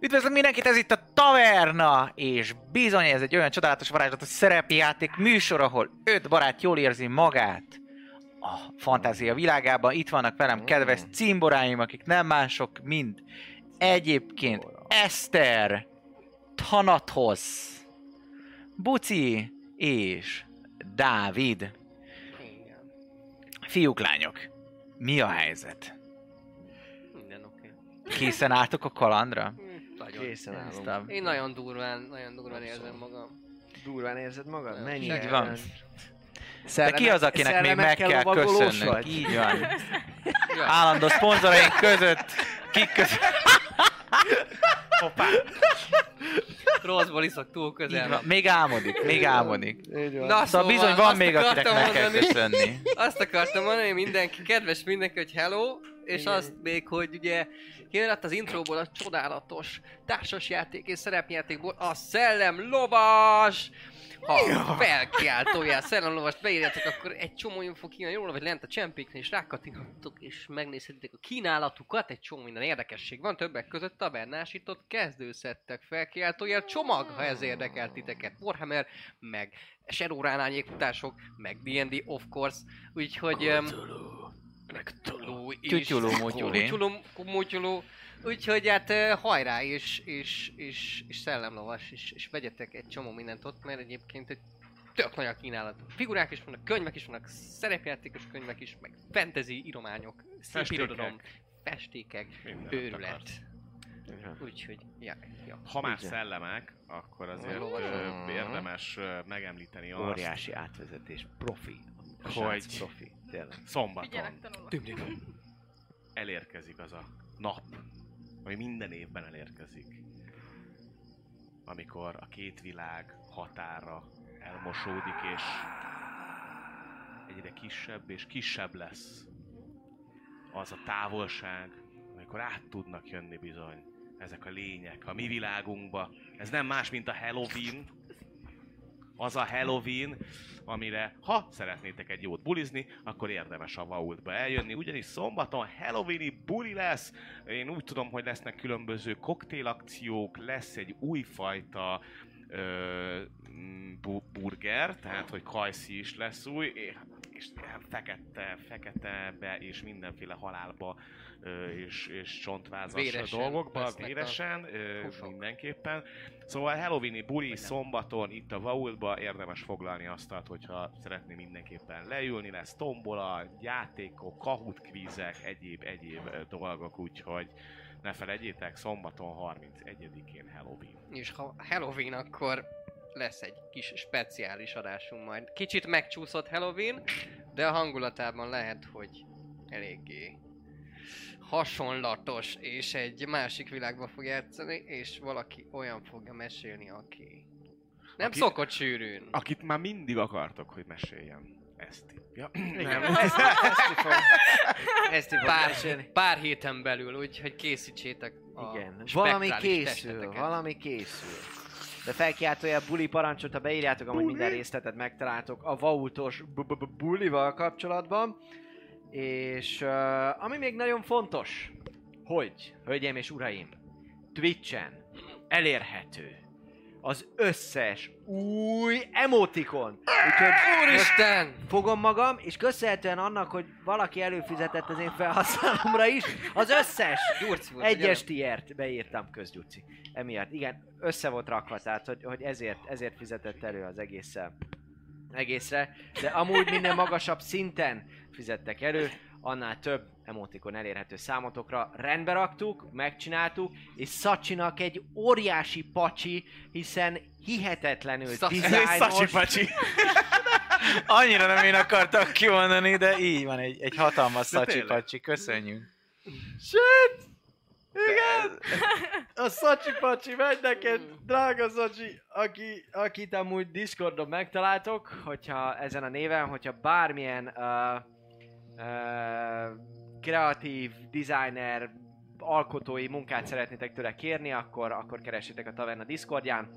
Üdvözlök mindenkit, ez itt a Taverna, és bizony ez egy olyan csodálatos varázslatos szerepjáték műsor, ahol öt barát jól érzi magát a fantázia világában. Itt vannak velem kedves cimboráim, akik nem mások, mint egyébként Eszter, Thanatos, Buci és Dávid. Fiúk, lányok, mi a helyzet? Készen álltok a kalandra? Nagyon. Készen állunk. Néztem. Én nagyon durván, nagyon durván érzem magam. Durván érzed magad? Nagyon. Mennyi? Így van. Szelleme- De ki az, akinek még meg kell köszönnünk? vagy? Így van. Ja. Állandó szponzoraink között, kik között. Hoppá. Rosszból iszok túl Így közel. van. Még álmodik, még álmodik. Így van. Na, Szóval bizony van még, akinek meg kell köszönni. Azt akartam mondani, mindenki, kedves mindenki, hogy hello, és Igen. azt még, hogy ugye kijött az intróból a csodálatos társasjáték és szerepjátékból a Szellem Lovas! Ha felkiáltójál szellemlovast beírjátok, akkor egy csomó info kijön róla, vagy lent a csempéknél, és rákattinthatok, és megnézhetitek a kínálatukat, egy csomó minden érdekesség van, többek között tabernásított kezdőszettek felkiáltójál csomag, ha ez érdekel titeket. Warhammer, meg Shadowrun árnyékutások, meg D&D of course, úgyhogy... Um, meg Tulu is. Tyutyulú, mutyuli. Tyutyulú, mutyulú. Úgyhogy hát eh, hajrá, és, és, és, és szellemlovas, és, és vegyetek egy csomó mindent ott, mert egyébként egy tök nagy a kínálat. Figurák is vannak, könyvek is vannak, szerepjátékos könyvek is, meg fantasy írományok, Festékek. szépirodalom, festékek, őrület. Úgyhogy, ja, ja. Ha már Igen. szellemek, akkor azért Lovas. ö, érdemes ö, megemlíteni azt, Óriási átvezetés. Profi. A Hogy- profi. Tényleg. szombaton elérkezik az a nap, ami minden évben elérkezik. Amikor a két világ határa elmosódik, és egyre kisebb és kisebb lesz az a távolság, amikor át tudnak jönni bizony ezek a lények a mi világunkba. Ez nem más, mint a Halloween, az a Halloween, amire ha szeretnétek egy jót bulizni, akkor érdemes a Vaultba eljönni, ugyanis szombaton Halloweeni buli lesz. Én úgy tudom, hogy lesznek különböző koktélakciók, lesz egy újfajta ö, bu- burger, tehát hogy kajszi is lesz új, és- fekete, feketebe és mindenféle halálba és, és csontvázas Véresen dolgokba, a véresen, húsok. mindenképpen. Szóval Halloweeni buli szombaton itt a Vaultba érdemes foglalni asztalt, hogyha szeretné mindenképpen leülni, lesz tombola, játékok, kahut kvízek, egyéb, egyéb dolgok, úgyhogy ne felejtjétek, szombaton 31-én Halloween. És ha Halloween, akkor lesz egy kis speciális adásunk majd. Kicsit megcsúszott Halloween, de a hangulatában lehet, hogy eléggé hasonlatos, és egy másik világba fog játszani, és valaki olyan fogja mesélni, aki nem Aki- szokott sűrűn. Akit már mindig akartok, hogy meséljen. Ezt. Ja, Nem, ezt, ezt fog, ezt fog Pár, mesélni. pár héten belül, úgyhogy készítsétek a Igen, valami készül, testeteket. valami készül. De felkiáltója buli parancsot, ha beírjátok, amúgy minden részletet megtaláltok a bu- bulival kapcsolatban. És uh, ami még nagyon fontos, hogy, hölgyeim és uraim, Twitchen elérhető az összes új emotikon. Úgyhogy Úristen! fogom magam, és köszönhetően annak, hogy valaki előfizetett az én felhasználomra is, az összes Gyurc volt, egyes tiért beírtam közgyuci. Emiatt, igen, össze volt rakva, tehát hogy, hogy ezért, ezért fizetett elő az egészen egészre, de amúgy minél magasabb szinten fizettek elő, annál több emotikon elérhető számotokra rendbe raktuk, megcsináltuk, és Szacsinak egy óriási pacsi, hiszen hihetetlenül dizájnos, Szacsi pacsi. Annyira nem én akartam kimondani, de így van, egy, egy hatalmas De tényleg. szacsipacsi, köszönjük. Shit! Igen! A Szacsi Pacsi megy neked, drága Szacsi, aki, akit amúgy Discordon megtaláltok, hogyha ezen a néven, hogyha bármilyen uh, uh, kreatív, designer, alkotói munkát szeretnétek tőle kérni, akkor, akkor keressétek a Taverna Discordján.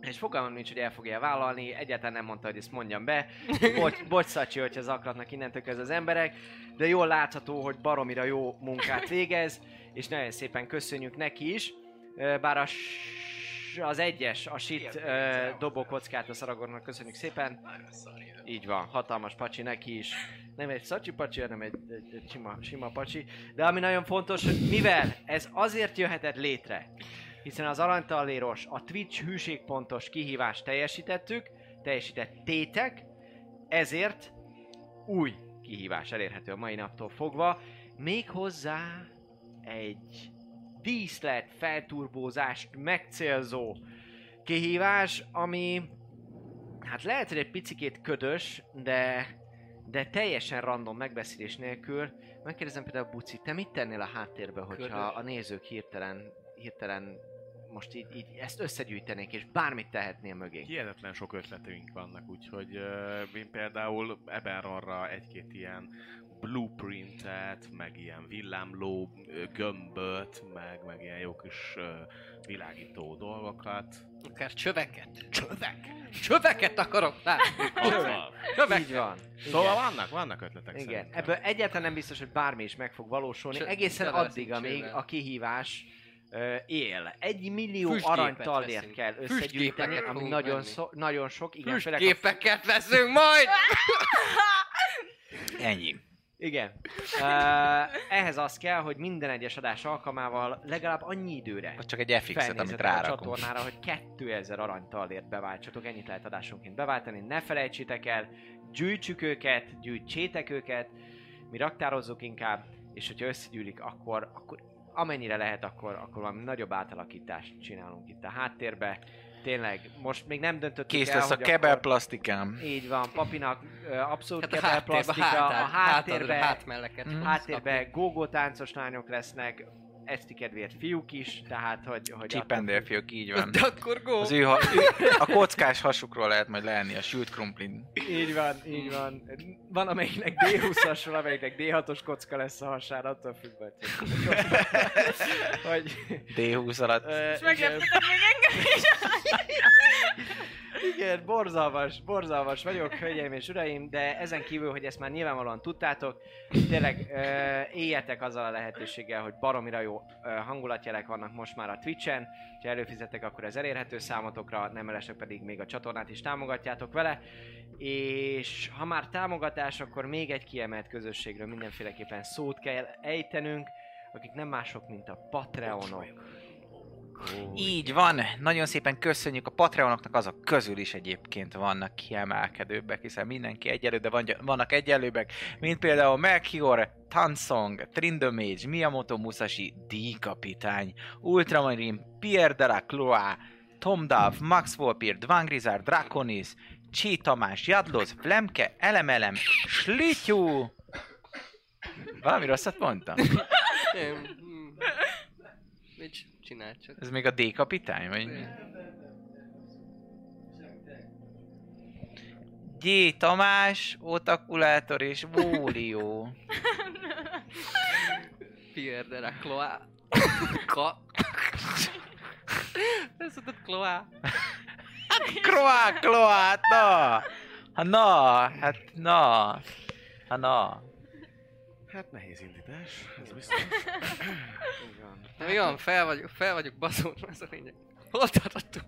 És fogalmam nincs, hogy el fogja vállalni, egyáltalán nem mondta, hogy ezt mondjam be. Bocs, bocs Szacsi, hogyha zaklatnak innentől kezdve az emberek, de jól látható, hogy baromira jó munkát végez, és nagyon szépen köszönjük neki is. Bár a az egyes, a shit ö, dobókockát a Szaragornak köszönjük szépen. Így van, hatalmas pacsi neki is. Nem egy szacsi pacsi, hanem egy, egy, egy sima, sima pacsi. De ami nagyon fontos, hogy mivel ez azért jöhetett létre, hiszen az aranytalléros, a Twitch hűségpontos kihívást teljesítettük, teljesítettétek, ezért új kihívás elérhető a mai naptól fogva, méghozzá egy díszlet felturbózást megcélzó kihívás, ami hát lehet, hogy egy picikét ködös, de de teljesen random megbeszélés nélkül. Megkérdezem például Buci, te mit tennél a háttérbe, hogyha Ködös. a nézők hirtelen, hirtelen most így, így ezt összegyűjtenék, és bármit tehetnél mögé? Hihetetlen sok ötletünk vannak, úgyhogy uh, én például Eberronra egy-két ilyen blueprintet, meg ilyen villámló gömböt, meg, meg ilyen jó kis uh, világító dolgokat. Akár csöveket. Csövek? Csöveket akarok látni. Azzal. Csövek. Így van. Szóval vannak, vannak ötletek Igen, szerintem. ebből egyáltalán nem biztos, hogy bármi is meg fog valósulni, Csö- egészen addig, amíg a kihívás él. Egy millió aranytallért kell összegyűjteni, Füstgépeket ami nagyon, szó, nagyon sok. Igen, főleg a Füstgépeket veszünk majd! Ennyi. Igen. Uh, ehhez az kell, hogy minden egyes adás alkalmával legalább annyi időre Vagy csak egy FX-et, amit felnézzetek a rárakunk. csatornára, hogy 2000 aranytallért beváltsatok, ennyit lehet adásonként beváltani, ne felejtsétek el, gyűjtsük őket, gyűjtsétek őket, mi raktározzuk inkább, és hogyha összegyűlik, akkor, akkor amennyire lehet, akkor, akkor valami nagyobb átalakítást csinálunk itt a háttérbe. Tényleg, most még nem döntöttük Kész el, lesz a kebel plastikám. Így van, papinak ö, abszolút Hát a kebel háttérbe, plastika, a háttérbe, hátadra, hátmelleket. Mm. fogsz háttérbe gógó táncos lányok lesznek, eszti kedvéért fiúk is, tehát hogy... hogy Dale fiúk, így van. De akkor go! Az ő, ha, ő, a kockás hasukról lehet majd leenni a sült krumplin. Így van, így van. Van amelyiknek D20-as, van amelyiknek D6-os kocka lesz a hasára, attól függ hogy... hogy D20 alatt. És megleptetek még engem is. igen, borzalmas, borzalmas vagyok, hölgyeim és uraim, de ezen kívül, hogy ezt már nyilvánvalóan tudtátok, tényleg ö, éljetek azzal a lehetőséggel, hogy baromira jó ö, hangulatjelek vannak most már a Twitch-en, ha előfizetek, akkor ez elérhető számotokra, nem mellesleg pedig még a csatornát is támogatjátok vele, és ha már támogatás, akkor még egy kiemelt közösségről mindenféleképpen szót kell ejtenünk, akik nem mások, mint a Patreonok. Így van, nagyon szépen köszönjük a Patreonoknak, azok közül is egyébként vannak kiemelkedőbbek, hiszen mindenki egyelő, de van, vannak egyenlőbbek, mint például Melchior, Tansong, Trindomage, Miyamoto Musashi, D-kapitány, Ultramarine, Pierre Delacroix, Tom Duff, Max Volpir, Dvangrizar, Draconis, Csi Tamás, Jadloz, Flemke, Elemelem, Slityu! Valami rosszat mondtam? Nem, hm. Mit csinál csak? Ez még a D-kapitány, vagy mi? G. Tamás, Otakulátor és Vólió. Pierre de la Cloa. Ka... Ez mondod Cloa. Kroá, kloát, na! Ha na, hát na. Ha na. Hát nehéz indítás, ez biztos. Így van. De mi van? Fel vagyok, fel vagyok baszódva, ez a lényeg. Hol tartottunk?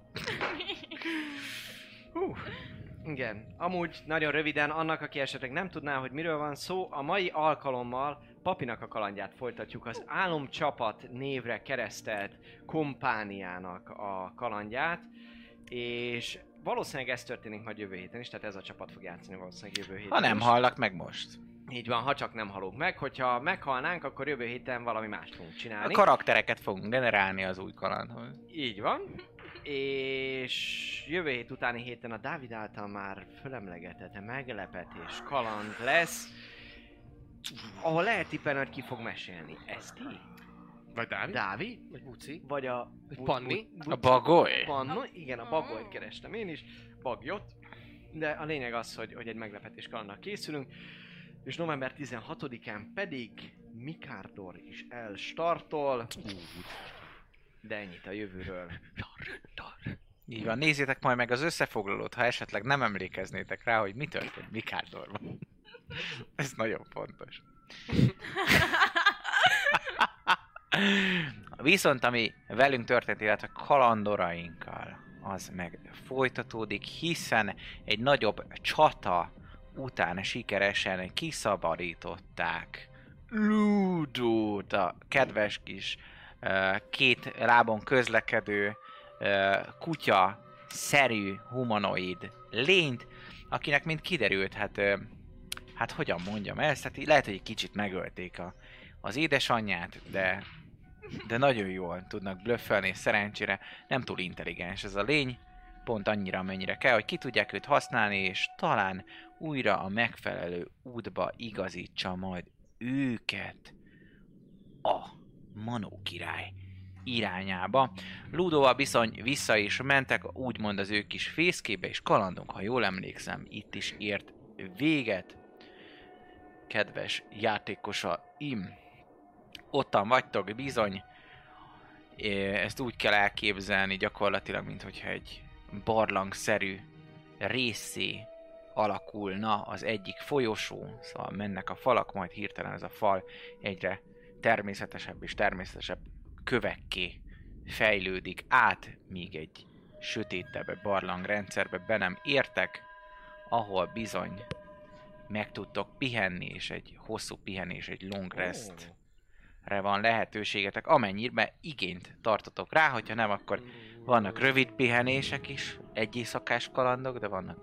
Hú. Igen, amúgy nagyon röviden, annak, aki esetleg nem tudná, hogy miről van szó, a mai alkalommal Papinak a kalandját folytatjuk, az Álomcsapat névre keresztelt kompániának a kalandját, és valószínűleg ez történik majd jövő héten is, tehát ez a csapat fog játszani valószínűleg jövő héten Ha nem is. hallak meg most. Így van, ha csak nem halunk meg, hogyha meghalnánk, akkor jövő héten valami mást fogunk A csinálni. karaktereket fogunk generálni az új kalandhoz. Így van. És jövő hét utáni héten a Dávid által már fölemlegetett meglepetés kaland lesz, ahol lehet tippelni, hogy ki fog mesélni. Ez ti? Vagy Dávid? Dávid? Vagy buci. Vagy a... Vagy bu- Panni? bu- A bagoly? Panno, igen, a bagolyt kerestem én is, bagyot. De a lényeg az, hogy, hogy egy meglepetés kalandnak készülünk, és november 16-án pedig Mikardor is elstartol. De ennyit a jövőről. Így van, nézzétek majd meg az összefoglalót, ha esetleg nem emlékeznétek rá, hogy mi történt Mikárdorban. Ez nagyon fontos. Viszont ami velünk történt, illetve kalandorainkkal, az meg folytatódik, hiszen egy nagyobb csata után sikeresen kiszabadították Ludót, a kedves kis két lábon közlekedő kutya szerű humanoid lényt, akinek mint kiderült, hát, hát hogyan mondjam ezt, hát lehet, hogy egy kicsit megölték a, az édesanyját, de, de nagyon jól tudnak blöffelni, szerencsére nem túl intelligens ez a lény, pont annyira, amennyire kell, hogy ki tudják őt használni, és talán újra a megfelelő útba igazítsa majd őket a Manó király irányába. Ludóval bizony vissza is mentek, úgymond az ő kis fészkébe, és kalandunk, ha jól emlékszem, itt is ért véget. Kedves játékosa Im, ottan vagytok bizony, ezt úgy kell elképzelni gyakorlatilag, mint hogyha egy barlangszerű részé alakulna az egyik folyosó, szóval mennek a falak, majd hirtelen ez a fal egyre természetesebb és természetesebb kövekké fejlődik át, míg egy sötétebb barlangrendszerbe be nem értek, ahol bizony meg tudtok pihenni, és egy hosszú pihenés, egy long rest re van lehetőségetek, amennyire igényt tartotok rá, hogyha nem, akkor vannak rövid pihenések is, egy éjszakás kalandok, de vannak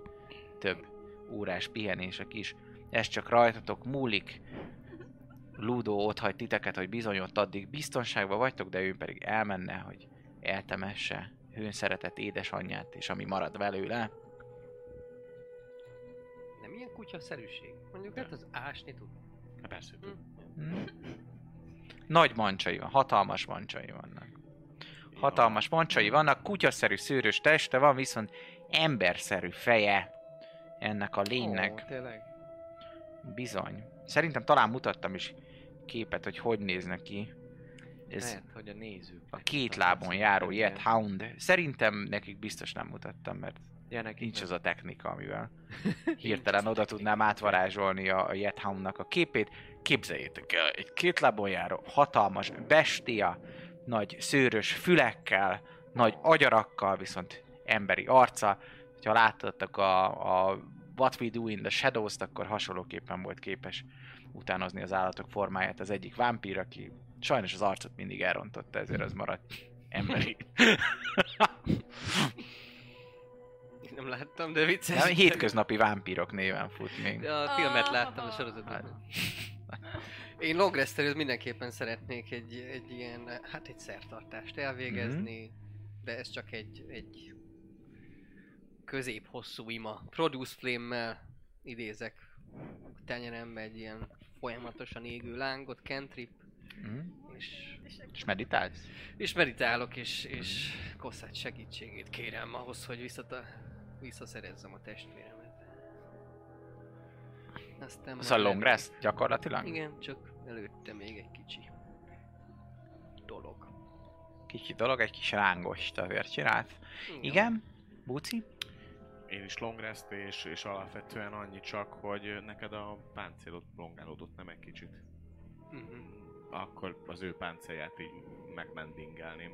több órás pihenések is. Ez csak rajtatok múlik. Ludo ott hagy titeket, hogy bizony ott addig biztonságban vagytok, de ő pedig elmenne, hogy eltemesse hőn szeretett édesanyját, és ami marad belőle. Nem ilyen kutyaszerűség? Mondjuk hát az ásni tud. Hát persze. Hm? Nagy mancsai van, hatalmas mancsai vannak. Hatalmas mancsai vannak, kutyaszerű szőrös teste van, viszont emberszerű feje ennek a lénynek. Ó, tényleg. Bizony. Szerintem talán mutattam is képet, hogy hogy néz neki. Ez Lehet, hogy a nézők. a két lábon járó Yet Hound. Szerintem nekik biztos nem mutattam, mert Ja, nekik nincs nem. az a technika, amivel hirtelen oda tudnám átvarázsolni a, a Yet Houndnak a képét. Képzeljétek el, egy két lábon járó, hatalmas bestia, nagy szőrös fülekkel, nagy agyarakkal, viszont emberi arca. Ha láttatok a, a What We Do in the Shadows-t, akkor hasonlóképpen volt képes utánozni az állatok formáját az egyik vámpír, aki sajnos az arcot mindig elrontotta, ezért az maradt emberi. Nem láttam, de vicces. Nem, hétköznapi vámpírok néven fut még. De a filmet láttam, a sorozatot. Én Longresterről mindenképpen szeretnék egy, egy ilyen, hát egy szertartást elvégezni, de ez csak egy, egy közép-hosszú ima. Produce Flame-mel idézek a tenyerembe egy ilyen folyamatosan égő lángot, cantrip, Mhm. és, És meditálsz? és meditálok, és, és Kosszát segítségét kérem ahhoz, hogy visszata, visszaszerezzem a testvéremet. Aztán Ez majd a long rest gyakorlatilag? Igen, csak előtte még egy kicsi dolog. Kicsi dolog, egy kis rángost azért csinált. Igen? Buci? Én is long rest, és, és alapvetően annyi csak, hogy neked a páncélod longálódott nem egy kicsit. Mhm. Akkor az ő páncélját így megmendingelném.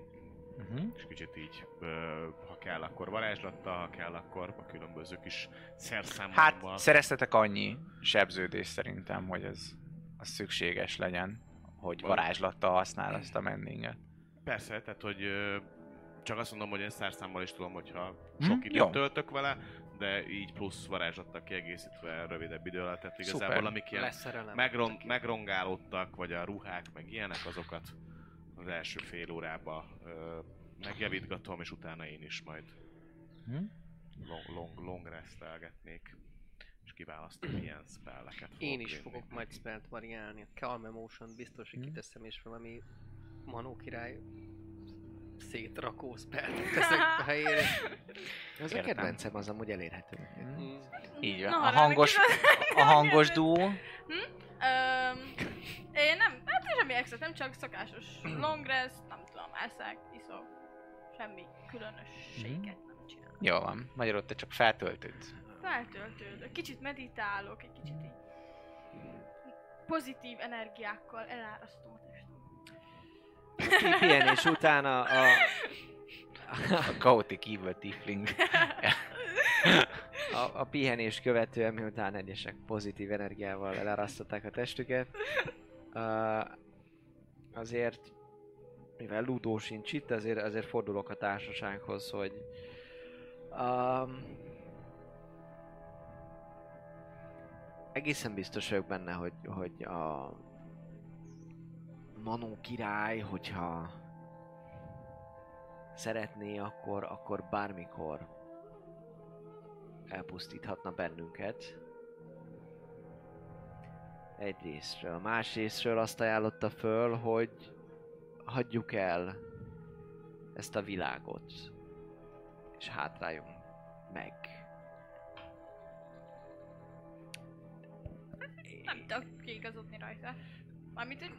Uh-huh. És kicsit így, ha kell, akkor varázslattal, ha kell, akkor a különböző kis szerszámokban. Hát szereztetek annyi sebződést szerintem, hogy ez az szükséges legyen, hogy varázslattal használ azt a mendinget. Persze, tehát hogy csak azt mondom, hogy én szerszámmal is tudom, hogyha Hm, sok időt jó. töltök vele, de így plusz varázslattal kiegészítve rövidebb idő alatt, tehát igazából Szuper. amik ilyen megron, megrongálódtak, vagy a ruhák, meg ilyenek, azokat az első fél órába ö, megjavítgatom, és utána én is majd Hm? long, long, long restelgetnék, és kiválasztom ilyen spelleket. Én is vinni. fogok majd spelt variálni. A Calm Emotion biztos, hogy Hm. kiteszem, és valami Manó király szétrakó speltet teszek a helyére. Az a Értem. kedvencem, az amúgy elérhető. Mm. Így van. Na, A ha hangos, a hangos duó. Öm, én nem, hát semmi extra, nem csak szokásos long rest, nem tudom, eszek, iszok, semmi különösséget nem csinálok. Jó van. Magyarul te csak feltöltődsz. Feltöltődök, kicsit meditálok, egy kicsit így pozitív energiákkal elárasztom a testem. Pihenés után a, a, A Chaotic Evil Tiefling. a, a pihenés követően, miután egyesek pozitív energiával elerasztották a testüket, uh, azért, mivel Ludó sincs itt, azért, azért fordulok a társasághoz, hogy um, egészen biztos vagyok benne, hogy, hogy a Manó király, hogyha szeretné, akkor, akkor bármikor elpusztíthatna bennünket. Egyrésztről. Másrésztről azt ajánlotta föl, hogy hagyjuk el ezt a világot, és hátráljunk meg. Nem tudok kiigazodni rajta. Mármint, hogy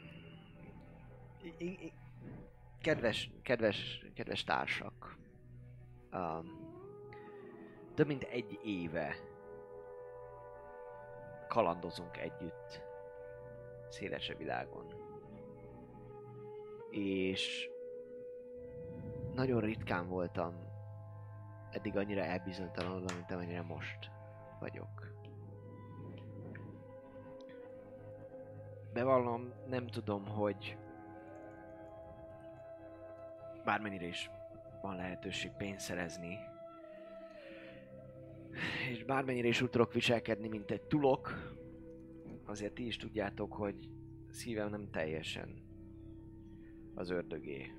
Kedves, kedves, kedves társak, um, több mint egy éve kalandozunk együtt szélesebb világon. És nagyon ritkán voltam eddig annyira elbizonytalanodva, mint amennyire most vagyok. Bevallom, nem tudom, hogy bármennyire is van lehetőség pénzt szerezni, és bármennyire is úgy tudok viselkedni, mint egy tulok, azért ti is tudjátok, hogy szívem nem teljesen az ördögé.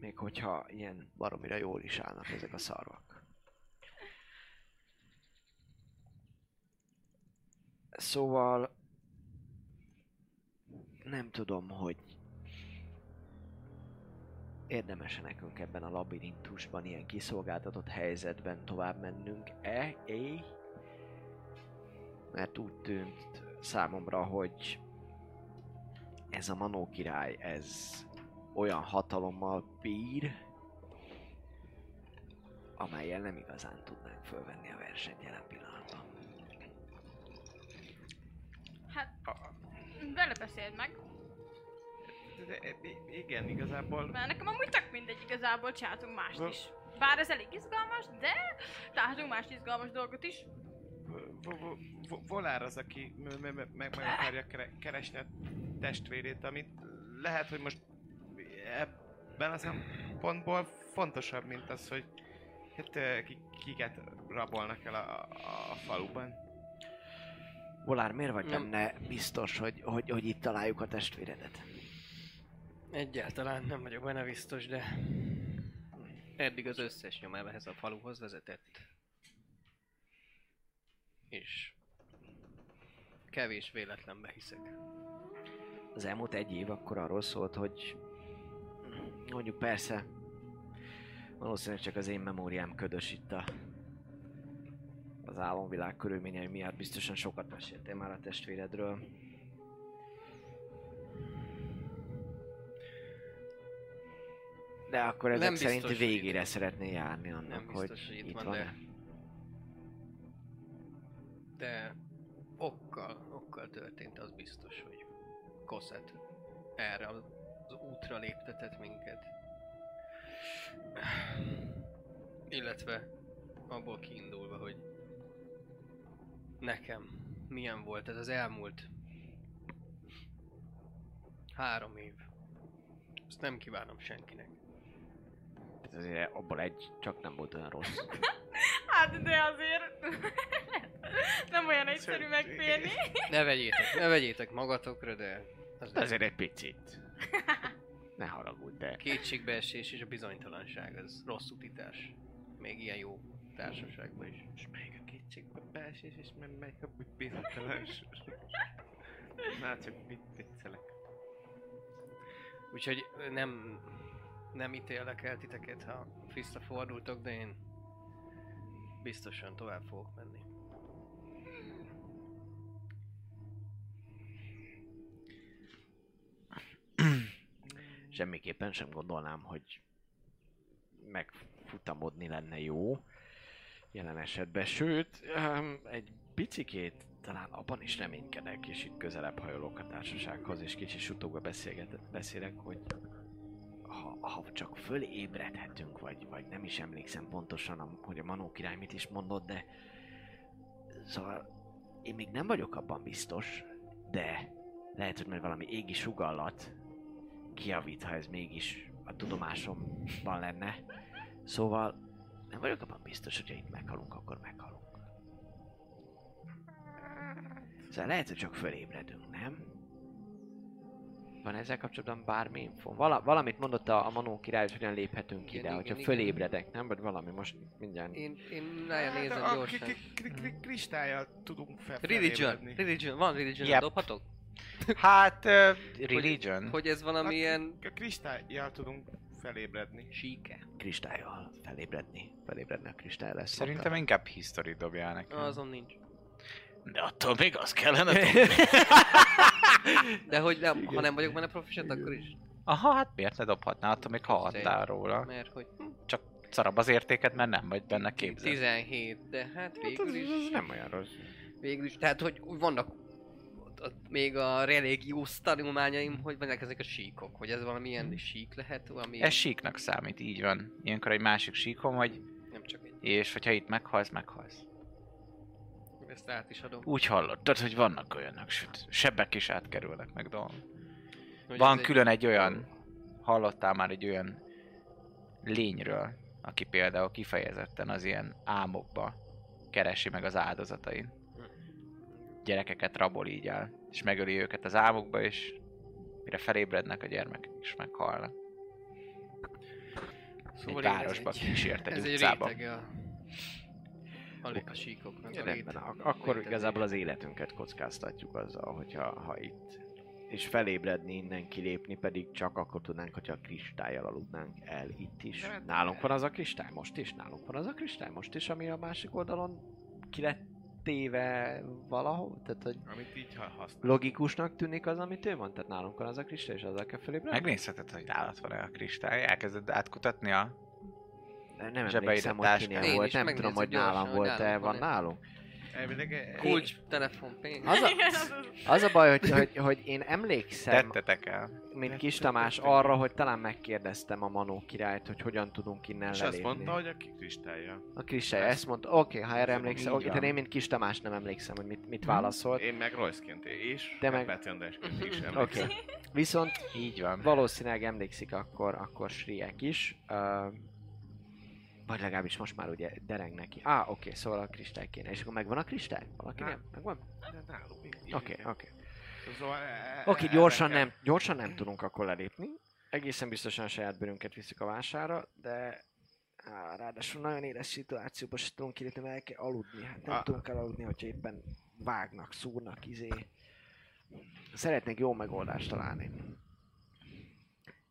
Még hogyha ilyen baromira jól is állnak ezek a szarvak. Szóval nem tudom, hogy érdemes nekünk ebben a labirintusban, ilyen kiszolgáltatott helyzetben tovább mennünk-e? É? Mert úgy tűnt számomra, hogy ez a Manó király, ez olyan hatalommal bír, amelyel nem igazán tudnánk fölvenni a versenyt jelen pillanatban. hát vele beszéld meg. I- igen, igazából Mert nekem amúgy tök mindegy, igazából csináltunk mást is. Bár ez elég izgalmas, de csináltunk más izgalmas dolgot is. Vo- vo- vo- Volár az, aki meg, meg akarja kere- keresni a testvérét, amit lehet, hogy most ebben a szempontból fontosabb, mint az, hogy hát, kiket rabolnak el a, a, faluban. Volár, miért vagy Nem. benne biztos, hogy, hogy, hogy itt találjuk a testvéredet? Egyáltalán nem vagyok benne biztos, de eddig az összes nyom ehhez a faluhoz vezetett. És kevés véletlenbe hiszek. Az elmúlt egy év akkor arról szólt, hogy mondjuk persze valószínűleg csak az én memóriám ködös itt a az álomvilág körülményei miatt biztosan sokat meséltél már a testvéredről. De akkor ezek Nem szerint biztos, hogy végére itt- szeretné járni annak, Nem hogy, biztos, hogy itt, itt van, van de... De okkal, okkal történt, az biztos, hogy Koszet erre az az útra léptetett minket. Illetve abból kiindulva, hogy nekem milyen volt ez az elmúlt három év. Ezt nem kívánom senkinek. Tehát azért abból egy csak nem volt olyan rossz. Hát de azért nem olyan egyszerű megférni. Ne vegyétek, ne vegyétek magatokra, de az De azért egy picit. Ne haragudj, de... kétségbeesés és a bizonytalanság az rossz utitás. még ilyen jó társaságban is. És melyik a kétségbe beesés, és meg melyik a bizonytalanság. Na, csak mit viccelek. Úgyhogy nem, nem ítélek el titeket, ha visszafordultok, de én biztosan tovább fogok menni. Semmiképpen sem gondolnám, hogy megfutamodni lenne jó jelen esetben. Sőt, um, egy picikét talán abban is reménykedek, és itt közelebb hajolok a társasághoz, és kicsi sutóba beszélget, beszélek, hogy ha, csak fölébredhetünk, vagy, vagy nem is emlékszem pontosan, hogy a Manó király mit is mondott, de szóval én még nem vagyok abban biztos, de lehet, hogy majd valami égi sugallat kiavít, ha ez mégis a tudomásomban lenne. Szóval nem vagyok abban biztos, hogy ha itt meghalunk, akkor meghalunk. Szóval lehet, hogy csak fölébredünk, nem? Van ezzel kapcsolatban bármi info? Vala, valamit mondott a, a Manó király, hogy hogyan léphetünk Igen, ide, hogyha igen, fölébredek, nem? Vagy valami most mindjárt... Én, én nagyon nézem a gyorsan. kri- kri- kri- kristályjal tudunk fel Religion, felébredni. religion, van religion, Yep. dobhatok? Hát, uh, religion. Hogy ez valami ilyen A kristályjal tudunk felébredni. síke. kristályjal felébredni. Felébredni a kristály lesz. Szerintem inkább history dobjál nekem. Azon nincs. De attól még az kellene De hogy nem, ha nem vagyok benne proficient, akkor is. Aha, hát miért ne dobhatnál, attól még hallhattál róla. Mert hogy Csak szarabb az értéked, mert nem vagy benne képzett. 17, de hát Hát végül ez, is, ez nem olyan rossz. végül is, tehát hogy úgy vannak még a religiós tanulmányaim, hogy vannak ezek a síkok, hogy ez valami ilyen sík lehet, valami Ez síknak számít, így van. Ilyenkor egy másik síkon vagy, nem csak egy, és hogyha itt meghalsz, meghalsz. Ezt át is adom. Úgy hallottad, hogy vannak olyanok, sőt, sebbek is átkerülnek meg dolgok. Van külön egy olyan, hallottál már egy olyan lényről, aki például kifejezetten az ilyen álmokba keresi meg az áldozatait. Gyerekeket rabol így el, és megöli őket az álmokba, és mire felébrednek a gyermekek is meghalnak. Szóval egy városba egy- kísért egy Ez egy utcába. rétege a, a, a síkoknak. Ja, a rendben, ak- akkor létezés. igazából az életünket kockáztatjuk azzal, hogyha ha itt és felébredni, innen kilépni pedig csak akkor tudnánk, hogyha a kristályjal aludnánk el itt is. De- Nálunk van az a kristály most is, nálunk van az a kristály most is, ami a másik oldalon ki lett téve valahol, tehát hogy Amit így használ. logikusnak tűnik az, amit ő mond, tehát nálunk van az a kristály, és azzal kell felébredni. Megnézheted, hogy nálad van-e a kristály, elkezded átkutatni a... De nem emlékszem, hogy kinél Én volt, is nem tudom, hogy nálam volt-e, van nálunk. Elvileg... Kulcs, telefon, pénz. Az a, az a baj, hogy, hogy, hogy én emlékszem, Tettetek el. mint Kis Tamás arra, hogy talán megkérdeztem a Manó királyt, hogy hogyan tudunk innen És azt lelépni. mondta, hogy a kristályjal. A kristály ezt mondta, oké, okay, ha erre emlékszem, oké, okay, én mint Kis Tamás nem emlékszem, hogy mit, mit válaszolt. Én meg Royce-ként és Te meg- Betjandásként is Oké, emlékszem. okay. viszont Így van. valószínűleg emlékszik akkor, akkor Sriek is. Uh, vagy legalábbis most már ugye dereng neki. Á, ah, oké, okay, szóval a kristály kéne. És akkor megvan a kristály? Valakinek? Nem. Megvan? Nálunk Oké, oké. Szóval... e- Oké, e- gyorsan erre nem, gyorsan nem tudunk akkor lelépni. Egészen biztosan a saját bőrünket viszik a vására, de á, ráadásul nagyon éles szituációban se tudunk kilépni, mert el kell aludni. Hát nem Ah. tudunk elaludni, hogyha éppen vágnak, szúrnak, izé. Szeretnék jó megoldást találni.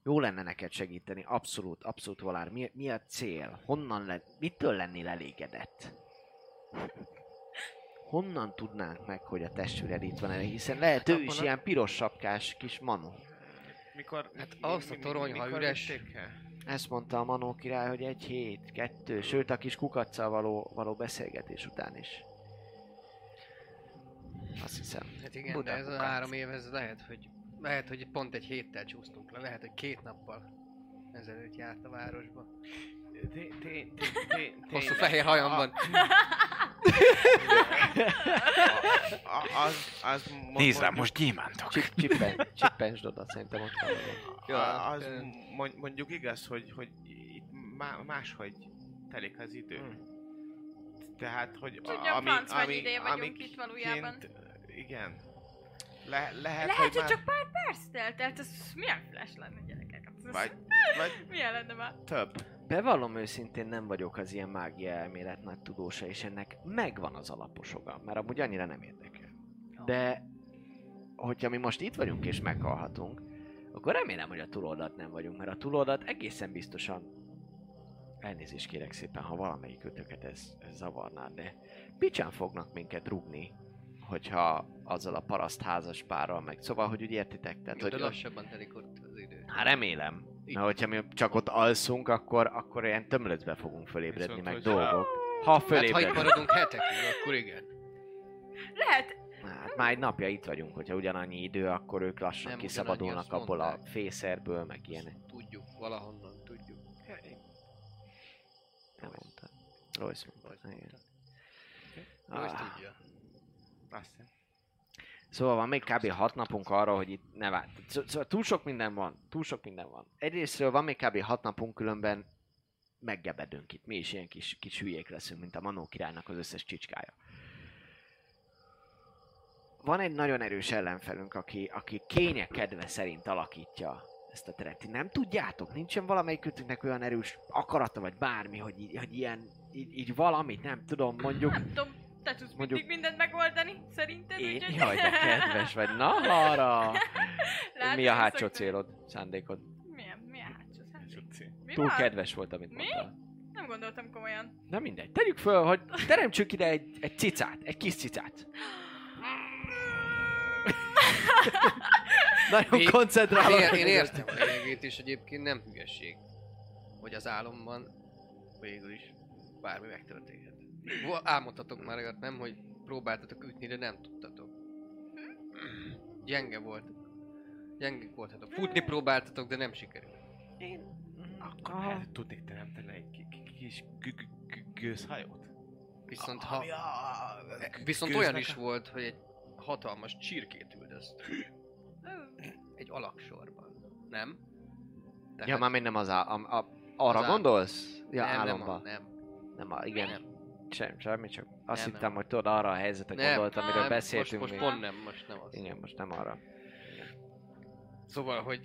Jó lenne neked segíteni, abszolút, abszolút Valár. Mi, mi a cél? Honnan le, mitől lennél elégedett? Honnan tudnánk meg, hogy a testvéred itt van hiszen lehet ő is Abban a- ilyen piros sapkás kis Manu. Mikor... Hát azt a torony, ha üres-? Ezt mondta a Manó király, hogy egy hét, kettő, sőt a kis kukacsal való, való beszélgetés után is. Azt hiszem. Hát igen, Buta de ez a kukac. három év, ez lehet, hogy lehet, hogy pont egy héttel csúsztunk le, lehet, hogy két nappal ezelőtt járt a városba. Hosszú fehér hajamban. A- a- Az, az Nézd rá, mondjuk- most gyémántok. Csip, csippen, csippensd oda, szerintem ott van. Az mondjuk igaz, hogy, hogy itt má- máshogy telik az idő. Hmm. Tehát, hogy Tudja, ideje vagyunk itt valójában. Igen. Le, lehet, Lehet, hogy hogy már... csak pár perc telt, tehát ez milyen flash lenne gyerekek? Hát Ez Vagy, vagy Milyen lenne már? több. Bevallom őszintén nem vagyok az ilyen mágia elmélet nagy tudósa, és ennek megvan az alaposoga, mert amúgy annyira nem érdekel. De, hogyha mi most itt vagyunk és meghalhatunk, akkor remélem, hogy a túloldat nem vagyunk, mert a túloldat egészen biztosan elnézést kérek szépen, ha valamelyik ötöket ez, ez zavarná, de picsán fognak minket rugni, hogyha azzal a paraszt házas párral meg. Szóval, hogy úgy értitek? Tehát, Jó, de hogy, lassabban telik ott az idő. Hát remélem. Mert hogyha mi csak ott alszunk, akkor, akkor ilyen tömlöcbe fogunk fölébredni, Viszont, meg hogy- dolgok. Ha Hát ha itt fölébredünk. maradunk hetekig, akkor igen. Lehet, Hát már egy napja itt vagyunk, hogyha ugyanannyi idő, akkor ők lassan Nem kiszabadulnak abból a mondták. fészerből, meg ilyenek. Tudjuk, valahonnan tudjuk. Nem. Royce mondta. Royce Igen. Royce Ah. tudja. Azt hiszem. Szóval van még kb. 6 napunk arra, hogy itt ne. Szó- Szóval túl sok minden van. Túl sok minden van. Egyrésztről van még kb. 6 napunk, különben meggebedünk itt. Mi is ilyen kis, kis hülyék leszünk, mint a Manó királynak az összes csicskája. Van egy nagyon erős ellenfelünk, aki, aki kénye kedve szerint alakítja ezt a teret. Nem tudjátok? Nincsen valamelyikőtöknek olyan erős akarata, vagy bármi, hogy, így- hogy ilyen, így, így valamit, nem tudom, mondjuk nem tudom, te tudsz Mondjuk- mindig mindent megoldani, szerinted? én, úgyhogy- jaj, de kedves vagy. Na, arra! Látod, Mi a hátsó szoktam- célod, szándékod? Milyen, milyen hátsó szándék? Mi Túl van? kedves volt, amit Mi? mondtál. Nem gondoltam komolyan. Na mindegy, tegyük föl, hogy teremtsük ide egy, egy cicát, egy kis cicát. Nagyon Mi- koncentrálok. Én, én értem a lényegét, és egyébként nem hülyeség, hogy az álomban végül is bármi megtörténhet. Álmodtatok már olyat, nem, hogy próbáltatok ütni, de nem tudtatok. Gyenge volt. Gyenge voltatok. Futni próbáltatok, de nem sikerült. Akkor el tudnék teremteni egy ki- ki- kis gőzhajót? Viszont, Ami ha, a- viszont olyan is a- volt, hogy egy hatalmas csirkét üldöztök. Ó, Egy alaksorban. Nem? Ja, már még nem az á, a, a, arra Az gondolsz? Ja, nem, nem, a- nem, Nem, a, igen. nem. Sem, semmi, csak azt Nem, hittem, nem. hogy tudod, arra a helyzetre Nem, gondoltam, amiről nem, beszéltünk Most, még. most pont nem, most nem az. Igen, most nem arra. Szóval, hogy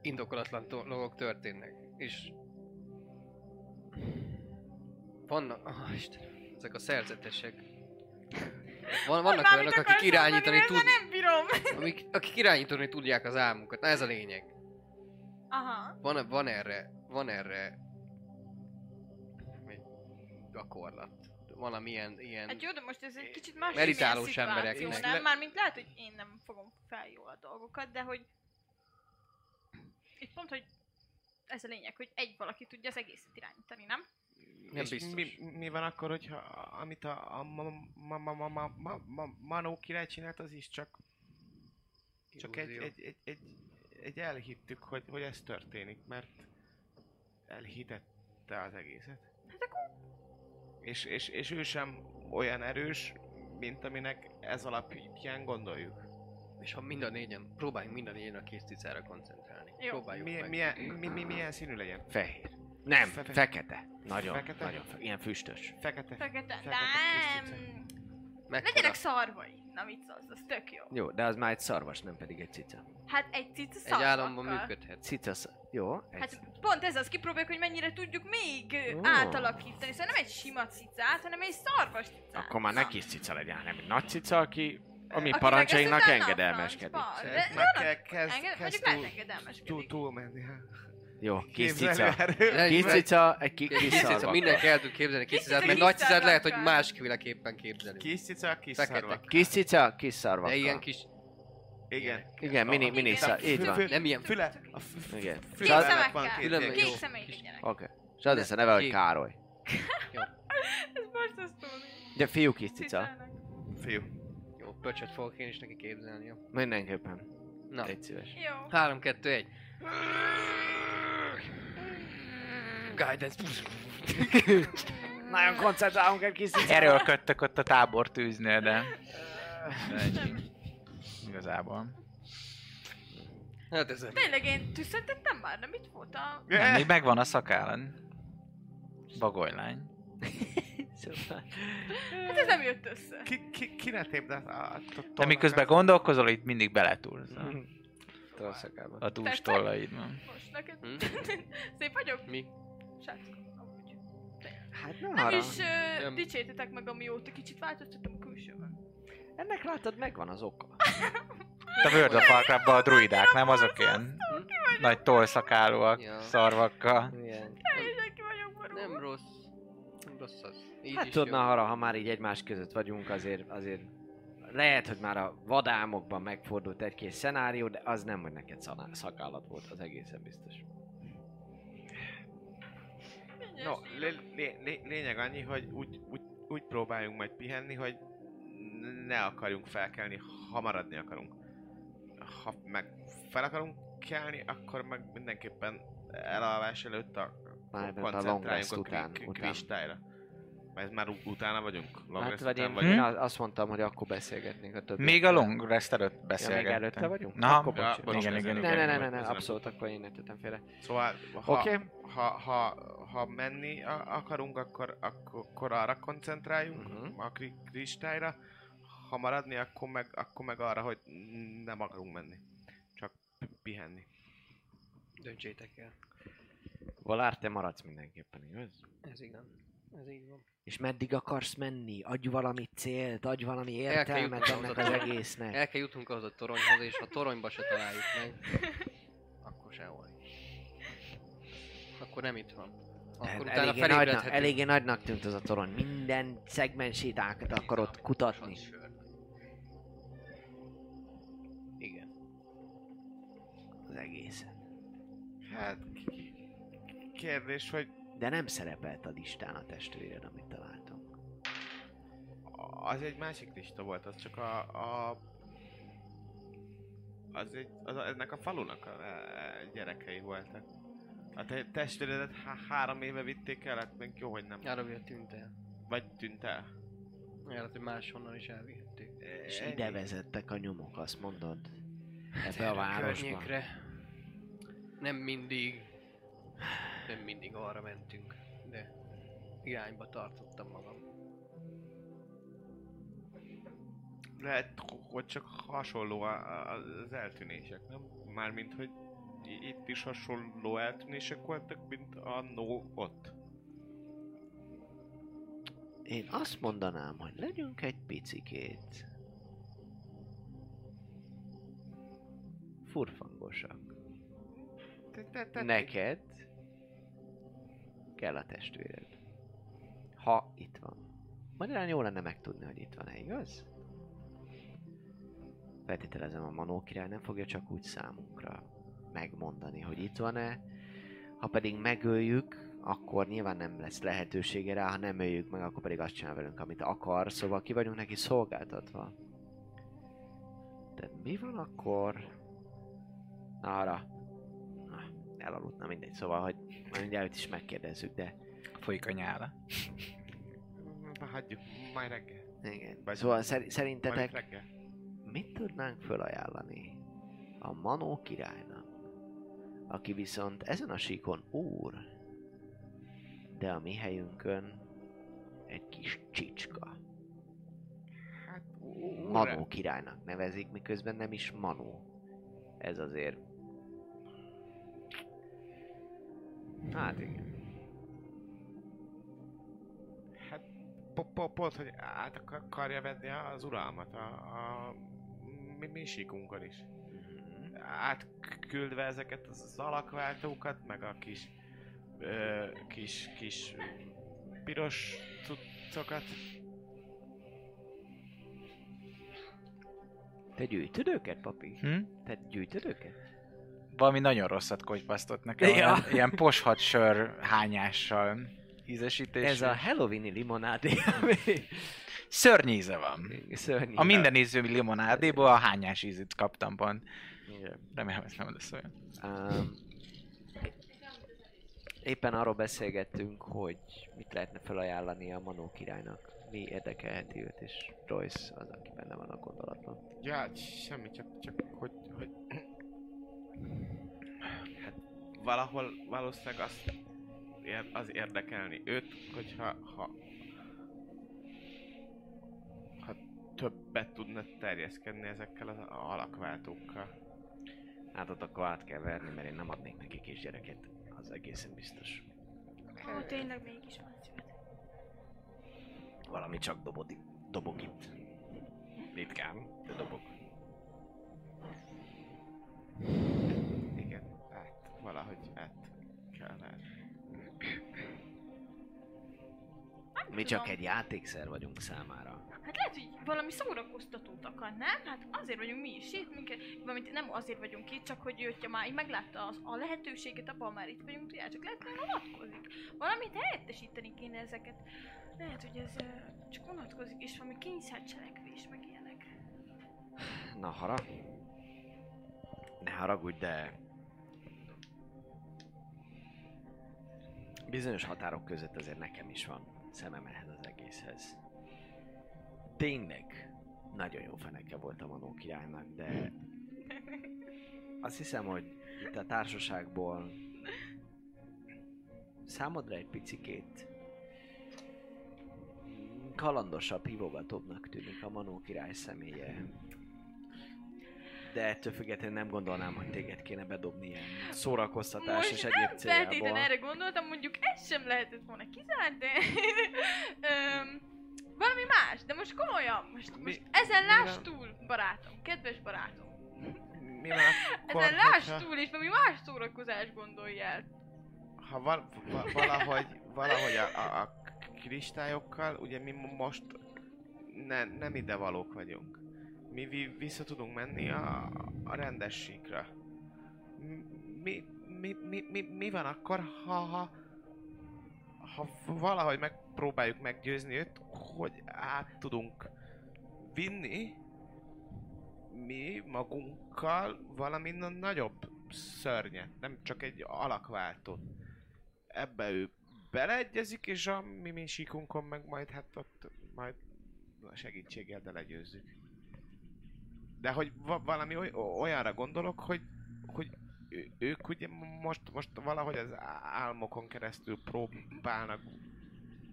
indokolatlan dolgok történnek, és vannak, oh, Istenem, ezek a szerzetesek. Van, vannak már olyanok, akik irányítani tud, nem bírom. amik, akik irányítani tudják az álmunkat. Na ez a lényeg. Aha. Van, van erre, van erre gyakorlat. Valamilyen ilyen... Hát jó, de most ez egy kicsit más Meditálós embereknek. nem? Mármint lehet, hogy én nem fogom fel jól a dolgokat, de hogy... Itt pont, hogy ez a lényeg, hogy egy valaki tudja az egészet irányítani, nem? Nem És biztos. Mi, mi van akkor, hogyha amit a, a ma, ma, ma, ma, ma, ma, ma, Manó király csinált, az is csak, csak egy, egy, egy, egy, egy elhittük, hogy, hogy ez történik, mert elhitette az egészet. Hát akkor És, és, és ő sem olyan erős, mint aminek ez alapján gondoljuk. És ha mind a négyen, próbáljunk mind a négyen a kész cicára koncentrálni. Jó. Próbáljuk Milyen, meg. milyen, mi, mi, milyen színű legyen? Fehér. Nem, Fe- fe- fekete. Nagyon, Fekete? nagyon, fe- ilyen füstös. Fekete. fekete. fekete Nem! Mekkora? Legyenek szarvai. Na mit szólsz, az tök jó. Jó, de az már egy szarvas, nem pedig egy cica. Hát egy cica Egy szarvakkal. államban működhet. Cica, sz... jó, egy Hát pont ez az, kipróbáljuk, hogy mennyire tudjuk még Ó. átalakítani. Szóval nem egy sima cicát, hanem egy szarvas cicát. Akkor már ne kis cica legyen, hanem egy nagy cica, aki a mi parancsainknak engedelmeskedik. francba. De- Ez de már annak- ke- kezd, kezd túl, túl, túlmenni. Jó, kis cica. Kis cica, egy ki- Kis kis cica, mindenki el tud képzelni kis Kis cicát, mert kis nagy cicát lehet, hogy másféleképpen képzelni. Kis cica, kis szarvak. Kis cica, kis De szarvakkal. ilyen kis, Igen. Igen, mini, mini szar, így van. nem ilyen Füle, Igen. Kék szemekkel. Kék Kis- legyenek. Oké. És az lesz a neve, hogy. Károly. Ez borzasztó. Ugye fiú kis cica. Fiú. jó pöcsöt fogok én is neki képzelni, jó? Mindenképpen. Na, Egy szíves. Jó. 3, 2, 1. Guidance. Nagyon koncentrálunk egy kis cica. Erőlködtök ott a tábor tűznél, de... de. Igazából. Hát ez Tényleg én tüsszentettem már, nem itt volt a... Nem, még megvan a szakállad. Bagolylány. Szóval- Hát ez nem jött össze. Ki, ki, ki ne tépd a, a, a De miközben gondolkozol, itt mindig beletúlsz. A szakába. A dús tollaidban. Most neked Hm? szép vagyok? Mi? Srácok, amúgy. Hát Nem arra. is uh, Nem. dicsértetek meg, amióta kicsit változtattam a külsőben. Ennek látod, megvan az oka. A World of Warcraftban a druidák, nem azok ilyen nagy tollszakálúak, Ja. szarvakkal. Igen. Teljesen ki vagyok borulva. Nem rossz. Nem rossz az. Így Hát is tudod, jó. na arra, ha már így egymás között vagyunk, azért, azért lehet, hogy már a vadámokban megfordult egy-két szenárió, de az nem, hogy neked szakállat volt, az egészen biztos. No, sírok. lé- lé- lé- lényeg annyi, hogy úgy, úgy, úgy próbáljunk majd pihenni, hogy ne akarjunk felkelni, ha maradni akarunk. Ha meg fel akarunk kelni, akkor meg mindenképpen elalvás előtt a Már a koncentráljunk a után. kristályra. Mert ez már utána vagyunk? Long Hát vagy én, vagyunk? én az- azt mondtam, hogy akkor beszélgetnénk a többi. Még a long rest előtt Ja, még előtte vagyunk? Na, akkor Ja, bocs. igen, igen, igen. ne, ne, ne, ne, abszolút, akkor én ne tettem félre. Szóval, ha, okay. ha, ha, ha menni akarunk, akkor, akkor, arra koncentráljunk, uh-huh. a kri- kristályra. Ha maradni, akkor meg, akkor meg arra, hogy nem akarunk menni. Csak pi- pihenni. Döntsétek el. Valár, te maradsz mindenképpen, igaz? Ez igen. Ez így van. És meddig akarsz menni? Adj valami célt, adj valami értelmet ennek az a- egésznek. El kell jutnunk ahhoz a toronyhoz, és ha toronyba se találjuk meg, akkor sehol. Akkor nem itt van. Akkor utána eléggé, nagynak, eléggé nagynak tűnt az a torony. Minden szegmensét át akarod kutatni. Igen. Az egész. Hát, kérdés, hogy De nem szerepelt a listán a testvéred, amit találtunk. az egy másik lista volt, az csak a... a az egy, az a, ennek a falunak a, a gyerekei voltak. A te testvéredet há- három éve vitték el, hát még jó, hogy nem. Árabia tűnt el. Vagy tűnt el. Lehet, hogy máshonnan is elvihették. És Ennyi. ide vezettek a nyomok, azt mondod? Hát Ebbe a városba. Környékre. Nem mindig. Nem mindig arra mentünk, de irányba tartottam magam. Lehet, hogy csak hasonló a- a- az eltűnések, nem? Mármint, hogy itt is hasonló eltűnések voltak, mint annó ott. Én azt mondanám, hogy legyünk egy picikét. Furfangosak. Neked kell a testvéred. Ha itt van. Magyarán jó lenne megtudni, hogy itt van-e, igaz? Feltételezem a Manó király nem fogja csak úgy számunkra megmondani, hogy itt van-e. Ha pedig megöljük, akkor nyilván nem lesz lehetősége rá, ha nem öljük meg, akkor pedig azt csinál velünk, amit akar, szóval ki vagyunk neki szolgáltatva. De mi van akkor? Na arra. Na, elaludt, na mindegy, szóval, hogy majd mindjárt is megkérdezzük, de Folyik a nyála. Hagyjuk, majd reggel. igen. Vagy- Szóval szer- Majd szerintetek reggel. mit tudnánk felajánlani a Manó királynak, aki viszont ezen a síkon úr, de a mi helyünkön egy kis csicska. Hát, Manó királynak nevezik, miközben nem is Manó. Ez azért... Hát igen. Hát po- po- pont, hogy át ak- akarja venni az uralmat a, a mi, mi síkunkon is. Átküldve ezeket az alakváltókat, meg a kis ö, kis, kis piros cuccokat. Te gyűjtöd őket, papi? Hm? Te gyűjtöd őket? Valami nagyon rosszat kotypasztott nekem. Ja. Olyan, ilyen poshat sör hányással ízesítés. Ez a Halloweeni limonádé, ami Szörny íze van. szörnyű. A minden ízű limonádéból a hányás ízét kaptam pont. Igen. Remélem ez nem lesz olyan. Um, éppen arról beszélgettünk, hogy mit lehetne felajánlani a Manó királynak. Mi érdekelheti őt, és Royce az, aki benne van a gondolatban. Ja, semmi, csak, csak hogy, hogy... Hát valahol valószínűleg azt ér, az érdekelni őt, hogyha ha, ha többet tudna terjeszkedni ezekkel az alakváltókkal. Hát ott akkor át kell verni, mert én nem adnék neki kisgyereket. Az egészen biztos. Ó, tényleg mégis van szület. Valami csak dobod, dobog itt. Ritkán, de dobog. Mi csak egy játékszer vagyunk számára. Hát lehet, hogy valami szórakoztatót akar, nem? Hát azért vagyunk mi is itt, minket, valamint nem azért vagyunk itt, csak hogy hogyha már így meglátta az, a lehetőséget, abban már itt vagyunk, tudjátok, lehet, hogy vonatkozik. Valamit helyettesíteni kéne ezeket. Lehet, hogy ez csak vonatkozik, és valami kényszercselekvés, meg ilyenek. Na, hara. Ne haragudj, de... Bizonyos határok között azért nekem is van szemem ehhez az egészhez. Tényleg nagyon jó feneke volt a Manó királynak, de azt hiszem, hogy itt a társaságból számodra egy picikét kalandosabb, hívogatóbbnak tűnik a Manó király személye. De ettől függetlenül nem gondolnám, hogy téged kéne bedobni ilyen szórakoztatás és Most egyéb nem feltétlenül céljából. erre gondoltam, mondjuk ez sem lehetett volna kizárt, de... Öm, valami más, de most komolyan, most, Mi- most ezen láss túl, barátom, kedves barátom. Mi akkor, Ezen láss hogyha- túl, és valami más szórakozás gondolj el. ha val- va- valahogy, valahogy a, a, a kristályokkal, ugye mi mo- most ne, nem ide valók vagyunk. Mi vi- vissza tudunk menni a, a rendes síkra. Mi, mi, mi, mi, mi van akkor, ha, ha, ha valahogy megpróbáljuk meggyőzni őt, hogy át tudunk vinni mi magunkkal valami na- nagyobb szörnyet, nem csak egy alakváltót. Ebbe ő beleegyezik, és a mi, síkunkon meg majd hát ott majd segítséggel legyőzzük. De hogy va- valami oly, olyanra gondolok, hogy, hogy ők ugye most, most valahogy az álmokon keresztül próbálnak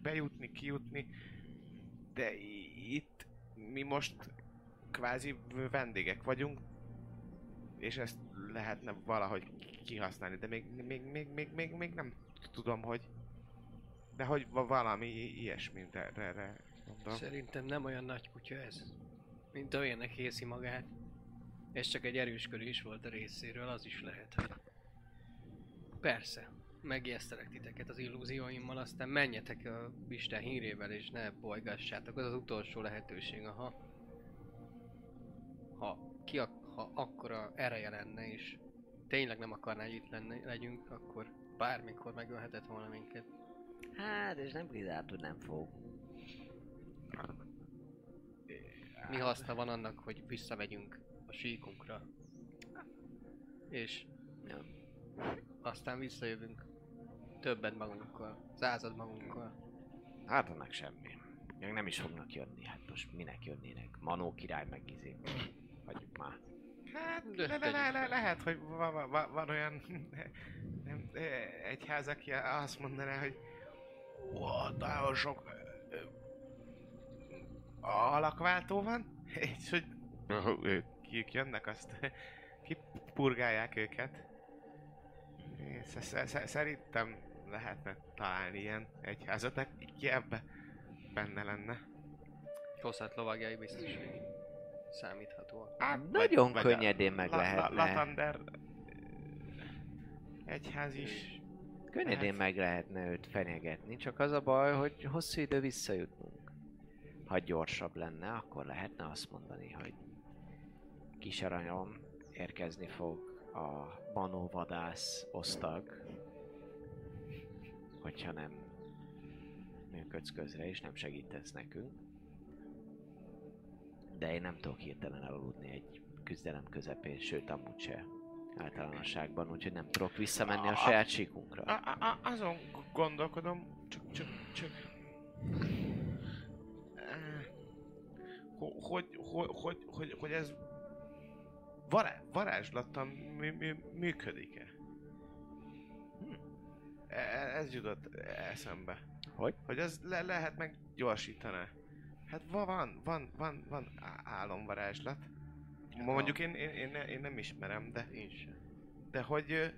bejutni, kijutni, de itt mi most kvázi vendégek vagyunk, és ezt lehetne valahogy kihasználni, de még, még, még, még, még, még nem tudom, hogy de hogy va- valami ilyesmi, de erre, erre mondom. Szerintem nem olyan nagy kutya ez, mint olyannek érzi magát. Ez csak egy erőskörű is volt a részéről, az is lehet. Persze, megijesztelek titeket az illúzióimmal, aztán menjetek a Isten hírével, és ne bolygassátok, az az utolsó lehetőség, aha. Ha ki ak- ha akkora ereje lenne, és tényleg nem akarná, hogy itt lenne, legyünk, akkor bármikor megölhetett volna minket. Hát, és nem kizárt, hogy nem fog. Mi haszna van annak, hogy visszamegyünk a síkunkra? És Ja. aztán visszajövünk többet magunkkal, század magunkkal. Hát annak semmi. Még nem is fognak jönni, hát most minek jönnének? Manó király meg izé. Hagyjuk már. Hát, le, le, le, le, lehet, hogy va, va, va, van olyan nem, egyház, aki azt mondaná, hogy ó, nagyon sok ö, alakváltó van, és hogy kik jönnek, azt kipurgálják őket. Szerintem lehetne találni ilyen egyházat, aki ebbe benne lenne. Koszát lovagjai biztos, hogy számíthatóak. Hát, Nagyon a könnyedén meg La- La- lehetne. Latander egyház is. Könnyedén lehet. meg lehetne őt fenyegetni, csak az a baj, hogy hosszú idő visszajutnunk. Ha gyorsabb lenne, akkor lehetne azt mondani, hogy kis aranyom érkezni fog a Manó vadász osztag, hogyha nem működsz közre és nem segítesz nekünk. De én nem tudok hirtelen elaludni egy küzdelem közepén, sőt amúgy se általánosságban, úgyhogy nem tudok visszamenni a saját síkunkra. A, a, a, azon gondolkodom, csak, csak, csak... Ho- Hogy, hogy, hogy, hogy, hogy ez vará, varázslattal mű, mű, működik-e? Hm. E- Ez jutott eszembe. Hogy? Hogy ez le, lehet meg gyorsítani. Hát va- van, van, van, van álomvarázslat. Mondjuk én, én, én, én nem ismerem, de... Én sem. De hogy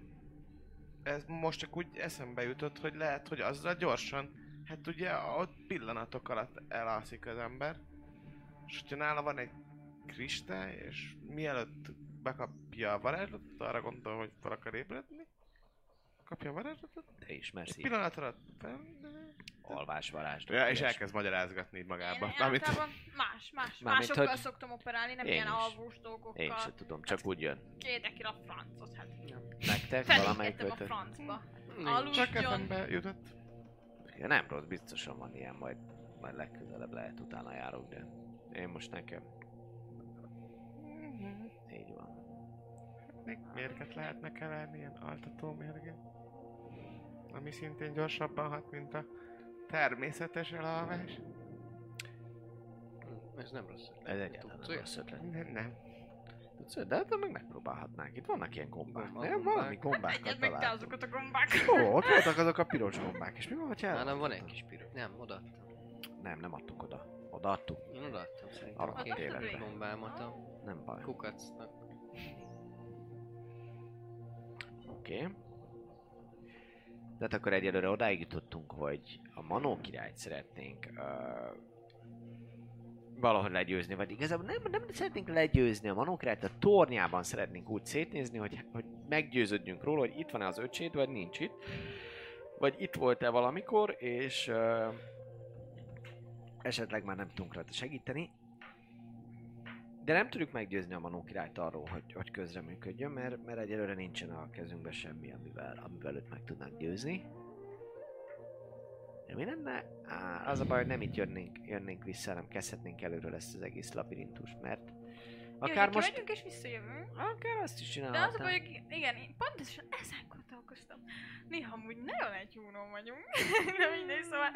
ez most csak úgy eszembe jutott, hogy lehet, hogy azzal gyorsan, hát ugye ott pillanatok alatt elalszik az ember, és hogyha nála van egy kristály, és mielőtt bekapja a varázslatot, arra gondol, hogy fel akar ébredni, kapja a varázslatot, Te ismersz egy így pillanat alatt fel... alvás varázs. Ja, és elkezd magyarázgatni így magába. Én Amit, más, más, Mármint, másokkal hogy- szoktam operálni, nem Én ilyen is. alvós dolgokkal. Én se tudom, csak úgy jön. Kérdek el a francot, hát. Nektek valamelyik a francba. Nincs. Aludjon. csak eszembe jutott. Ja, nem rossz, biztosan van ilyen, majd, majd legközelebb lehet utána járok, de én most nekem. Így van. Még mérget lehetne keverni, ilyen altató mérget. Ami szintén gyorsabban hat, mint a természetes elalvás. Ez nem rossz. Ez egyáltalán nem rossz ötlet. Nem, nem. Tudsz, De hát meg megpróbálhatnánk. Itt vannak ilyen gombák, Gomba, nem? gombák. Valami gombákat Egyet meg te azokat a gombák. Ó, ott voltak azok a piros gombák, és mi van, ha Már nem van egy kis piros. Nem, odaadtam. Nem, nem adtuk oda. Odaadtuk? Én odaadtam szerintem. Arra Két tényleg. bombámat a Nem baj. kukacnak. Oké. Okay. De hát akkor egyelőre odáig jutottunk, hogy a Manó királyt szeretnénk uh, valahogy legyőzni, vagy igazából nem, nem szeretnénk legyőzni a Manó királyt, a tornyában szeretnénk úgy szétnézni, hogy, hogy meggyőződjünk róla, hogy itt van-e az öcséd, vagy nincs itt. Vagy itt volt-e valamikor, és uh, esetleg már nem tudunk rajta segíteni. De nem tudjuk meggyőzni a Manó királyt arról, hogy, hogy közreműködjön, mert, mert egyelőre nincsen a kezünkben semmi, amivel, amivel őt meg tudnánk győzni. De mi lenne? Á, az a baj, hogy nem itt jönnénk, jönnénk vissza, hanem kezdhetnénk előről ezt az egész labirintust, mert akár Akár most... És visszajövünk. Akár azt is De az a csinálhatnám. baj, hogy igen, pontosan ezen gondolkoztam. Néha amúgy nagyon egy húnó vagyunk. De mindegy, szóval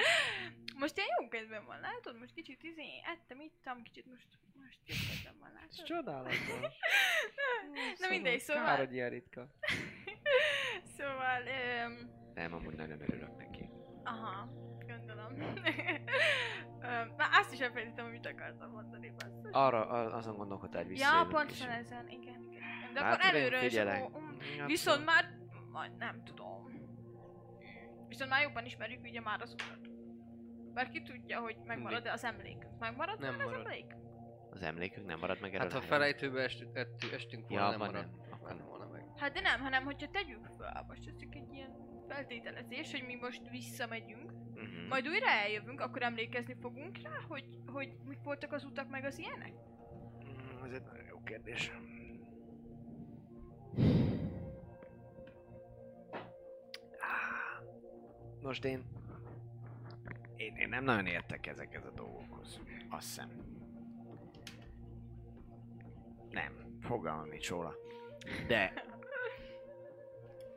most ilyen jó kedvem van, látod? Most kicsit izé, ettem, ittam, kicsit most, most jó kedvem van, Ez látod? csodálatos. Na mindegy, szóval... Kár, hogy ilyen ritka. Szóval, öm, Nem, amúgy nagyon örülök neki. aha, gondolom. Na azt is elfelejtettem, amit akartam mondani, basszus. Arra, a- azon gondolkodtál, hogy Ja, és- ezen, igen, igen. De Hát akkor előről is, akkor, um, Ja, Viszont már, majd nem tudom. Viszont már jobban ismerjük ugye már az utat. Bár ki tudja, hogy megmarad-e az emlék. Megmarad Nem már az marad. emlék? Az emlékünk nem marad meg erről Hát ha felejtőbe est, ettünk, estünk volna, Ja, nem marad. nem. Akkor Nem volna meg. Hát de nem, hanem hogyha tegyük fel, most ez csak egy ilyen feltételezés, hogy mi most visszamegyünk, Mhm. majd újra eljövünk, akkor emlékezni fogunk rá, hogy, hogy mik voltak az utak meg az ilyenek? Mm, Ez egy nagyon jó kérdés. Most én... Én, én nem nagyon értek ezekhez a dolgokhoz. Azt hiszem. Nem, fogalmam nincs róla. De...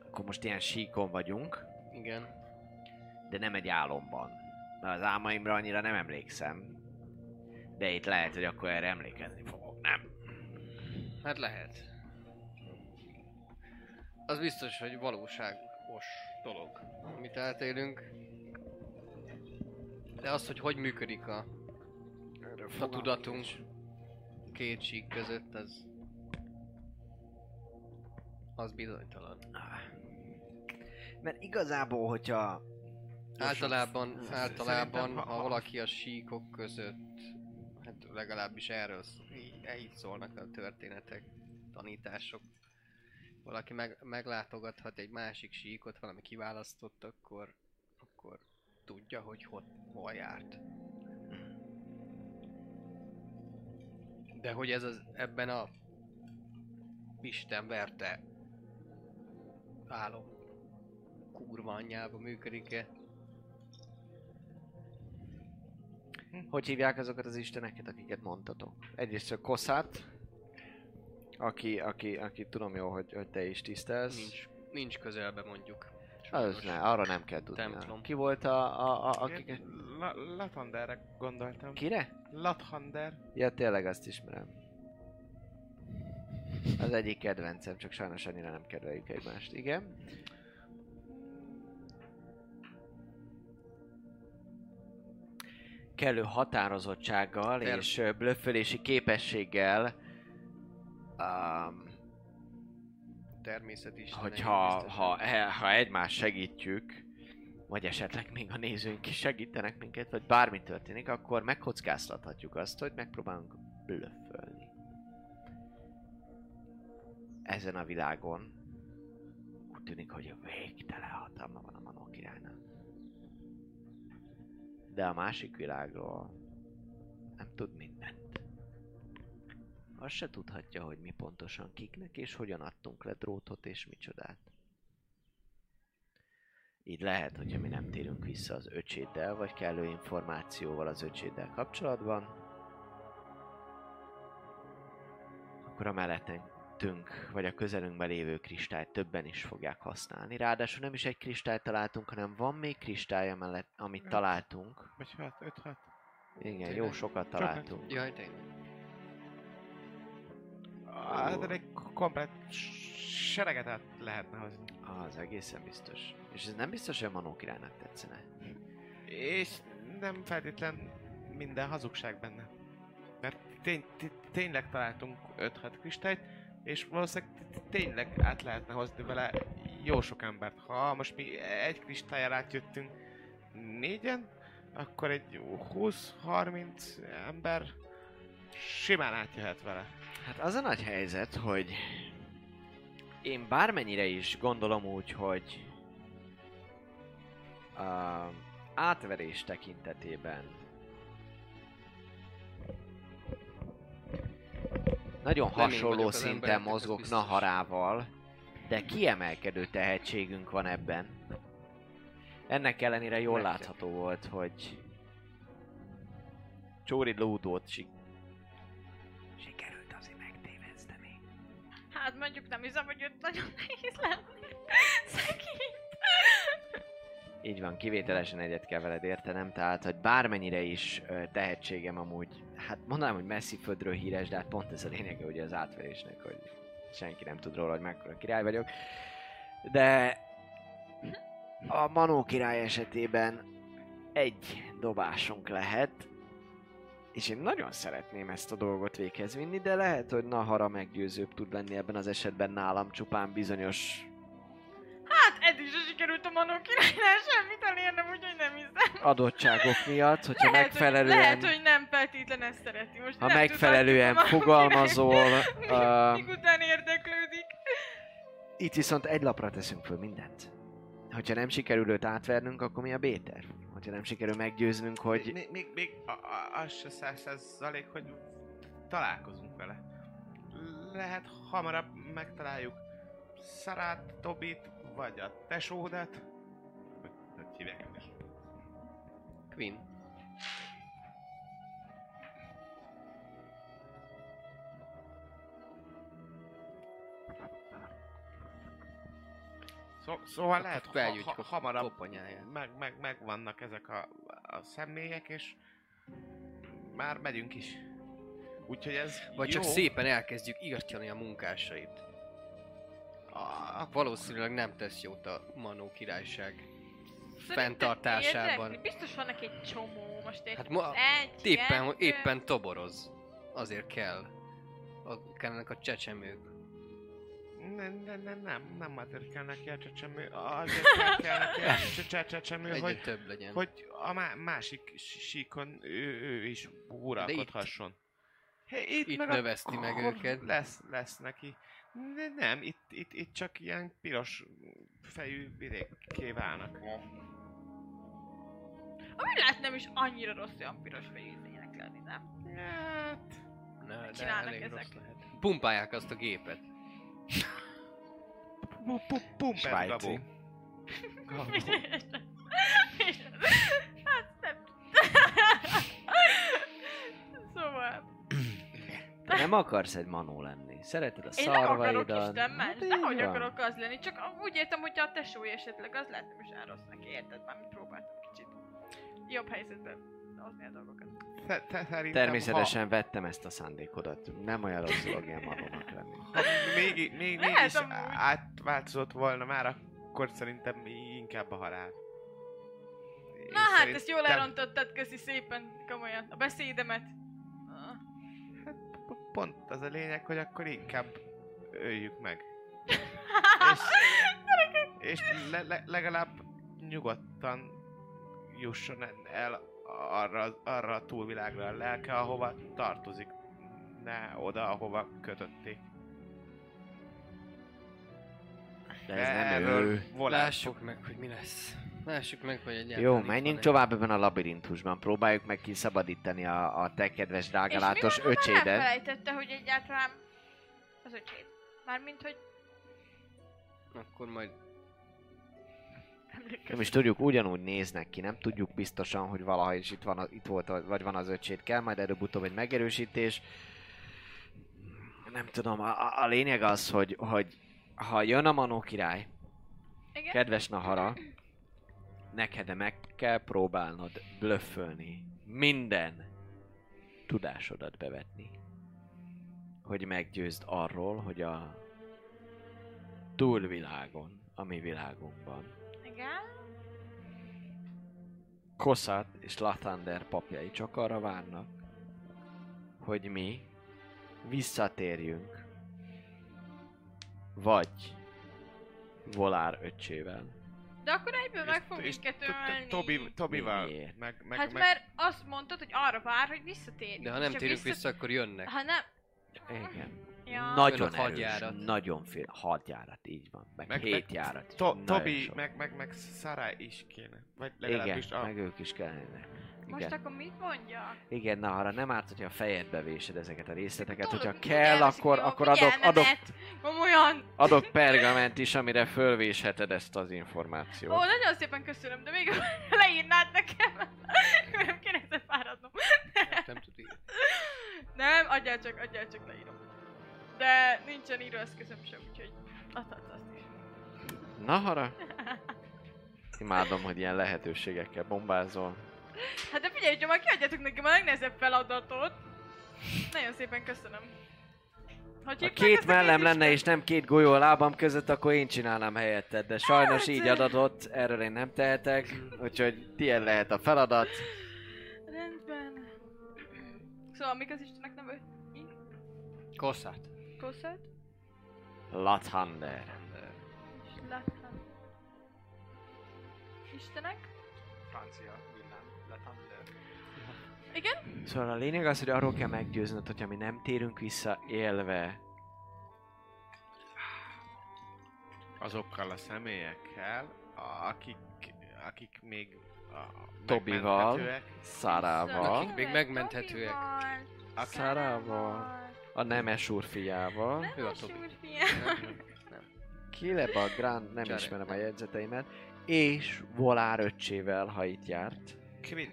Akkor most ilyen síkon vagyunk, Igen. de nem egy álomban. Mert az álmaimra annyira nem emlékszem. De itt lehet, hogy akkor erre emlékezni fogok, nem? Hát lehet. Az biztos, hogy valóságos dolog, amit átélünk. De az, hogy hogy működik a, a tudatunk két sík között, az... Az bizonytalan. Mert igazából, hogyha... Általában, általában, ha, ha- valaki a síkok között, hát legalábbis erről így, így szólnak a történetek, tanítások. Valaki meg, meglátogathat egy másik síkot, valami kiválasztott, akkor, akkor tudja, hogy hol, hol járt. De hogy ez az, ebben a Isten verte álom kurva anyjába működik-e? Hogy hívják azokat az isteneket, akiket mondtatok? Egyrészt a Koszát, aki, aki, aki tudom jó, hogy, hogy te is tisztelsz. Nincs, nincs közelbe mondjuk. Az ne, arra nem kell tudni. templom. Ki volt a, a, a akik... La- Lathanderre gondoltam. Kire? Lathander. Ja, tényleg azt ismerem. Az egyik kedvencem, csak sajnos annyira nem kedveljük egymást. Igen. Kellő határozottsággal Ter- és blöffölési képességgel Um, Természet is. hogyha ha, e- ha egymást segítjük, vagy esetleg még a nézőink is segítenek minket, vagy bármi történik, akkor megkockáztathatjuk azt, hogy megpróbálunk blöffölni. Ezen a világon úgy tűnik, hogy végtelen hatalma van a Manó királynak. De a másik világról nem tud mindent. Azt se tudhatja, hogy mi pontosan kiknek és hogyan adtunk le drótot és micsodát. Így lehet, hogyha mi nem térünk vissza az öcséddel, vagy kellő információval az öcséddel kapcsolatban, akkor a mellettünk, vagy a közelünkben lévő kristályt többen is fogják használni. Ráadásul nem is egy kristályt találtunk, hanem van még kristály mellett, amit találtunk. Vagy hát, öt, hat. Igen, jó sokat találtunk. Jaj, tényleg. Hát, egy komplet sereget át lehetne hozni. Az egészen biztos. És ez nem biztos, hogy a Manó királynak tetszene. És nem feltétlen minden hazugság benne. Mert tény, té- tényleg találtunk 5-6 kristályt, és valószínűleg tényleg át lehetne hozni vele jó sok embert. Ha most mi egy kristályjal átjöttünk négyen, akkor egy 20-30 ember simán átjöhet vele. Hát az a nagy helyzet, hogy én bármennyire is gondolom úgy, hogy a átverés tekintetében nagyon Nem hasonló szinten mozgok. Naharával, de kiemelkedő tehetségünk van ebben. Ennek ellenére jól Nektek. látható volt, hogy Csóri Lódót Hát mondjuk nem hiszem, hogy őt nagyon nehéz lenni. Szegény. Így van, kivételesen egyet kell veled értenem, tehát, hogy bármennyire is ö, tehetségem amúgy, hát mondanám, hogy messzi földről híres, de hát pont ez a lényege ugye az átverésnek, hogy senki nem tud róla, hogy mekkora király vagyok. De a Manó király esetében egy dobásunk lehet, és én nagyon szeretném ezt a dolgot véghez vinni, de lehet, hogy Nahara meggyőzőbb tud lenni ebben az esetben nálam csupán bizonyos Hát eddig se sikerült a Manó királynál semmit elérnem, úgyhogy nem hiszem. adottságok miatt, hogyha Lehet, megfelelően... hogy, lehet, hogy nem feltétlen ezt szereti. Most Ha megfelelően Manó fogalmazol, uh, Míg után érdeklődik. itt viszont egy lapra teszünk föl mindent. Hogyha nem sikerül őt átvernünk, akkor mi a B-terv? Hogyha nem sikerül meggyőznünk, hogy Még, még, még a, a, az se százszerzalék, hogy találkozunk vele. Lehet hamarabb megtaláljuk Szarát, Tobit, vagy a tesódat. Hogy, hogy hívják a tesódat? Queen. Szó, szóval lehet, ha, Felgyújtjuk ha, hamarabb koponyáját. meg, meg, megvannak ezek a, a személyek, és már megyünk is. Úgyhogy ez Vagy jó. csak szépen elkezdjük igazítani a munkásait. A, Valószínűleg nem tesz jót a Manó királyság fenntartásában. érdekli? Biztos vannak egy csomó most egy, Hát ma egy, éppen, kettő. éppen toboroz. Azért kell. A, kellenek a csecsemők. Nem, nem, nem, nem, nem azért kell neki a csecsemő, azért kell, neki a cse- cse- csecsemő, hogy, több legyen. hogy a má- másik sí- síkon ő, ő is uralkodhasson. Hé, itt, itt meg növeszti meg őket. Lesz, lesz neki. De nem, itt, itt, itt csak ilyen piros fejű vidékké válnak. Ami lehet nem is annyira rossz olyan piros fejű lenni, nem? Hát, Ne, de csinálnak elég ezek? rossz lehet. Pumpálják azt a gépet. Pu- pu- pumpet Svájci. gabó. hát nem. szóval... te nem akarsz egy manó lenni. Szereted a Én nem akarok szarvaidat. Isten ments, Hát így de hogy van. akarok az lenni, csak úgy értem, hogy a tesói esetleg az lehet nem is áll rossz neki, érted? Mármint próbáltam kicsit jobb helyzetben hozni a dolgokat. Szerintem, Természetesen vettem ezt a szándékodat. Nem olyan rossz dolog ilyen manónak lenni. Ha, ha még, még Lehet mégis amúgy. átváltozott volna már, akkor szerintem inkább a halál. Én Na hát, szerintem- ezt jól elrontottad, köszi szépen, komolyan. A beszédemet. Ah. pont az a lényeg, hogy akkor inkább öljük meg. és és le, le, legalább nyugodtan jusson el arra, arra a túlvilágra a lelke, ahova tartozik. Ne oda, ahova kötötték. De ez nem Erről ő. volás Lássuk meg, hogy mi lesz. Lássuk meg, hogy egyáltalán Jó, menjünk tovább ebben a labirintusban. Próbáljuk meg kiszabadítani a, a te kedves drágalátos És mi van, öcsédet. elfelejtette, hogy egyáltalán az öcséd? Mármint, hogy Akkor majd Nem is tudjuk, ugyanúgy néznek ki, nem tudjuk biztosan, hogy valaha is itt, van, itt volt, a- vagy van az öcsét, kell majd előbb-utóbb egy megerősítés. Nem tudom, a, a- lényeg az, hogy, hogy ha jön a Manó király, igen? kedves Nahara, neked meg kell próbálnod blöffölni minden tudásodat bevetni. Hogy meggyőzd arról, hogy a túlvilágon, a mi világunkban. Kosszát és Lathander papjai csak arra várnak, hogy mi visszatérjünk, vagy Volár öccsével. De akkor egyből meg fog minket ölni. Tobi, Tobival, Miért? meg, meg, Hát meg, mert azt mondtad, hogy arra vár, hogy visszatérjünk. De ha nem térünk vissza- vissza, akkor jönnek. Ha nem... Igen. Ja. Nagyon a erős, hadjárat. nagyon fél, hadjárat, így van. Meg, Meg- meg meg- hét járat. to, Tobi, sok. meg, meg, meg Sarai is kéne. Vagy Igen, legalábbis a... meg ők is kellene. Most Igen, akkor mit mondja? igen na arra nem árt, hogyha a fejedbe vésed ezeket a részleteket, hogyha hogy kell, akkor, akkor adok, adok. Komolyan. adok pergament is, amire fölvésheted ezt az információt. Ó, nagyon szépen köszönöm, de még leírnád nekem. nem kéne ezzel fáradnom. Nem írni. Nem, adjál csak, adjál csak, leírom. De nincsen íróeszközöm sem, úgyhogy adhatsz azt is. Nahara? Imádom, hogy ilyen lehetőségekkel bombázol. Hát de figyelj, már kiadjátok nekem a legnehezebb feladatot. Nagyon szépen köszönöm. Hogy Ha két mellem két lenne és nem két golyó a lábam között, akkor én csinálnám helyetted, de sajnos Hát, így adatott, erről én nem tehetek, úgyhogy tiéd lehet a feladat. Rendben. Szóval mik az Istenek neve? Kosszát. Kosszát? Lathander. És. Istenek? Francia villám, Letander. Igen? Szóval a lényeg az, hogy arról kell meggyőznöd, hogyha mi nem térünk vissza élve, azokkal a személyekkel, akik, akik még a, Tobival. Szarával, Akik még megmenthetőek. akik, Szarával, a Nemes úr fiával, Ő a Tobi. Kileb a Grand, nem Jared. ismerem a jegyzeteimet, és Volár öccsével, ha itt járt. Quinn.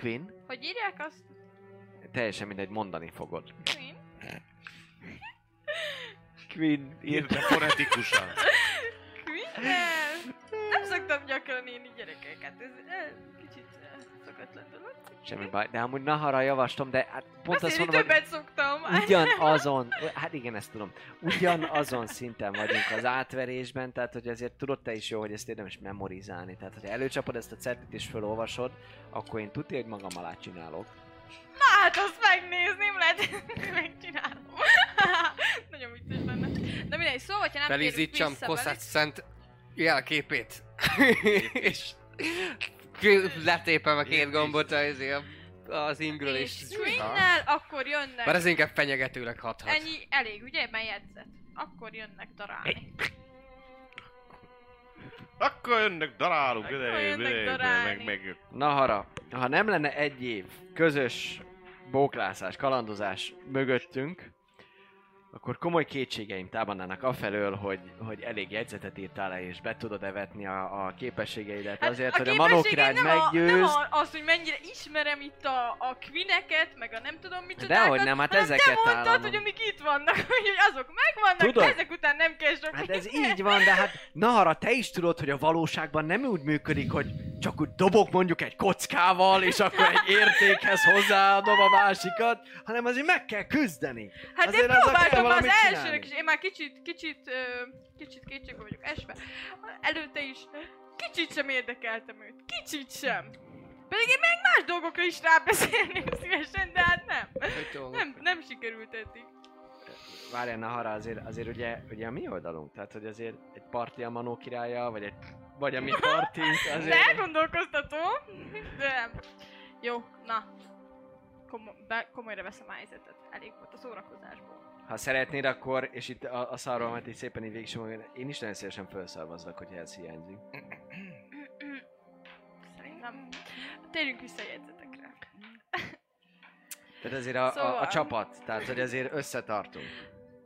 Quinn, Hogy írják azt? teljesen mindegy, mondani fogod. Quinn, Írd le fonetikusan. Queen? Nem szoktam gyakran írni gyerekeket, ez eh, dolog. Semmi baj, de amúgy Nahara javaslom, de hát pont azt Beszélni mondom, hogy többet szoktam. ugyanazon, hát igen, ezt tudom, ugyanazon szinten vagyunk az átverésben, tehát hogy azért tudod te is jó, hogy ezt érdemes memorizálni, tehát hogy előcsapod ezt a certit és felolvasod, akkor én tudja, hogy magam alá csinálok. Na hát azt megnézném, lehet megcsinálom. Nagyon vicces lenne. De mindegy, szóval, hogyha nem Felizítsam velük- szent jelképét. és letépem a két gombot az, az ingről és... és Queen-nel, akkor jönnek. Bár ez inkább fenyegetőleg hathat. Ennyi elég, ugye? Bejegyzett. Akkor jönnek darálni. Akkor jönnek darálunk, Akkor ide, jönnek ide, darálni. meg, meg, Nahara, ha nem lenne egy év közös bóklászás, kalandozás mögöttünk, akkor komoly kétségeim támadnának afelől, hogy, hogy elég jegyzetet írtál le, és be tudod evetni a, a képességeidet Hát azért, a hogy a Manó királyt nem, a, nem a, az, hogy mennyire ismerem itt a, a quineket, meg a nem tudom mit Dehogy nem, hát ezeket te mondtad, állandóan. hogy amik itt vannak, hogy azok megvannak, Tudod? ezek után nem kell sok Hát ez így van, de hát Nahara, te is tudod, hogy a valóságban nem úgy működik, hogy csak úgy dobok mondjuk egy kockával, és akkor egy értékhez hozzáadom a másikat, hanem azért meg kell küzdeni. Hát Azért én azzal próbáltam az valamit elsőnek csinálni. is, én már kicsit, kicsit, kicsit kétségbe vagyok esve. Előtte is kicsit sem érdekeltem őt. Kicsit sem. Pedig én még más dolgokra is rábeszélnék szívesen, de hát nem. Nem, nem sikerült eddig. Várjál, Nahara, azért, azért ugye, ugye a mi oldalunk, tehát hogy azért egy parti a Manó királya, vagy egy, vagy a mi partink, De azért... elgondolkoztató, de nem. Jó, na. Komo- be, komolyra veszem a helyzetet. Elég volt a szórakozásból. Ha szeretnéd, akkor, és itt a, a szarromat így szépen így végig én is nagyon szívesen felszarvazlak, hogyha ez hiányzik. Szerintem. Térjünk vissza a jegyzetekre. Tehát azért a, a, a Szóval- csapat, tehát hogy azért összetartunk.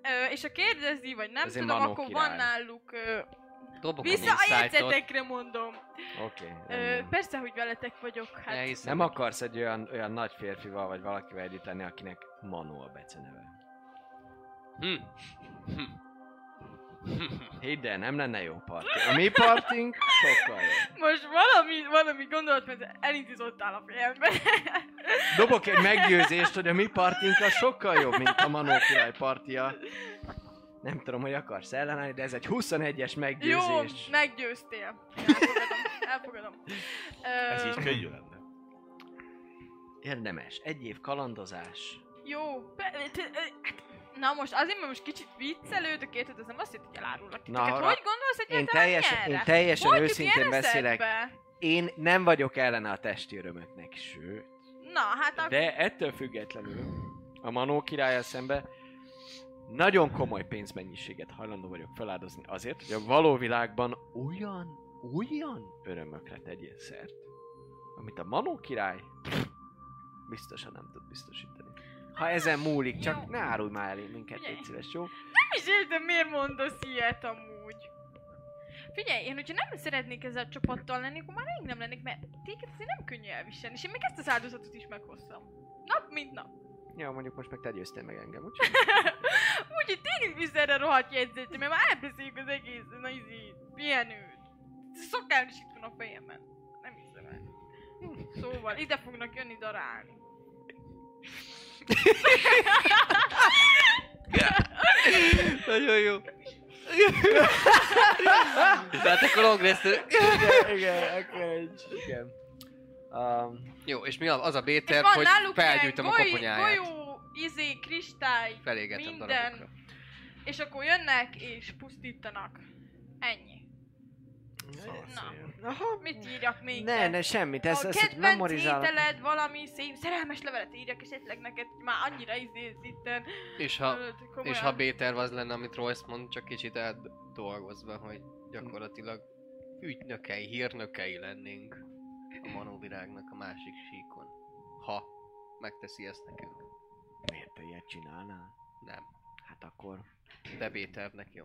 Ö, és ha kérdezi, vagy nem Azért tudom, akkor király. van náluk... Ö, Dobok vissza a jegyzetekre mondom. Oké. Okay, persze, hogy veletek vagyok. Hát, Elhiszem, nem akarsz egy olyan, olyan nagy férfival, vagy valakivel együtt lenni, akinek Manó a beceneve. Hm. Hidd el, nem lenne jó parti. A mi partink sokkal jobb. Most valami, valami gondolat, mert elintizottál a fejembe. Dobok egy meggyőzést, hogy a mi partink az sokkal jobb, mint a Manó király partia. Nem tudom, hogy akarsz ellenállni, de ez egy 21-es Jó, meggyőzés. meggyőztél. Elfogadom, elfogadom. Ez így könnyű lenne. Érdemes. Egy év kalandozás. Jó, be, te- ö, hát, Na most azért, mert most kicsit viccelődök, érted, ez nem azt jelenti, hogy elárulok Na, titeket. arra- Hogy gondolsz Én egyáltalán teljesen, ilyenre? én teljesen Voltjuk őszintén beszélek. összegbe? Én nem vagyok ellene a testi örömöknek, sőt. Na, hát akkor... De ettől függetlenül a Manó királya szembe nagyon komoly pénzmennyiséget hajlandó vagyok feláldozni azért, hogy a való világban olyan, olyan örömökre tegyél szert, amit a Manó király biztosan nem tud biztosítani. Ha ezen múlik, csak Jó. ne árulj már elé minket, Figyelj. légy szíves, jó? Nem is értem, miért mondasz ilyet amúgy. Figyelj, én hogyha nem szeretnék ezzel a csapattal lenni, akkor már rég nem lennék, mert téged azért nem könnyű elviselni, és én még ezt az áldozatot is meghoztam. Nap mint nap. Ja, mondjuk most meg te győztél meg engem, úgyhogy Úgyhogy tényleg vissza erre rohadt jegyzetre, mert már elbeszéljük az egész, na izé, pihenőt. Szokál is itt van a fejemben. Nem hiszem el. Szóval, ide fognak jönni darálni. Nagyon jó. Tehát akkor Longrest... igen, igen, akkor egy, igen. Um, Jó, és mi az, az a van hogy felgyűjtöm a koponyáját. Golyó, izé, kristály, Felégetem minden. darabokra. és akkor jönnek és pusztítanak. Ennyi. Na, Aha. mit írjak még? Ne, ne, semmit, ezt, a ezt, kedvenc ételed valami szép szerelmes levelet írjak esetleg neked, már annyira izé itten. És ha, és ha B-terv az lenne, amit Royce mond, csak kicsit átdolgozva, hogy gyakorlatilag ügynökei, hírnökei lennénk a manóvirágnak a másik síkon. Ha megteszi ezt nekünk. Miért te ilyet csinálnál? Nem. Hát akkor... De B-tervnek jó.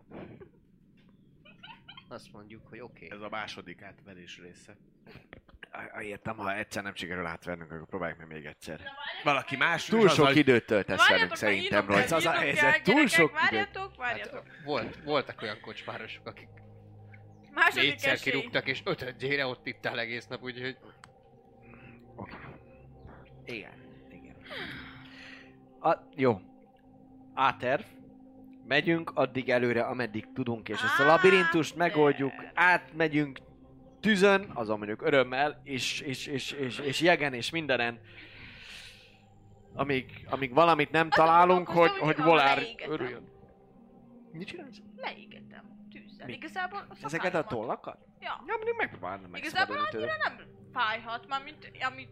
Azt mondjuk, hogy oké. Ez a második átverés része. Értem, ha egyszer nem sikerül átvernünk, akkor próbáljuk meg még egyszer. Valaki más Túl sok időt töltesz velünk szerintem, Rajc. Az a helyzet, túl sok. Várjatok, várjatok. Hát, volt, voltak olyan kocsmárosok, akik Második négyszer esély. kirúgtak, és ötödjére ott ittál egész nap, úgyhogy Igen, igen. A, jó. A-terv. Megyünk addig előre, ameddig tudunk, és ezt a labirintust megoldjuk, átmegyünk tűzön, azon mondjuk örömmel, és, és, és, és, és jegen, és mindenen. Amíg, amíg valamit nem találunk, hogy, hogy Volár leégetem. örüljön. Mit csinálsz? Leégettem tűzzel. Igazából a Ezeket a tollakat? Ja. Ja, mindig megpróbálom Igazából annyira nem fájhat, már mint amit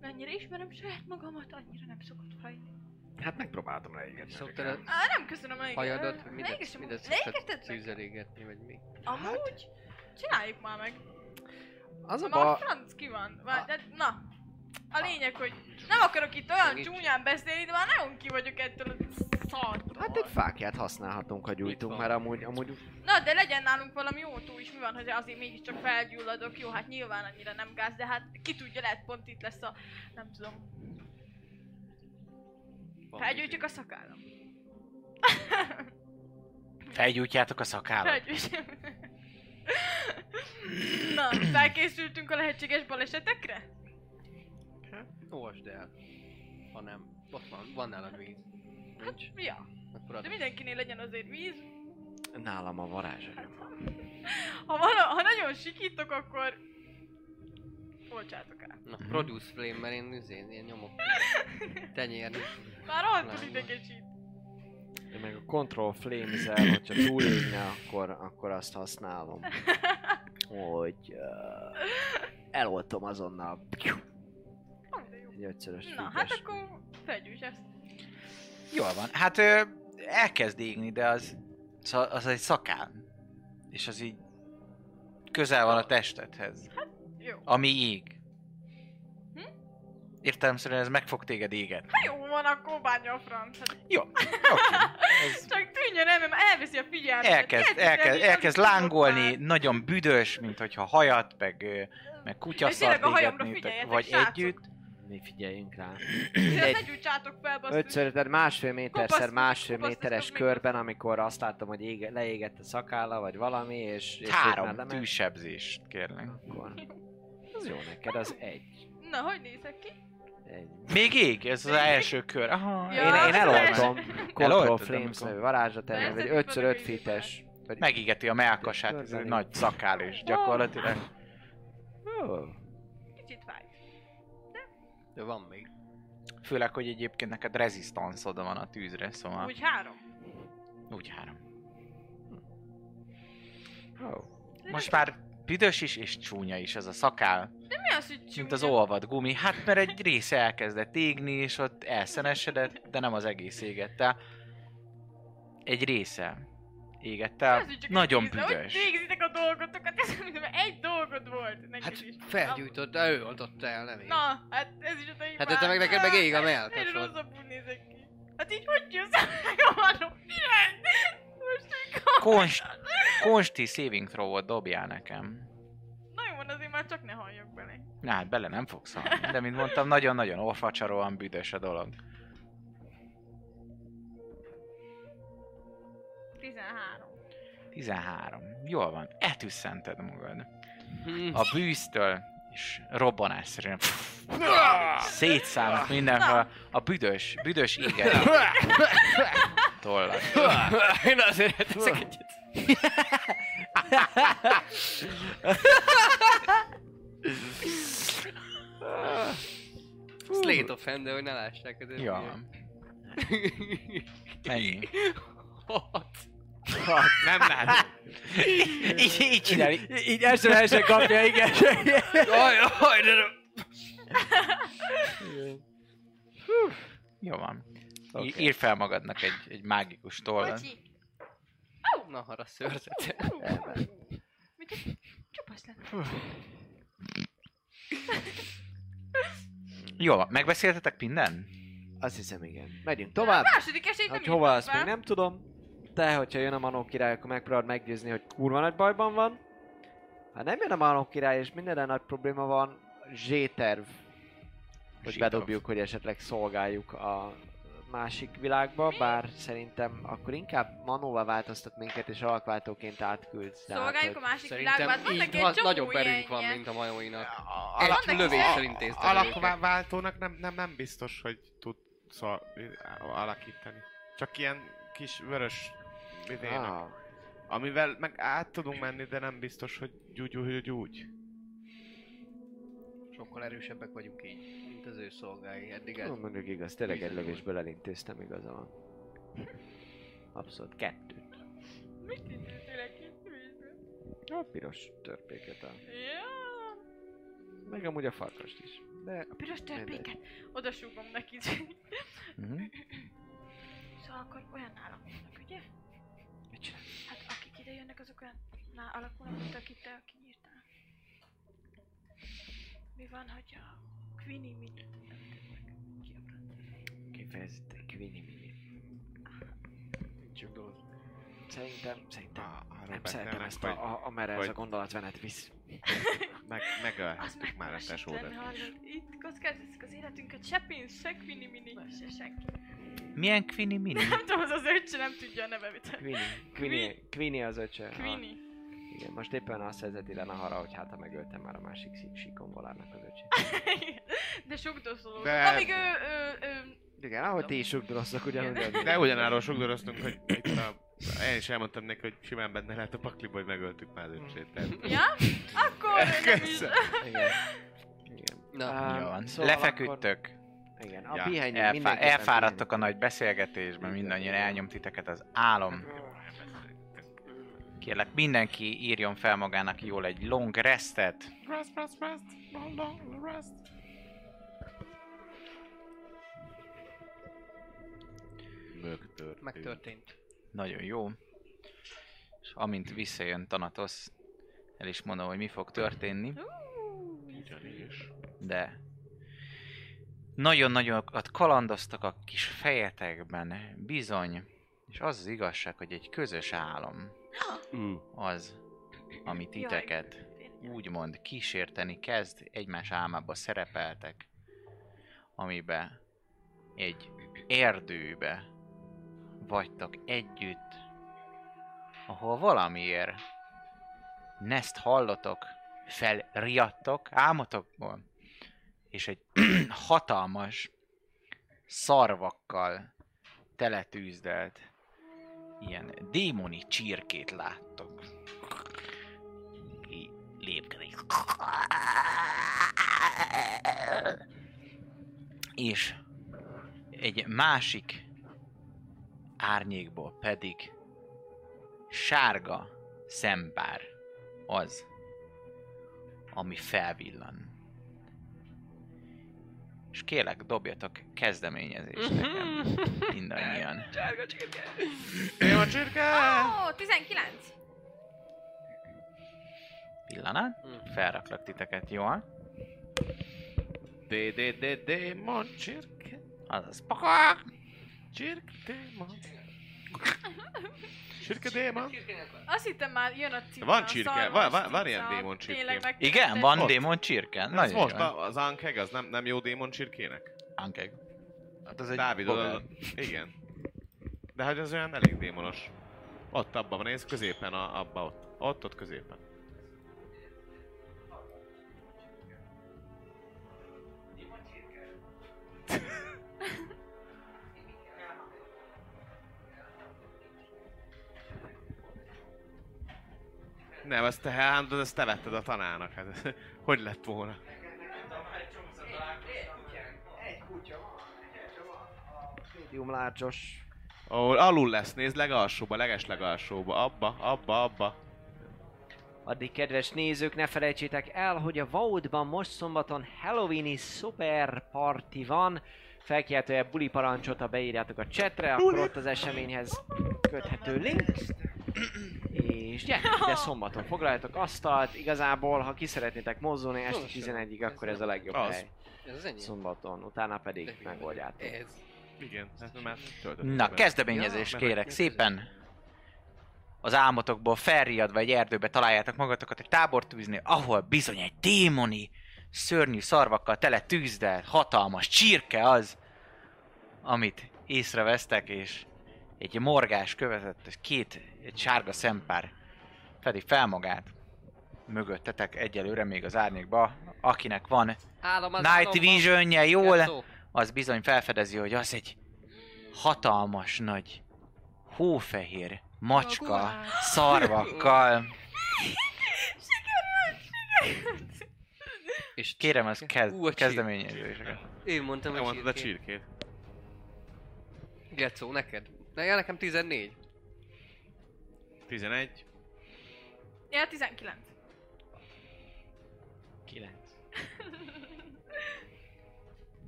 mennyire ismerem saját magamat, annyira nem szokott fájni. Hát megpróbáltam leégetni. szoktál a Á, nem köszönöm a hajadat, hogy Leégesem- midet szoktad vagy mi? Amúgy? Csináljuk már meg. Az a ba... franc ki van. Vár, de, na. A lényeg, hogy nem akarok itt olyan Segíts. csúnyán beszélni, de már nagyon ki vagyok ettől a szartól. Hát egy fákját használhatunk, ha gyújtunk, mert amúgy, amúgy Na, de legyen nálunk valami jó túl is, mi van, hogy azért mégiscsak felgyulladok. Jó, hát nyilván annyira nem gáz, de hát ki tudja, lehet pont itt lesz a, nem tudom, Van felgyújtjuk a szakállam. Felgyújtjátok a. Felgyújtjuk. Na, felkészültünk a lehetséges balesetekre? Olvasd el. Ha nem, ott van, van nálad víz. Nincs? Ja, Akkor de mindenkinél legyen azért víz. nálam a varázserő. Ha, vala, ha nagyon sikítok, akkor Olcsátok el. Na, produce flame, mert én üzén, ilyen nyomok. Tenyérni. Már rohadtul idegesít. Én meg a Control Flames-el, hogyha túlégne, akkor, akkor azt használom. Hogy uh, eloltom azonnal egy ötszörös Na, hát akkor fegyűs ezt. Jól van. Hát ö, elkezd égni, de az, az egy szakál. És az így közel van a testedhez. Jó. Ami ég. Hm? Értelemszerűen ez meg fog téged égetni. Hát jó van, akkor bánja a franc. Jó, oké. Ez csak tűnjön el, mert elveszi a figyelmet. elkezd, elkezd, el, elkezd lángolni, már. nagyon büdös, mint hogyha hajat, meg, meg kutyaszart égetnétek, vagy srácok. együtt. Mi figyeljünk rá. Fel, basszus. Ötször, tehát másfél méterszer másfél méteres körben, amikor azt látom, hogy ége, leégett a szakálla, vagy valami, és... és Három tűsebzést, kérlek. Akkor... Az jó neked, az egy. Na, hogy nézek ki? egy. Még ég, ez az első kör. Aha, Ja, Én, én eloltom Control Flames nevű varázslat ellen, Persze, vagy hogy 5 vannak 5 így fites. Vagy... megigeti a melkasát, ez egy nagy szakál és gyakorlatilag. Kicsit fáj. De van még. Főleg, hogy egyébként neked rezisztanszod van a tűzre, szóval Úgy három. úgy három. ó. Most már büdös is és csúnya is ez a szakál, De mi az, hogy csúnya? mint az olvad gumi. Hát mert egy része elkezdett égni, és ott elszenesedett, de nem az egész égett el. Egy része égett el, az, nagyon egy vízre? Hogy büdös. végzitek a dolgotokat? Ez egy dolgod volt neked Hát is. felgyújtott, de ő oltotta el, nem én. Na, hát ez is a te Hát te meg neked meg ég a Én melkasod. rosszabbul nézek ki. Hát így hogy jössz el a vanom? Konst, konsti saving throw-ot dobjál nekem. Na jó van, azért már csak ne halljak bele. Na hát bele nem fogsz halni, de mint mondtam, nagyon-nagyon olfacsaróan büdös a dolog. 13. 13. Jól van, eltüsszented magad. Hm. A bűztől és robbanásszerűen szétszállnak mindenhol a büdös, büdös éget. Tollat. Én azért teszek egyet. Slate of hand, de hogy ne lássák ezért. Jó van. Mennyi? Hat. Nem látom. így, így csinálni. Így első helyesen kapja, igen. Jaj, jaj, de. Jó van. Okay. Ír fel magadnak egy, egy mágikus tollat. Na, harra szőrzete. Mit csupasz? Jó megbeszéltetek minden? Azt hiszem, igen. Megyünk tovább. Második esélyt nem Hogy hova, azt még nem tudom. Te, hogyha jön a Manó király, akkor megpróbálod meggyőzni, hogy kurva nagy bajban van. Ha nem jön a Manó király, és minden nagy probléma van, Z-terv. Hogy bedobjuk, hogy esetleg szolgáljuk a másik világba, bár szerintem akkor inkább Manóval változtat minket, és alakváltóként átküldsz. tehát, Szolgáljuk a hogy- másik világban. Szerintem Hát vannak így egy ha- csomó nagyobb erőnk ilyen- van, mint a majóinak. A- Egy intéztem őket. Alakváltónak nem, nem, nem biztos, hogy tud szó, alakítani. Csak ilyen kis vörös vidének. Ah, Amivel meg át tudunk menni, de nem biztos, hogy úgy, úgy, úgy. Sokkal erősebbek vagyunk így, mint az ő szolgái. Eddig ez Tudom, mondjuk igaz, tényleg egy lövésből elintéztem, igaza van. Abszolút kettőt. Mit intéztél egy A piros törpéket, a... Ja. meg amúgy a farkast is. De A piros törpéket. Oda súgom neki. Uh-huh. Szóval akkor olyan nálam vannak, ugye? mit csinál? Hát akik ide jönnek, azok olyan ná, alakulnak, mint akit te kinyírtál. Mi van, hogy a Queenie mit Kifejezetten Queenie Mini. Szerintem, szerintem Ah, arról nem szeretem ezt, a, a, amerre ez a gondolatvenet visz. meg, Az megölhettük már a tesódat is. Itt kockáztatjuk az életünket, se pénz, se Queenie Mini, se senki. Milyen Queenie Mini? Nem tudom, az az öccse nem tudja a nevevit. Queenie, Queenie, Queenie az öccse. Queenie. Igen, most éppen azt vezeti le Nahara, hogy hát ha megöltem már a másik síkon volárnak az öccse. De sugdoszoló. De- Amíg ő, ő, ő, Igen, ahogy ti is sugdorosztok ugyanúgy. Igen. De ugyanarról sugdoroztunk, hogy itt a... Én is elmondtam neki, hogy simán benne lehet a pakliba, hogy megöltük már az öcsét. tehát- Ja? Akkor nem is. Köszönöm. Igen. Na, Jó van. szóval Lefeküdtök. Igen, a Ja. pihenjünk Elfá- elfáradtok a nagy beszélgetésben, mindannyian elnyom titeket az álom. Kérlek, mindenki írjon fel magának jól egy long restet. Rest, rest, rest. Long, long rest. Megtörtént. megtörtént. Nagyon jó. És amint visszajön Thanatos, el is mondom, hogy mi fog történni, Ugyanis. de nagyon-nagyokat kalandoztak a kis fejetekben, bizony. És az az igazság, hogy egy közös álom. Az, ami titeket úgymond kísérteni kezd, egymás álmába szerepeltek, amibe egy erdőbe vagytok együtt, ahol valamiért Neszt hallotok, felriadtok álmotokból, és egy hatalmas szarvakkal teletűzdelt ilyen démoni csirkét láttok. Így lépkedik. És egy másik árnyékból pedig sárga szempár az, ami felvillan. És kérlek, dobjatok kezdeményezést nekem, mindannyian. Én a csirke! Ó, 19! Pillanat, felraklak titeket, jól? D, D, D, démon, csirke. Azaz, Csirke, démon. Csirke, démon. Azt hittem már jön a cím. Van csirke, van- van- van ilyen démon csirkém. Igen, van Ott. démon csirke. Ez Nagyon most a, az Ankeg, az nem, nem jó démon csirkének? Ankeg. Hát az egy Dávid, oda, igen. De hogy az olyan elég démonos. Ott abban van, nézd, középen, a, abba ott. Ott, ott középen. Nem, ezt te elhántod, ezt te vetted a tanának. Hát, hogy lett volna? Medium large-os. Ahol alul lesz, nézd legalsóba, leges legalsóba. Abba, abba, abba. Addig kedves nézők, ne felejtsétek el, hogy a Vaudban most szombaton Halloweeni Super Party van. Felkiáltója buli parancsot, ha beírjátok a chatre, akkor ott az eseményhez köthető link. És gyertek ide szombaton, foglaljatok asztalt, igazából, ha ki szeretnétek mozdulni este 11-ig, akkor ez a legjobb Az. hely. Ez az enyém. Szombaton, utána pedig megoldjátok. Ez. Igen, hát már töltöttük Na, be. kezdeményezést Ja, kérek, szépen az álmotokból felriadva egy erdőbe találjátok magatokat egy tábort tűzni, ahol bizony egy démoni, szörnyű szarvakkal tele tűzdel, hatalmas csirke az, amit észrevesztek, és egy morgás követett, és két, egy sárga szempár fedi fel magát. Mögöttetek egyelőre még az árnyékba, akinek van Night. Visionje jól, az bizony felfedezi, hogy az egy hatalmas nagy hófehér macska szarvakkal. És Kérem, az Ú, a kezd, kezdeményezéseket. Én mondtam, hogy a csirkét. Getszó, neked. Ne, ja, nekem 14. 11. Ja, 19. 9.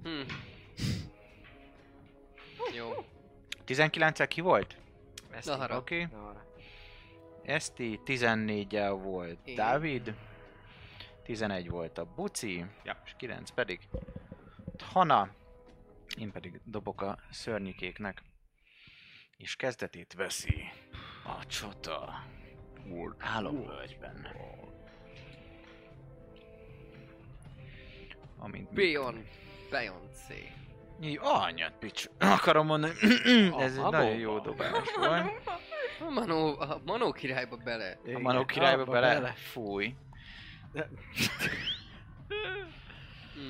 Hm. Jó. 19 ki volt? Oké. Okay. Eszti 14-el volt Én. Dávid, 11 volt a Buci, Ja. és 9 pedig Hana, én pedig dobok a szörnyikéknek, és kezdetét veszi a csata álomvölgyben. Amint Beyond. Beyoncé. Így, anyát, pics. Akarom mondani, ez egy A nagyon jó dobás volt. A Manó, a Manó királyba bele. A Manó királyba abba bele, fúj.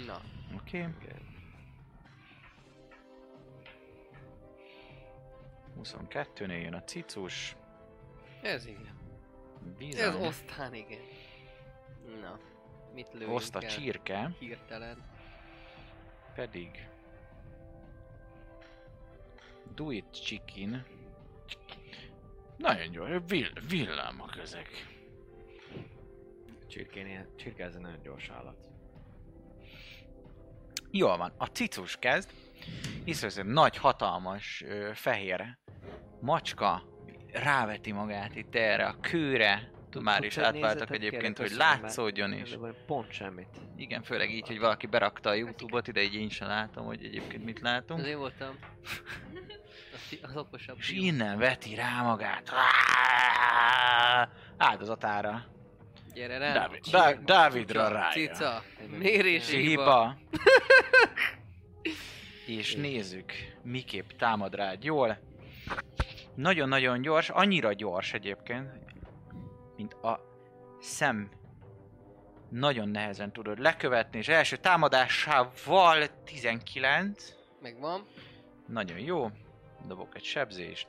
Na. Oké. Okay. 22-nél jön a cicus. Ez igen. Bizony. Ez osztán igen. Na. Mit lőjünk Oszt a el? csirke, Hirtelen. pedig... Do it chicken. Nagyon gyors, vill, villámok ezek. Csirkénél, csirke ez egy nagyon gyors állat. Jól van, a cicus kezd, hisz egy nagy, hatalmas, ö, fehér macska ráveti magát itt erre a kőre, már is átváltak egyébként, hogy látszódjon is. Pont semmit. Igen, főleg így, hogy valaki berakta a Youtube-ot ide, így én sem látom, hogy egyébként mit látunk. Az én voltam. Az, okosabb. És innen veti rá magát. Áldozatára. Gyere rá. Dávid, Dá- Dávidra rájön. Cica. Mérési hiba. Hiba. És nézzük, miképp támad rád jól. Nagyon-nagyon gyors, annyira gyors egyébként, mint a szem nagyon nehezen tudod lekövetni, és első támadásával 19. Megvan. Nagyon jó. Dobok egy sebzést.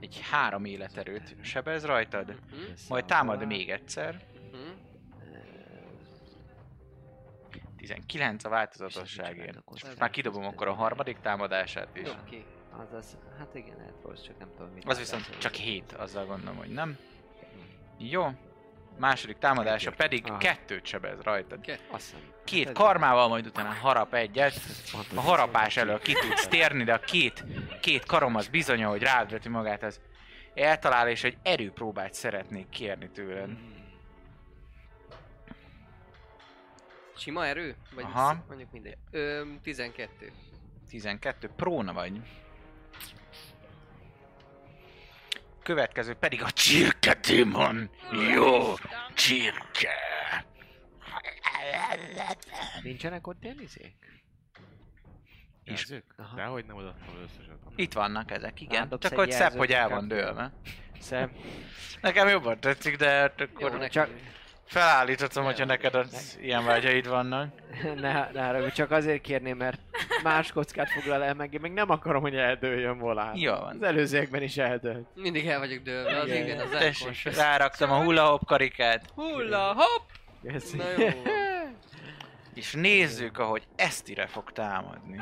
Egy három életerőt sebez rajtad, Mhm. majd támad még egyszer. 19 a változatosságért. Most már kidobom akkor a harmadik támadását is. Oké. Azaz, hát igen, lehet rossz, csak nem tudom mit. Az viszont csak 7, azzal gondolom, hogy nem. Jó. Második támadása pedig Ah. kettőt sebez rajtad. Két Ez- karmával, majd utána harap egyet. A harapás elől ki tudsz térni, de a két, két karom az bizony, hogy rád veti magát, az eltalál, és egy erőpróbát szeretnék kérni tőled. Sima erő? Vagy Aha. sz- mondjuk mindegy. Ö, 12. 12, próna vagy. Következő pedig a csirke démon. Jó, csirke. Nincsenek ott ilyen izék? És. Dehogy nem az összeset. itt vannak ezek, igen. Rádobsz Csak hogy szebb, hogy el van dőlve. Szem. Nekem jobban tetszik, de hát Jó, akkor nekem csak-. Felállítottam, hogyha neked az ilyen vágyaid vannak. ne, ne haragudj, csak azért kérném, mert más kockát foglal el meg, én még nem akarom, hogy eldőljön volán. Jó van. Az előzőekben is eldőlt. Mindig el vagyok dőlve, az Igen. az Tessék, ráraktam a hula hop karikát, Hulla, hopp! Köszi. Na jó. és nézzük, ahogy Esztire fog támadni.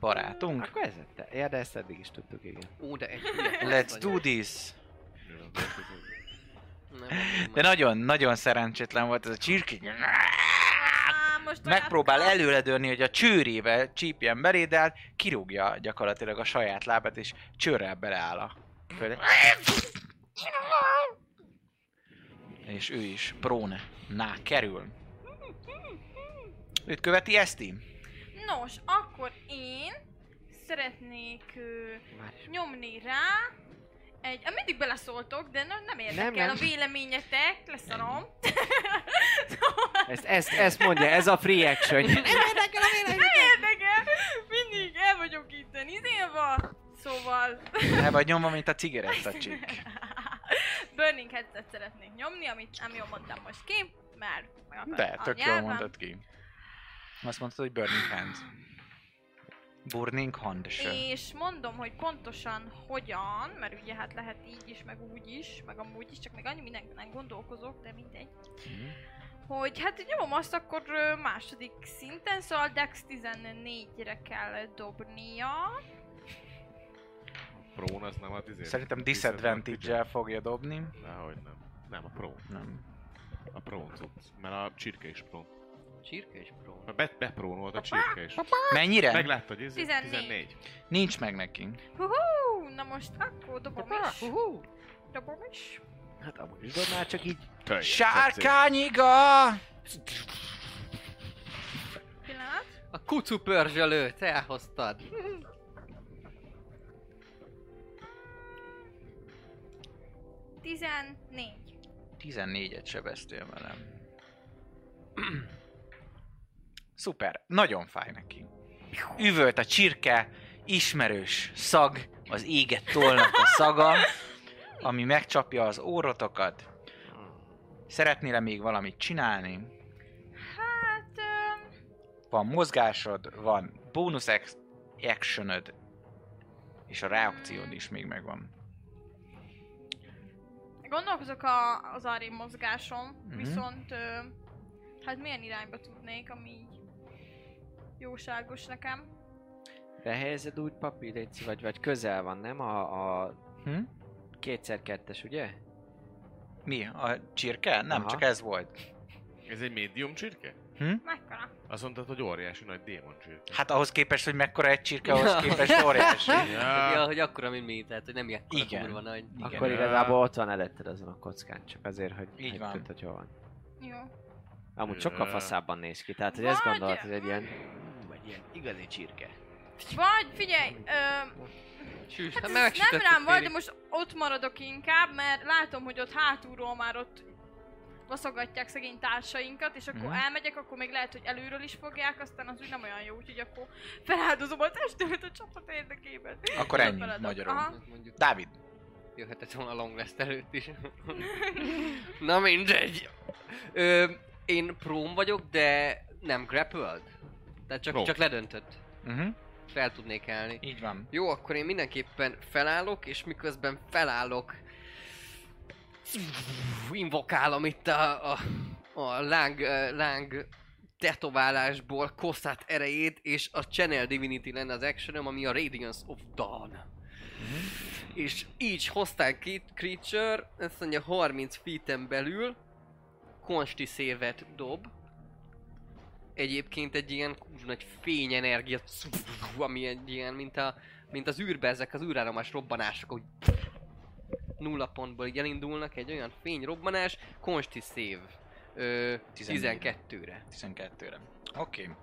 Barátunk. Akkor ez. Ja, de ezt eddig is tudtuk, igen. Ó, de egy Let's do this! De nagyon, nagyon szerencsétlen volt ez a csirke. Á, most Megpróbál olyan- előredőlni, hogy a csőrével csípjen belé, de hát kirúgja gyakorlatilag a saját lábát, és csőrrel beleáll a földre. És ő is próne ná kerül. Őt követi Eszti? Nos, akkor én szeretnék ö, nyomni rá egy... Mindig beleszóltok, de nem, nem érdekel Nem, nem. a véleményetek, leszarom. Ezt, ezt, ezt mondja, ez a free action. nem érdekel, mindig el vagyok itt izélva. Szóval... El vagy nyomva, mint a cigarettacsik. Burning Headset szeretnék nyomni, amit nem jól mondtam most ki, mert megakadt De, a tök jól mondtad ki. Azt mondtad, hogy Burning Hands. Burning Hand. És mondom, hogy pontosan hogyan, mert ugye hát lehet így is, meg úgy is, meg amúgy is, csak még annyi mindenben gondolkozok, de mindegy. Mhm. Hogy hát nyomom azt akkor második szinten, szóval Dex 14-re kell dobnia. Prón az nem a tizé. Szerintem disadvantage-el fogja dobni. Dehogy nem. Nem, a prón. Nem. A prón cucc. Mert a csirke is prón. Csirke és pró. Mert be, beprónolt volt a csirke is. Mennyire? Megláttad, hogy ez 14. 14. Nincs meg neki. Hú, na most akkor dobom is. Dobom is. Hát amúgy is dobnál, csak így. Teljes Sárkányiga! Pillanat. A kucu pörzsölőt elhoztad. 14. 14-et sebeztél velem. Szuper, nagyon fáj neki. Üvölt a csirke, ismerős szag, az égett tollnak a szaga, ami megcsapja az órotokat. Szeretnél még valamit csinálni? Hát... Ö, Van mozgásod, van bónusz actionöd, és a reakciód is még megvan. Gondolkozok a, az arém mozgásom, Mhm. viszont ö, hát milyen irányba tudnék, ami jóságos nekem. Behelyezed úgy papír, Léci, vagy, vagy közel van, nem? A, a Hm? kétszer kettes, ugye? Mi? A csirke? Nem, Aha. csak ez volt. Ez egy médium csirke? Mekkora? Azt mondtad, hogy óriási nagy démon csirke. Hát ahhoz képest, hogy mekkora egy csirke, ahhoz képest óriási. Ja, Ja, hogy akkora, mint mi, tehát hogy nem ilyen Igen. kurva nagy. Igen. Akkor igazából ott van eletted azon a kockán, csak azért, hogy Így van. tudd, hogy hol van. Jó. Amúgy sokkal faszábban néz ki, tehát hogy ezt Vagy- gondolod, hogy egy ilyen... Vagy ilyen igazi csirke. Vagy figyelj, ö, Sűs, hát hát ez nem rám van, de most ott maradok inkább, mert látom, hogy ott hátulról már ott vaszogatják szegény társainkat, és akkor Mhm. elmegyek, akkor még lehet, hogy előről is fogják, aztán az úgy nem olyan jó, úgyhogy akkor feláldozom a testemet a csapat érdekében. Akkor ennyi, feladat. magyarul. Aha. Mondjuk Dávid, jöhetett volna a long rest előtt is. Na mindegy. Ö, én próm vagyok, de nem grappled. Tehát csak, Pró. csak ledöntött. uh-huh. Fel tudnék állni. így van. Jó, akkor én mindenképpen felállok, és miközben felállok, invokálom itt a, a, a láng, láng tetoválásból Kosszát erejét, és a Channel Divinity lenne az actionom, ami a Radiance of Dawn. És így hoztál két creature, ezt mondja 30 feet belül, konsti szévet dob, egyébként egy ilyen kurva nagy fényenergia, ami egy ilyen, mint, a, mint az űrbe ezek az űrállomás robbanások, hogy nulla pontból így elindulnak, egy olyan fényrobbanás, konsti szév. Ö, 14-re. 12-re. 12-re. Oké. Okay.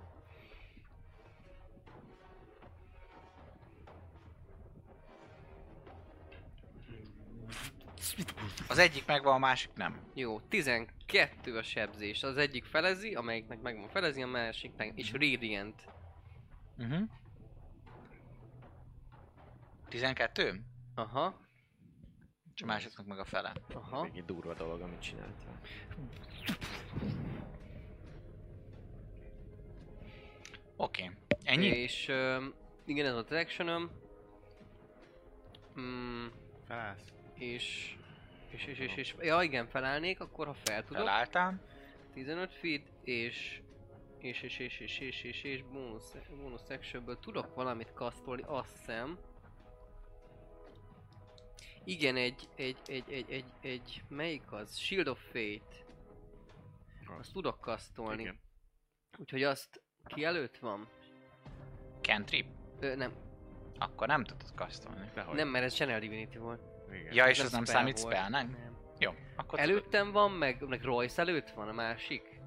Az egyik megvan, a másik nem. Jó, 12 a sebzés. Az egyik felezi, amelyiknek megvan felezi, a másiknek, és Radiant. Uh-huh. 12? Aha, És a másiknak meg a fele. aha. Még egy durva dolog, amit csináltál. Oké. Okay. Ennyi? És ö, igen, ez a actionom. Mm, Felállsz és... És, és, és, és, ja igen, felállnék, akkor ha fel tudok. Felálltam. 15 feet, és... És, és, és, és, és, és, és bónusz, bónusz tudok valamit kasztolni, azt hiszem. Igen, egy, egy, egy, egy, egy, egy, melyik az? Shield of Fate. Azt tudok kasztolni. Úgyhogy azt ki előtt van? Cantrip? Ö, nem. Akkor nem tudod kasztolni. Nem, mert ez Channel Divinity volt. Igen. Ja, és Ez az nem spell számít spellnek? Nem. Jó, akkor Előttem van, meg, meg Royce előtt van a másik.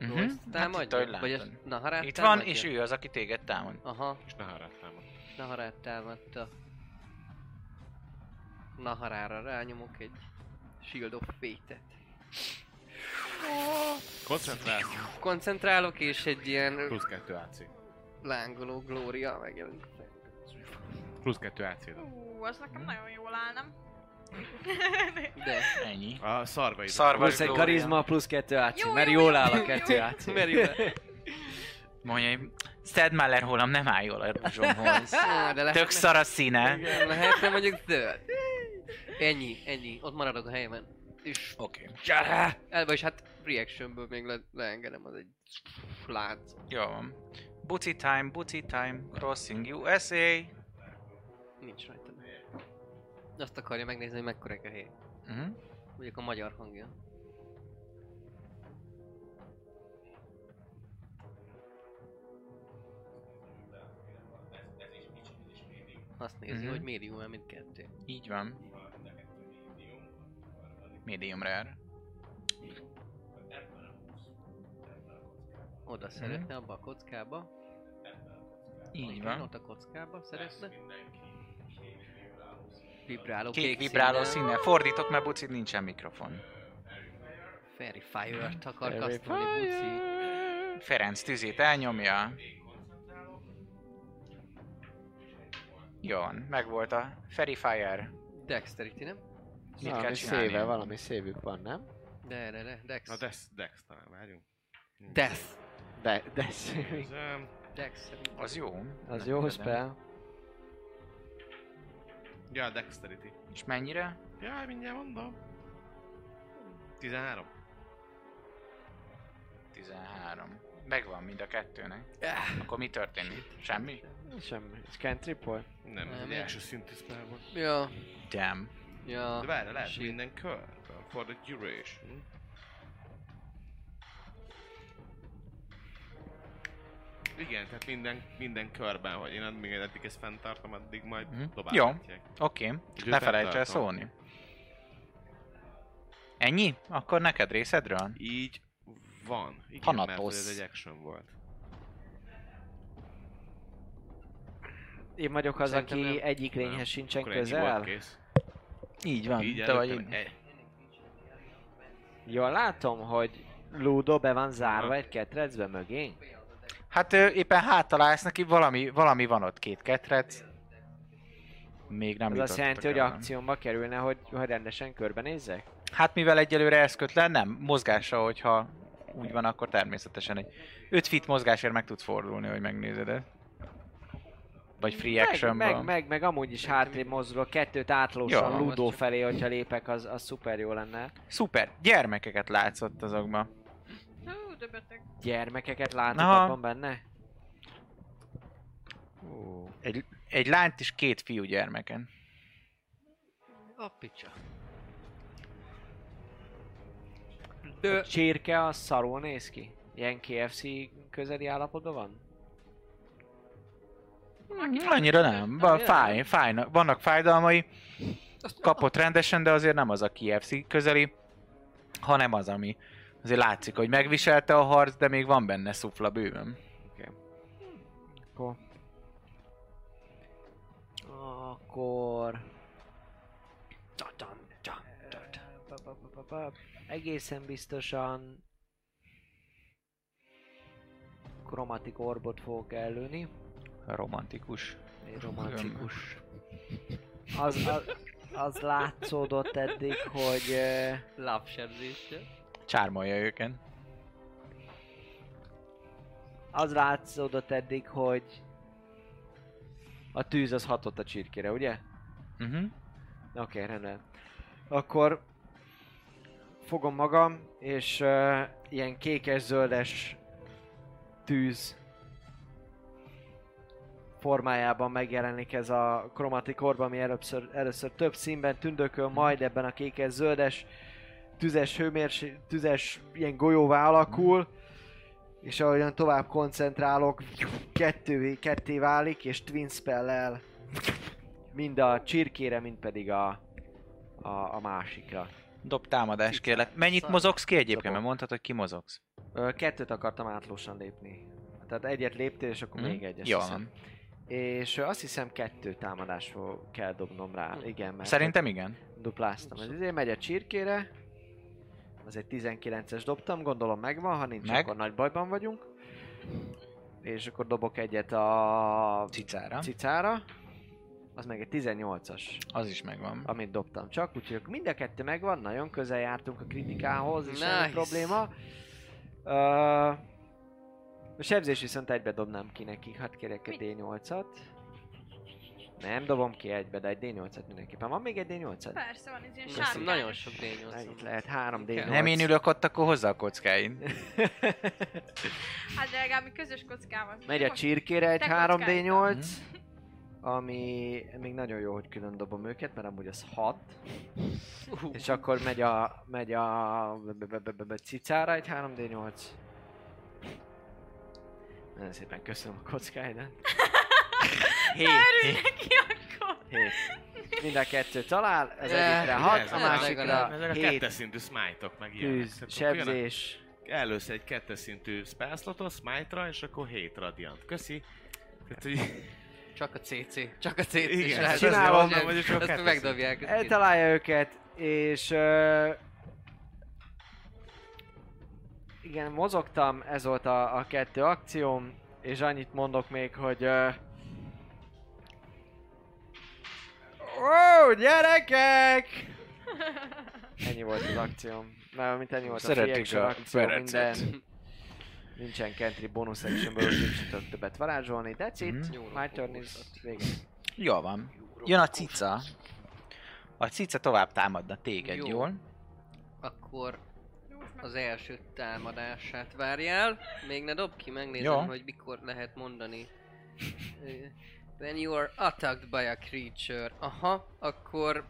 Uh-huh. Royce Hát támadja? itt, ahogy Vagy. Naharát Itt van, támadja? és ő az, aki téged támad. Aha, És ne haráltál Naharát támadta. Naharára rányomok egy Shield of Fate-et. Koncentrálsz. Koncentrálok és egy ilyen Plusz 2 AC. lángoló glória megjelenik. Plusz 2 AC. Ú, az nekem nagyon jól áll, nem? De, Ennyi. A szarvaid. Szarva Plusz egy karizma, plusz kettő AC, Jó, mert jó, jól jó, áll a kettő. AC. mert jó. Mondja, hogy Szed Meller hólam nem áll jól a rúzsomhoz. Tök szar a színe. Igen, lehet, nem vagyok zöld. Ennyi, ennyi. Ott maradok a helyemen. És Oké. gyere! El, vagyis hát reactionből még le, leengedem, az egy lánc. Jó van. Buci time, buci time, crossing USA. Nincs rajta. Azt akarja megnézni, hogy mekkora a hely. Uh-huh. Mondjuk a magyar hangja. Azt nézi, Mhm. hogy médium el mindkettő. Így van. Medium rare. Oda szeretne abba a kockába. Így van. Ott a kockába szeretne. Vibráló Kék kék, vibráló színnel. színnel. Fordítok, mert bucid nincsen mikrofon. Fairy Fire-t akar Fairy kasztolni, buci. Ferenc tüzét elnyomja. Jó megvolt a Ferry Fire. Dexterity, nem? Mit kell Valami csinálni? széve, valami szévük van, nem? De, de, de, Dex. Na Dex, Dex talán, várjunk. Death. De, de szévük. Nézem. Dex. Az jó. Az jó spell. Ja, Dexterity. És mennyire? Jaj, mindjárt mondom. 13. 13. Megvan mind a kettőnek. Yeah. Akkor mi történik? Semmi? Semmi. Ez cantrip volt? Nem, ez egy első szintű spell volt. Ja, Damn. ja. De várj, lehet shit. minden kör. For the duration. Igen, tehát minden, minden körben, hogy én amíg eddig ezt fenntartom, addig majd Mhm. dobálhatják. Oké, okay. Ne felejts el szólni. Ennyi? Akkor neked részedről? Így van. Igen, Thanatos. mert ez egy action volt. Én vagyok az, Szerintem aki nem. egyik lényhez Nem. sincsen Akkor közel. Így van, Így te vagy én. e- Jól látom, hogy Ludo be van zárva Aha. egy ketrecbe mögé. Hát ö, éppen háttalálsz neki, valami, valami van ott két ketrec. Még nem Ez azt jelenti, hogy el. akciómba kerülne, hogy, hogy rendesen körbenézzek? Hát mivel egyelőre eszkötlen, nem. Mozgása, hogyha úgy van, akkor természetesen egy 5 fit mozgásért meg tudsz fordulni, hogy megnézed ezt. Vagy free Meg, action meg, meg, meg amúgy is hátrébb mozdulok, kettőt átlósan Jó. Ludo felé, hogyha lépek, az, az szuper jó lenne. Szuper, gyermekeket látszott azokban. Hú, de beteg. Gyermekeket látok Aha. abban benne? Ó. Egy, egy lányt és két fiú gyermeken. A picsa. A Ö, csirke az szarul néz ki? Ilyen KFC közeli állapotban van? Annyira nem, fáj, fáj, vannak fájdalmai, kapott rendesen, de azért nem az a KFC közeli, hanem az, ami azért látszik, hogy megviselte a harc, de még van benne szufla bőven. Akkor... Akkor... Pa, pa, pa, pa. Egészen biztosan... Kromatik orbot fogok előni. Romantikus. Romantikus. Az, az, az látszódott eddig, hogy... Lábsebzéssel. Csármolja őket. Az látszódott eddig, hogy... A tűz az hatott a csirkére, ugye? Uh-huh. Oké, okay, rendben. Akkor fogom magam, és uh, ilyen kékes-zöldes tűz formájában megjelenik ez a kromatik orb, ami először, először több színben tündököl, majd ebben a kékes-zöldes tüzes hőmérs, tüzes ilyen golyóvá alakul, és ahogyan tovább koncentrálok, kettővé, ketté válik, és twin spell mind a csirkére, mind pedig a, a, a másikra. Dob támadás kérlek. Mennyit Szar. mozogsz ki egyébként? Dobom. Mert mondtad, hogy ki mozogsz. Ö, kettőt akartam átlósan lépni. Tehát egyet léptél, és akkor Hm? még egyet. Jó van. És azt hiszem kettő támadásról kell dobnom rá. Igen, mert Szerintem igen. dupláztam. Ez azért megy a csirkére. Az egy 19-es dobtam, gondolom megvan, ha nincs, Meg. akkor nagy bajban vagyunk. És akkor dobok egyet a Cicára. cicára. Az meg egy 18-as. Az is megvan. amit dobtam csak, úgyhogy mind a kettő megvan, nagyon közel jártunk a kritikához, és nice. Probléma. Uh, a sebzés viszont egybe dobnám ki neki, hát kérek egy D8-at. Nem dobom ki egybe, de egy D8-at mindenképpen. Van még egy D8-at? Persze van, ez ilyen sárga. Nagyon sok D8. Itt lehet 3 D8. Nem én ülök ott, akkor hozzá a kockáin. Hát de legalább mi közös kockával. Megy a csirkére egy Te 3 kockáiddal. D8. Ami még nagyon jó, hogy külön dobom őket, mert amúgy az 6. És akkor megy a, megy a cicára egy 3D8. Nagyon szépen köszönöm a kockáidat. 7. Örülj neki akkor! 7. Mind a kettő talál, az egyikre 6, ez a másikra. Ezek a 7 kettes szintű smite-ok meg ilyenek. sebzés. Először egy kettes szintű spellslotot, smite-ra, és akkor 7 radiant. Köszi. Tehát, hogy Csak a CC. Csak a CC. Igen, ezt csinálom, nem vagyok csak kettő megdobják. Eltalálja őket, és... Uh, igen, mozogtam, ez volt a, a kettő akcióm, és annyit mondok még, hogy... Uh, Ó, gyerekek! Ennyi volt az akcióm. Mert mint ennyi volt a Szeretik free action a akció, perecet. minden. Nincsen country bonus actionből, úgyhogy tudok többet varázsolni. That's it. Mhm. My turn is vége. Jó van. Jön a cica. A cica tovább támadna téged, Jó. jól? Akkor az első támadását várjál. Még ne dob ki, megnézem, Jó. hogy mikor lehet mondani. When you are attacked by a creature. Aha, akkor...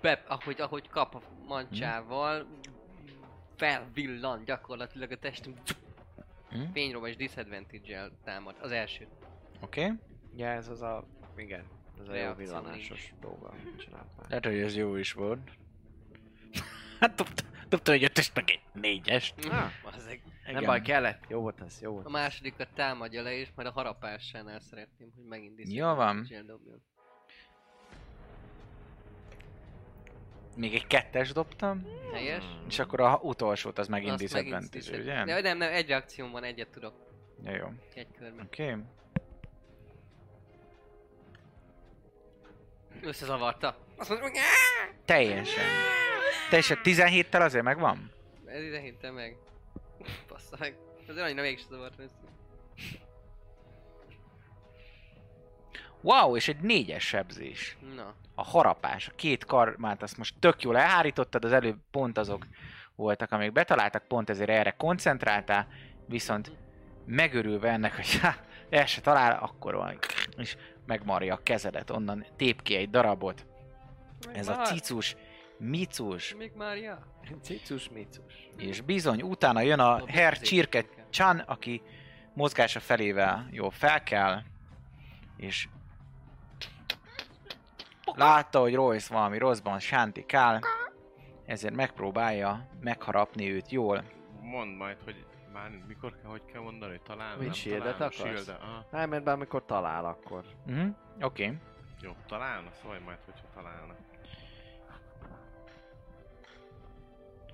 Be, ahogy, ahogy kap a mancsával, felvillan gyakorlatilag a testünk. Hm? Fényroma és disadvantage-el támad. Az első. Oké. Okay. Ja, ez az a... Igen. Ez a jó villanásos dolga. Lehet, hogy ez jó is volt. Hát dobta, dobta egy ötöst, meg egy négyest. Ah, Bazzeg. nem baj, kellett. Jó volt ez, jó volt. A másodikat támadja le, és majd a harapásánál szeretném, hogy megint Jó van. dobjon. Még egy kettes dobtam, Helyes? és akkor a utolsót az megint disadvantage, ugye? De nem, nem, egy reakción van, egyet tudok. Ja, jó. Egy körben. Oké. Okay. Összezavarta. Azt mondom, hogy Teljesen. Teljesen 17-tel azért megvan? ez ide hittem meg. Bassza meg. Azért annyira mégsem zavart össze. Wow, és egy négyes sebzés. Na. A harapás, a két karmát, azt most tök jól elhárítottad, az előbb pont azok voltak, amik betaláltak, pont ezért erre koncentráltál, viszont megörülve ennek, hogy ha, el se talál, akkor van, és megmarja a kezedet, onnan tép ki egy darabot. Ez a cicus, micus, Még Mária? Cicus, micus. és bizony utána jön a Herr. Csirke Chan, aki mozgása felével jó felkel, és látta, hogy Royce valami rosszban sántikál, ezért megpróbálja megharapni őt jól. Mondd majd, hogy már mikor kell, hogy kell mondani, hogy talán Mit, nem shieldet talán, akarsz? shieldet, aha. Nem, mert bármikor talál akkor. Mhm, oké. Okay. Jó, találna? Szólj majd, hogyha találna.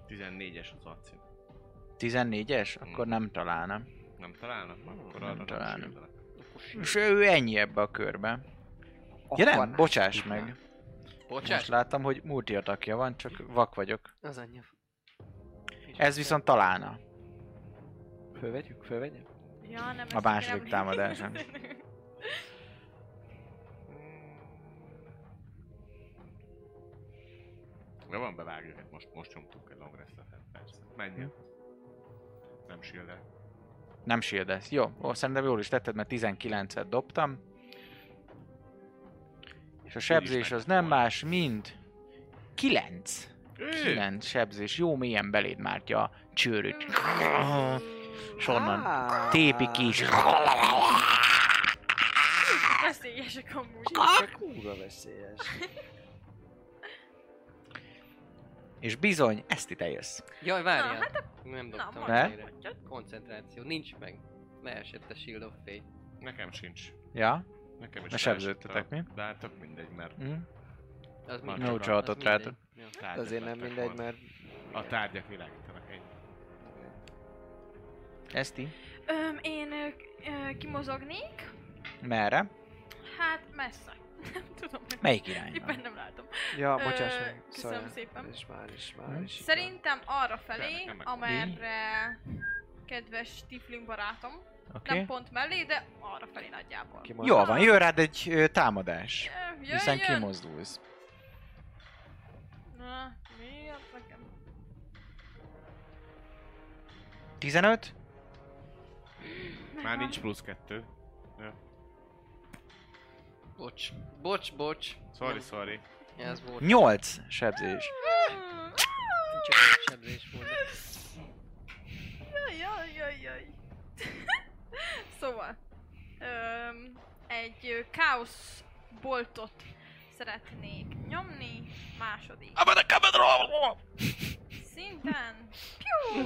14-es az acim. 14-es? Akkor Mm. nem találna. Nem találna? Akkor Nem arra találna. nem. És ő ennyi ebbe a körbe. Ja nem, Akkor bocsáss meg. Most Bocsás? láttam, hogy multi atakja van, csak vak vagyok. Az anyja. Ez viszont találna. Fölvegyük, fölvegyük? Ja, nem, A második támadáson. De van bevágjuk, hát most, most nyomtuk egy long rest persze. Menjen. Nem shieldet. Nem shieldes. Jó, ó, szerintem jól is tetted, mert 19-et dobtam. És a sebzés az nem más, mint 9. 9 sebzés. Jó mélyen beléd mártja a csőröt. És onnan Ah. tépi ki is. Veszélyesek amúgy. Kúra veszélyes. És bizony, ezt itt eljössz. Jaj, várjál. Na, hát Nem Na, dobtam mondd, Ne? Koncentráció. Nincs meg. Leesett a Shield of Fate. Nekem sincs. Ja? Nekem is Ne sebződtetek, a- De hát tök mindegy, mert Hm? Az mindegy. Jó csalhatott tárgyak Azért nem mindegy, mert A tárgyak világítanak ennyi. Eszti? Öm, én ö, kimozognék. Merre? Hát messze. Nem tudom. meg- Melyik irányba? Éppen nem látom. Ja, bocsáss meg. köszönöm szépen. És már is, már is. Szerintem arra felé, amerre kedves Tifling barátom. Oké. Nem pont mellé, de arra felé nagyjából. van. Ki van. Jól van, jön rád egy ö, támadás. Ö, Hiszen Jöjjön! kimozdulsz. Na, miért nekem? 15? Már nincs plusz kettő. Bocs. Bocs, bocs. Sorry, Nem, sorry. Ez volt. 8 sebzés. Csak egy sebzés volt. Jaj, jaj, jaj, jaj. szóval, öm, egy káosz boltot szeretnék nyomni, második szinten. Piu!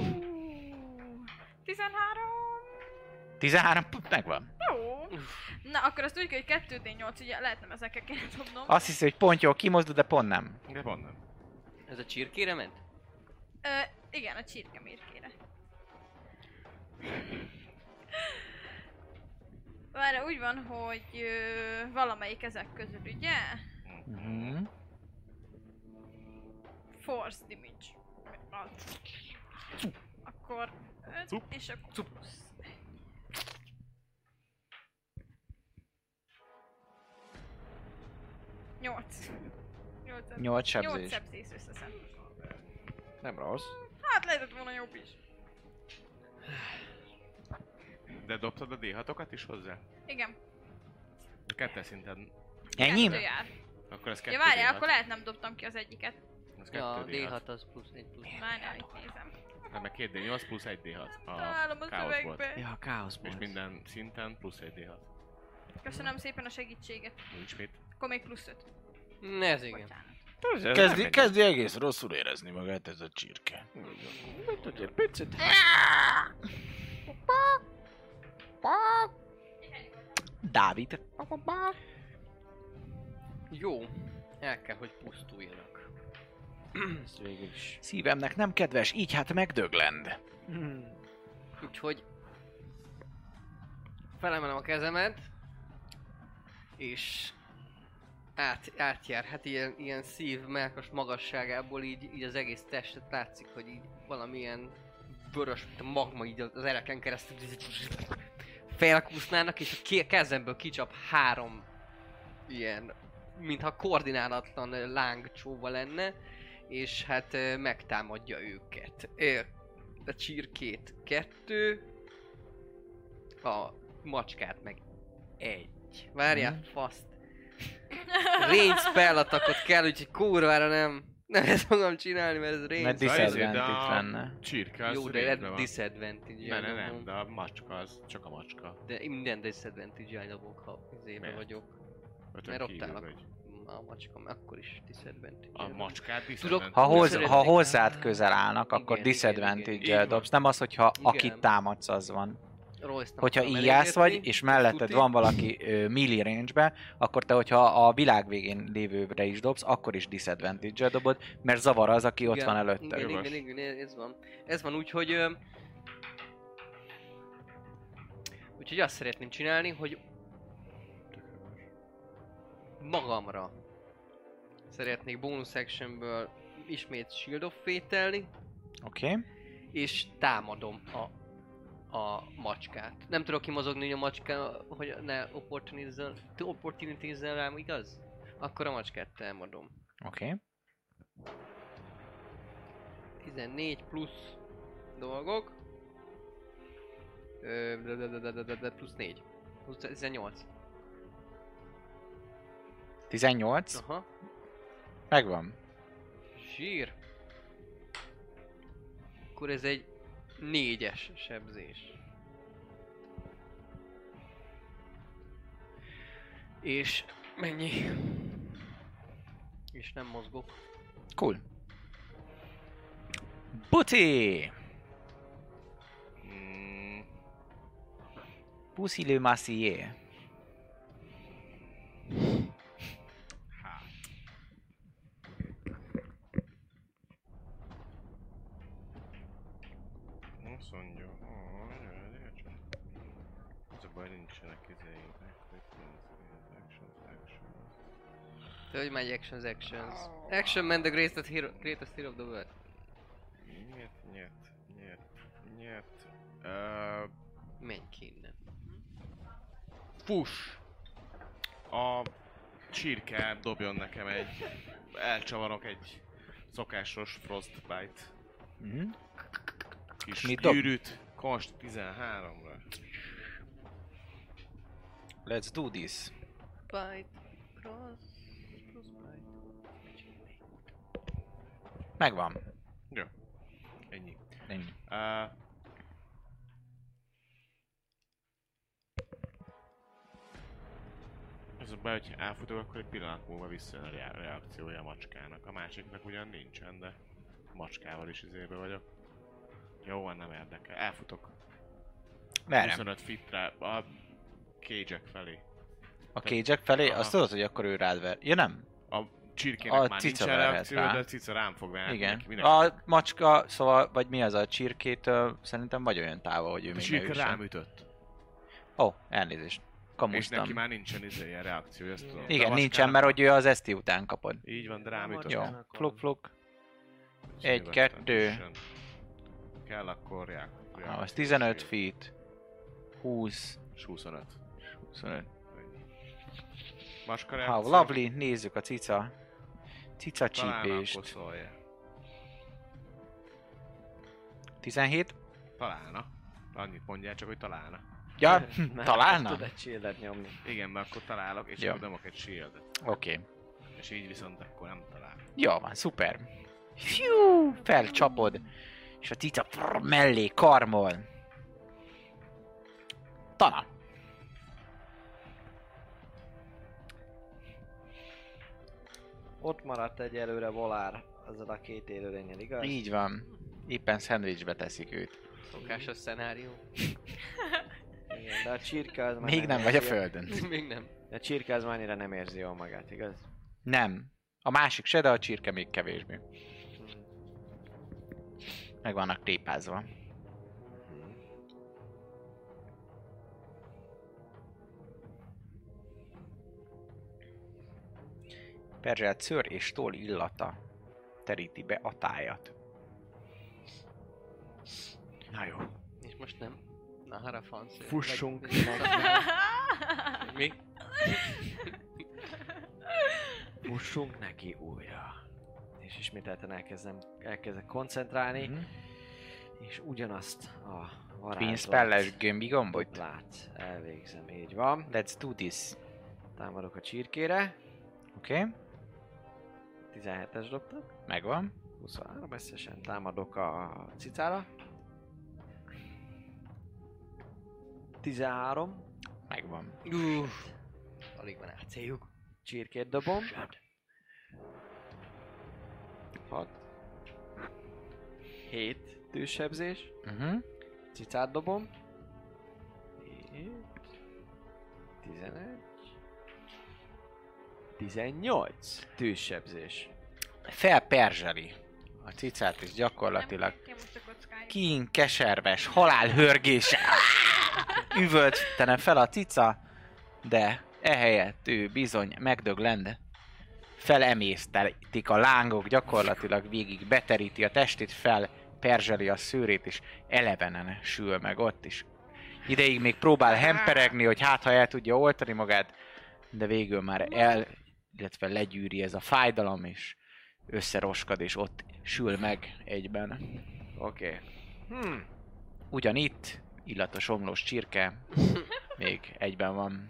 13. 13 pff, megvan. Jó. Na, akkor azt úgy kell, hogy 2D8, ugye lehet nem ezekkel kéne dobnom. Azt hiszi, hogy pont jól kimozdul, de pont nem. De pont nem. Ez a csirkére ment? Ö, igen, a csirke mérkére. Várj, úgy van, hogy ö, valamelyik ezek közül, ugye? Uh-huh. Force damage. Akkor 5 Cup. és akkor Cup. Nyolc. 8 Nyolc Nyolc sebzés. sebzés összeszed. Nem rossz. Hát lehetett volna jobb is. De dobtad a D6-okat is hozzá? Igen. A kettes szinten. Ennyi? Kettő jár. Akkor ez kettő Ja várjál, D6. akkor lehet nem dobtam ki az egyiket. Ez Ja, kettő D6. D6 az plusz 1 plusz. Várjál, itt nézem. Nem, meg két D8 plusz egy D6. Találom A a káosz volt. szövegbe. Ja, káosz És minden szinten plusz egy D6. Köszönöm szépen a segítséget. Nincs mit. Akkor még plusz 5. Ne, ez igen. Bocsánat. Kezdi, kezdi egész rosszul érezni magát ez a csirke. Tudja, picit. Dávid. Jó. El kell, hogy pusztuljanak. Ez végül is. Szívemnek nem kedves, így hát megdöglend. Úgyhogy felemelem a kezemet, és át, átjár, hát ilyen, ilyen szív, melkas magasságából így, így az egész testet látszik, hogy így valamilyen vörös, mint a magma így az ereken keresztül felkúsznának, és a ké- kezemből kicsap három ilyen, mintha koordinálatlan lángcsóva lenne, és hát megtámadja őket. A csirkét kettő, a macskát meg egy. Várjál, faszt. Range spell attackot kell, úgyhogy kurvára nem, nem ezt fogom csinálni, mert ez range Mert de disadvantage lenne. Csirke az Jó, de van. disadvantage Ne, ne, nem, de a macska az csak a macska. De minden disadvantage dobok, ha izébe vagyok. Ötön Mert ott állok. vagy. A macska, akkor is disadvantage. A macskát Tudok- disadvantage. Ha, hoz, ha hozzád közel állnak, Igen, akkor igen, disadvantage-el igen, igen. dobsz. Nem az, hogyha Igen. akit támadsz, az van. Royce Hogyha íjász vagy, és melletted tuti. van valaki ö, melee range akkor te, hogyha a világ végén lévőre is dobsz, akkor is disadvantage-el dobod, mert zavar az, aki ott van előtte. Igen, igen, igen, ez van. Ez van úgy, hogy... ö, Úgyhogy azt szeretném csinálni, hogy magamra szeretnék bonus actionből ismét Shield of Fate-elni, Oké. Okay. és támadom a, a macskát. Nem tudok kimozogni hogy a macska, hogy ne opportunizzel, opportunizzel rám, igaz? Akkor a macskát támadom. Oké. Okay. 14 plusz dolgok. Ö, de, de, de, de, de, plusz 4. Plusz 18. 18. Aha. Megvan. Zsír. Akkor ez egy 4-es sebzés. És mennyi? És nem mozgok. Cool. Buti! Mm, Pussy le massier. Te hogy megy actions, actions. Action man the greatest hero, greatest hero of the world. Nyert, nyert, nyert, nyert. Uh, Menj ki innen. Fuss! a csirke dobjon nekem egy... Elcsavarok egy szokásos frostbite Mhm. kis Mit gyűrűt. Konst 13-ra. Let's do this. Bite, cross Megvan. Jó. Ennyi. Ennyi. Uh, ez a baj, hogy elfutok, akkor egy pillanat múlva visszajön a rea- reakciója a macskának. A másiknak ugyan nincsen, de macskával is izébe vagyok. Jó van, nem érdekel. Elfutok. Merre? 25 fitre a cage felé. A cage felé? Aha. Azt tudod, hogy akkor ő rád ver. Ja nem? A csirkének A már cica verhet reakció, rá. de a cica rám fog verni. Igen. Neki, minek? A macska, szóval, vagy mi az a csirkétől, szerintem vagy olyan távol, hogy ő a még csirke rám ütött. Ó, oh, elnézést. És Kamusztam. neki már nincsen izé ilyen reakciója, ezt tudom. Igen, a nincsen, mert hogy ő az eszti után kapod. Így van, de rám A ütött. Jó, fluk fluk. Egy, kettő. Kell akkor reak- Ah, reakció. az 15 feet. 20, És 25. 25. Maska How reakció. lovely, nézzük a cica. Cica Talán csípést. akkor szólja. 17. Találna. Annyit mondjál csak, hogy találna. Ja, találna? Tud egy shieldet nyomni. Igen, mert akkor találok, és Ja. akkor dobok egy shield Oké. Okay. És így viszont akkor nem talál. Jó van, szuper. Fiú, felcsapod, és a cica prr, mellé karmol. Tana. Ott maradt egy előre volár azzal a két élőlényel, igaz? Így van. Éppen szendvicsbe teszik őt. Szokásos szenárió. Igen, de a csirke az már Még nem vagy a földön. Még nem. De a csirke az már annyira nem érzi jól magát, igaz? Nem. A másik se, de a csirke még kevésbé. Meg vannak tépázva. Perzselt szőr és tól illata teríti be a tájat. Na jó. És most nem. Na, harra fansz. Fussunk. Mi? Fussunk neki újra. És ismételten elkezdem, elkezdek koncentrálni, Mhm. és ugyanazt a Queen varázslat spell-es gömbi gombot. lát, elvégzem, így van. Let's do this. Támadok a csirkére, Oké, okay. 17-es dobtak, megvan. 23 összesen támadok a cicára. 13, Megvan. Uff. Alig van AC-juk. csirkét dobom. 6. 7 tűzsebzés. Uh-huh. Cicát dobom. 7. 11. 18 tűzsebzés. Felperzseli a cicát, és gyakorlatilag kín, keserves, halálhörgése. Üvöltene fel a cica, de ehelyett ő bizony megdöglend. Felemésztetik a lángok, gyakorlatilag végig beteríti a testét, fel perzseli a szőrét, és elevenen sül meg ott is. Ideig még próbál hemperegni, hogy hát ha el tudja oltani magát, de végül már el, illetve legyűri ez a fájdalom, és összeroskad, és ott sül meg egyben. Oké. Okay. Hmm. Ugyanitt, illatos omlós csirke, még egyben van.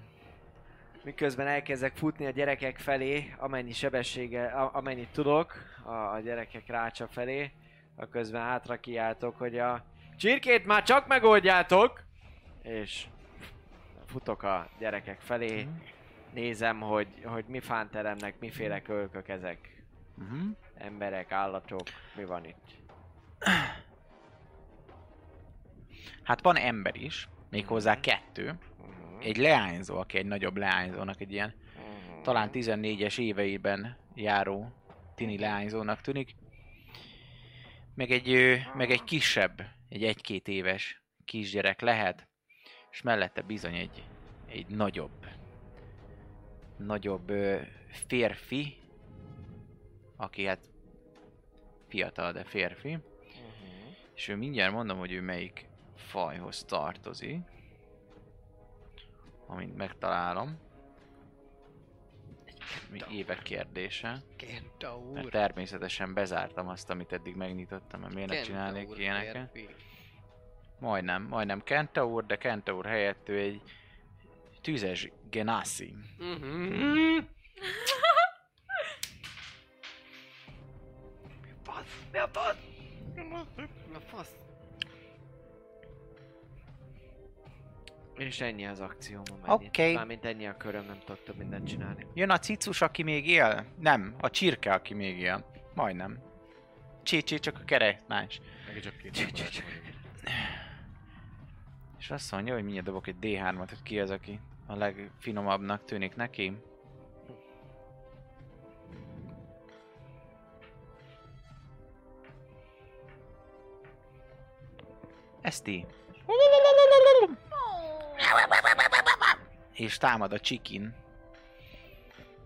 Miközben elkezdek futni a gyerekek felé, amennyi sebessége, amennyit tudok, a, gyerekek rácsa felé, a közben hátra kiáltok, hogy a csirkét már csak megoldjátok! És futok a gyerekek felé, nézem, hogy, hogy mi fánteremnek, miféle kölkök ezek. Uh-huh. Emberek, állatok, mi van itt? Hát van ember is, méghozzá kettő. Uh-huh. Egy leányzó, aki egy nagyobb leányzónak, egy ilyen Uh-huh. talán 14-es éveiben járó tini leányzónak tűnik. Meg egy, meg egy kisebb, egy egy-két éves kisgyerek lehet, és mellette bizony egy, egy nagyobb, nagyobb ö, férfi, aki hát fiatal, de férfi, Uh-huh. és ő mindjárt mondom, hogy ő melyik fajhoz tartozik. Amint megtalálom. Mi évek kérdése. Kenta Mert úr. természetesen bezártam azt, amit eddig megnyitottam, mert miért Kenta csinálnék úr, ilyeneket. Majdnem, majdnem Kentaur, de Kentaur helyett ő egy tüzes Genasi. Mhm. Mi a fasz? Na fasz. És ennyi az akcióm, amennyit. Oké. Mármint ennyi a köröm, nem tudok több mindent csinálni. Jön a cicus, aki még él? Nem, a csirke, aki még él. Majdnem. Csé-csé, csak a kerek más. Csak két. És azt mondja, hogy mindjárt dobok egy D3-at, hogy ki az, aki a legfinomabbnak tűnik neki. Eszti. És támad a chicken.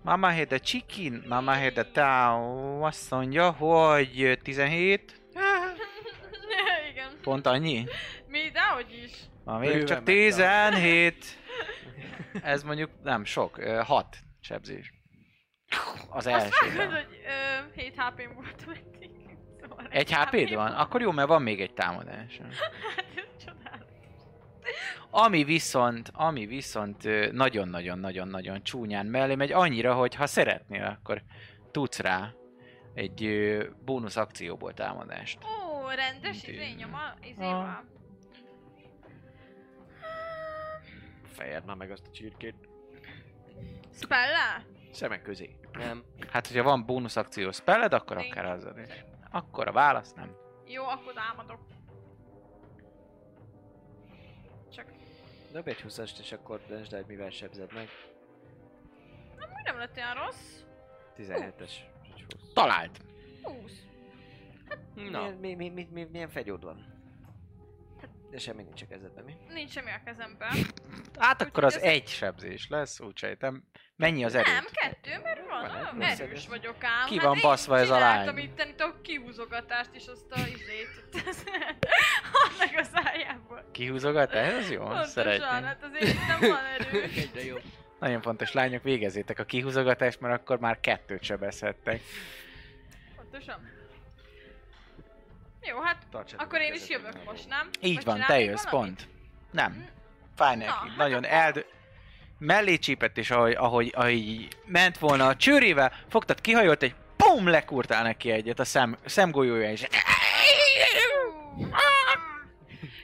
Mama had a chicken, mama had a cow. Azt mondja, hogy 17, Igen. pont annyi. Mi, dehogy is. Ma még Bőven csak megtalál. 17. Ez mondjuk nem sok, 6 sebzés. Az Azt első. mondod, hogy ö, 7 HP-m voltam eddig. Szóval Egy HP-d van? Hát Akkor jó, mert van még egy támadás. ez csodálatos. Ami viszont, ami viszont nagyon-nagyon-nagyon-nagyon csúnyán mellé megy, annyira, hogy ha szeretnél, akkor tudsz rá egy bónusz akcióból támadást. Ó, rendes izé nyoma, izéval. Fejed már meg azt a csirkét. Spellel? Szemek közé. Nem. Hát, hogyha van bónusz akció spelled, akkor Nincs. akár azzal is. Akkor a válasz nem. Jó, akkor támadok. Csak Dobj egy 20 és akkor döntsd el, hogy mivel sebzed meg. úgy nem lett olyan rossz. 17-es. Talált! 20. Na. Milyen, mi, mi, mi, mi, milyen fegyód van? De semmi nincs a kezedben, mi? Nincs semmi a kezemben. Hát akkor Úgyhogy az ez- egy sebzés lesz, úgy sejtem. Mennyi az Nem, erőd? kettő, mert van, Van, nem erős szedesz. vagyok ám. Ki hát van én baszva ez a lány? itt, itt a kihúzogatást is, azt a izét. Annak a szájából. Kihúzogat? Ez jó, Pontosan, szeretném. hát azért nem van erő. Egyre jobb. Nagyon fontos, lányok, végezzétek a kihúzogatást, mert akkor már kettőt sebezhettek. Pontosan. Jó, hát Tartsátok akkor én is jövök nem most, nem? Így Vagy van, te jössz, valamit? pont. Nem. Fáj neki. hát Nagyon akkor- eld... Mellé csípett, és ahogy, ahogy, ahogy ment volna a csőrével, fogtad, kihajolt, egy pum, lekurtál neki egyet a szem, szemgolyója, és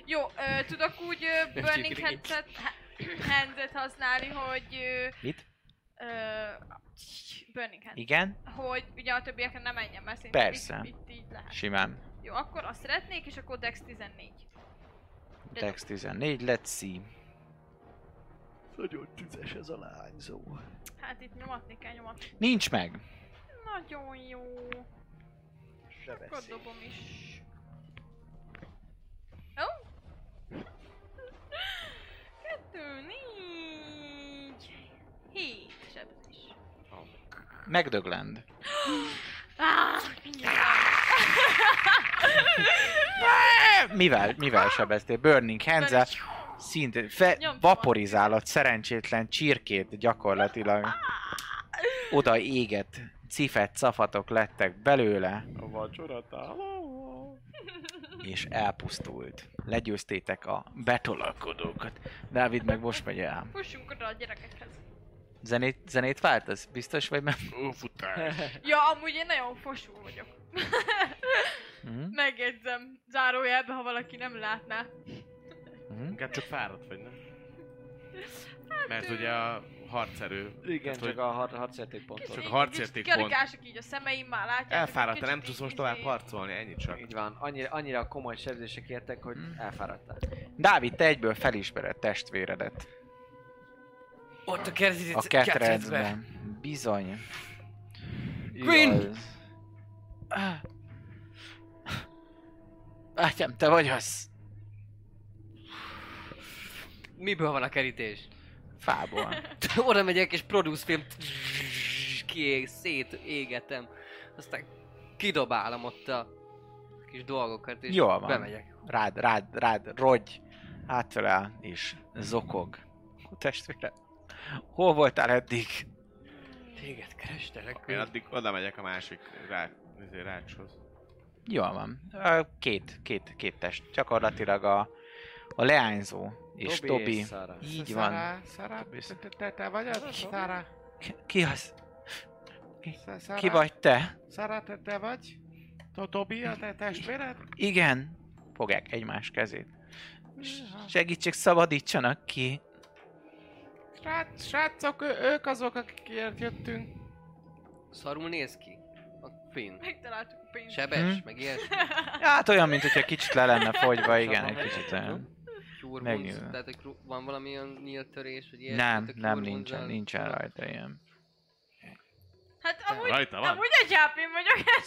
Jó, ö, tudok úgy ö, Burning Hands-et, hands használni, hogy... Ö, Mit? Ö, burning Hands. Igen? Hogy ugye a többieken nem menjen, mert szerintem Persze. Itt, itt így lehet. Simán. Jó, akkor azt szeretnék, és akkor Dex 14. Dex 14, let's see. Nagyon tüzes ez a lányzó. Hát itt nyomatni kell nyomatni. Nincs meg. Nagyon jó. De Akkor dobom is. Ó! Kettő, négy, hét sebzés. Megdöglend. Ah, Mivel, mivel sebeztél? Burning hands szinte fe, vaporizálod szerencsétlen csirkét gyakorlatilag. Oda égett cifet cafatok lettek belőle, A vacsora és elpusztult. Legyőztétek a betolakodókat. Dávid meg most megy el. Fussunk oda a gyerekekhez. Zenét, zenét váltasz? Biztos vagy meg? Ó, futás. Ja, amúgy én nagyon fosú vagyok. Mhm, Megjegyzem, zárójelbe, ha valaki nem látná. mhm. Inkább csak fáradt vagy, nem? Mert ugye a harcerő... Igen, tehát, csak hogy a har- harcérték pontot. Csak a Így- harcérték kicsit pont. karikások így a szemeim már látják. Elfáradt, kicsit nem tudsz most izé- tovább harcolni, ennyit csak. Így van, annyira, annyira komoly sebzések értek, hogy Hmm. elfáradtál. Dávid, te egyből felismered testvéredet. Ott a kerti A ketrecben. Bizony. Queen! Bátyám, te vagy az. Miből van a kerítés? Fából. Oda megyek és produce film kiég, szét égetem. Aztán kidobálom ott a kis dolgokat és Jól van. bemegyek. Rád, rád, rád, rogy. Átfelel és zokog. A testvére. Hol voltál eddig? Téged kerestelek. Én addig oda megyek a másik rá, izé, rácshoz. Jól van. Két, két, két test. Gyakorlatilag a, a leányzó és Tobi Tobi. és Sarah. Így van. Szara, te, te, te vagy az? Szara, Ki- Ki az? Szara, Ki vagy te? Szara, te, te vagy? To- Tobi, a te testvéred? Igen. Fogják egymás kezét. Segítség, szabadítsanak ki. Srác, srácok, ő, ők azok, akikért jöttünk. Szarul néz ki. A Finn. Megtaláltuk a pénzt. Sebes, Hm? meg ilyesmi. Hát olyan, mint hogyha kicsit le lenne fogyva, igen, egy kicsit olyan. Cure Megnyilván. tehát hogy van valamilyen nyílt törés, vagy ilyesmi? Nem, nem nincsen, nincsen rajta ilyen. Hát amúgy, Rajta van? amúgy egy hp vagyok, ez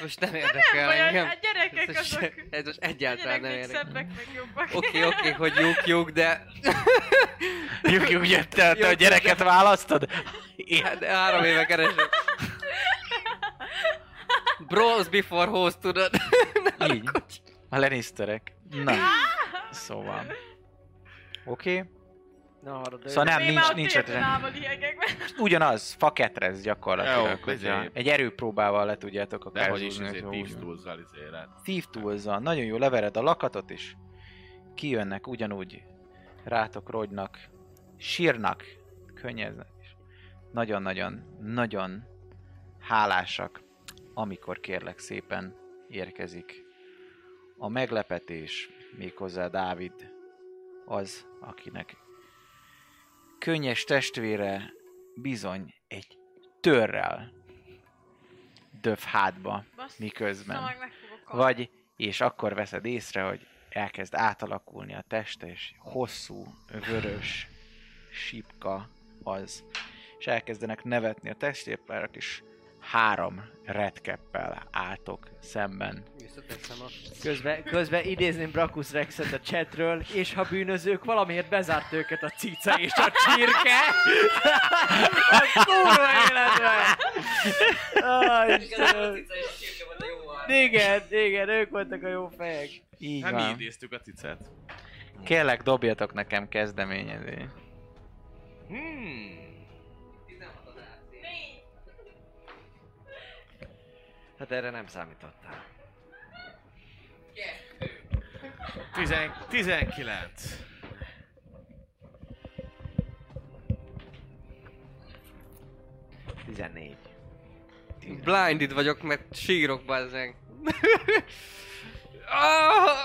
Most nem nem érdekel baj, engem. a gyerekek Ez most- azok. Ez most egyáltalán nem érdekel. szebbek, meg jobbak. Oké, oké, hogy lyuk, lyuk, de... Juk, jöttél, te a Juk, gyereket választod? Én- Hát három éve keresem. Bros before host, tudod? Így. A Lannisterek. Na, szóval. Oké. Okay. Na, arra de Szóval nem, nincs, nincs tényleg ötlet. állva liegekben. Ugyanaz, faketrez gyakorlatilag. Jó, hogyha izé. egy erőpróbával le tudjátok akár Dehogy is ezért van. Tools-zal izére. Thief tools nagyon jó, levered a lakatot is, kijönnek ugyanúgy, rátok rogynak, sírnak, könnyeznek, és nagyon-nagyon, nagyon hálásak, amikor kérlek szépen érkezik a meglepetés, méghozzá Dávid az, akinek könnyes testvére bizony egy törrel döv hátba Basz, miközben. Vagy, és akkor veszed észre, hogy elkezd átalakulni a teste, és hosszú, vörös sípka az. És elkezdenek nevetni a testépárak, és három redkeppel álltok szemben. Közben, közben idézném Brakus Rexet a chatről, és ha bűnözők valamiért bezárt őket a cica és a csirke, a kurva életben! Aj, Istenem. Igen, igen, ők voltak a jó fejek. Így Hát mi van. idéztük a cicet. Kérlek, dobjatok nekem kezdeményezést. Hmm. Hát erre nem számítottál. Tizen, 19. Tizennégy. Blinded vagyok, mert sírok bazzeg. ah,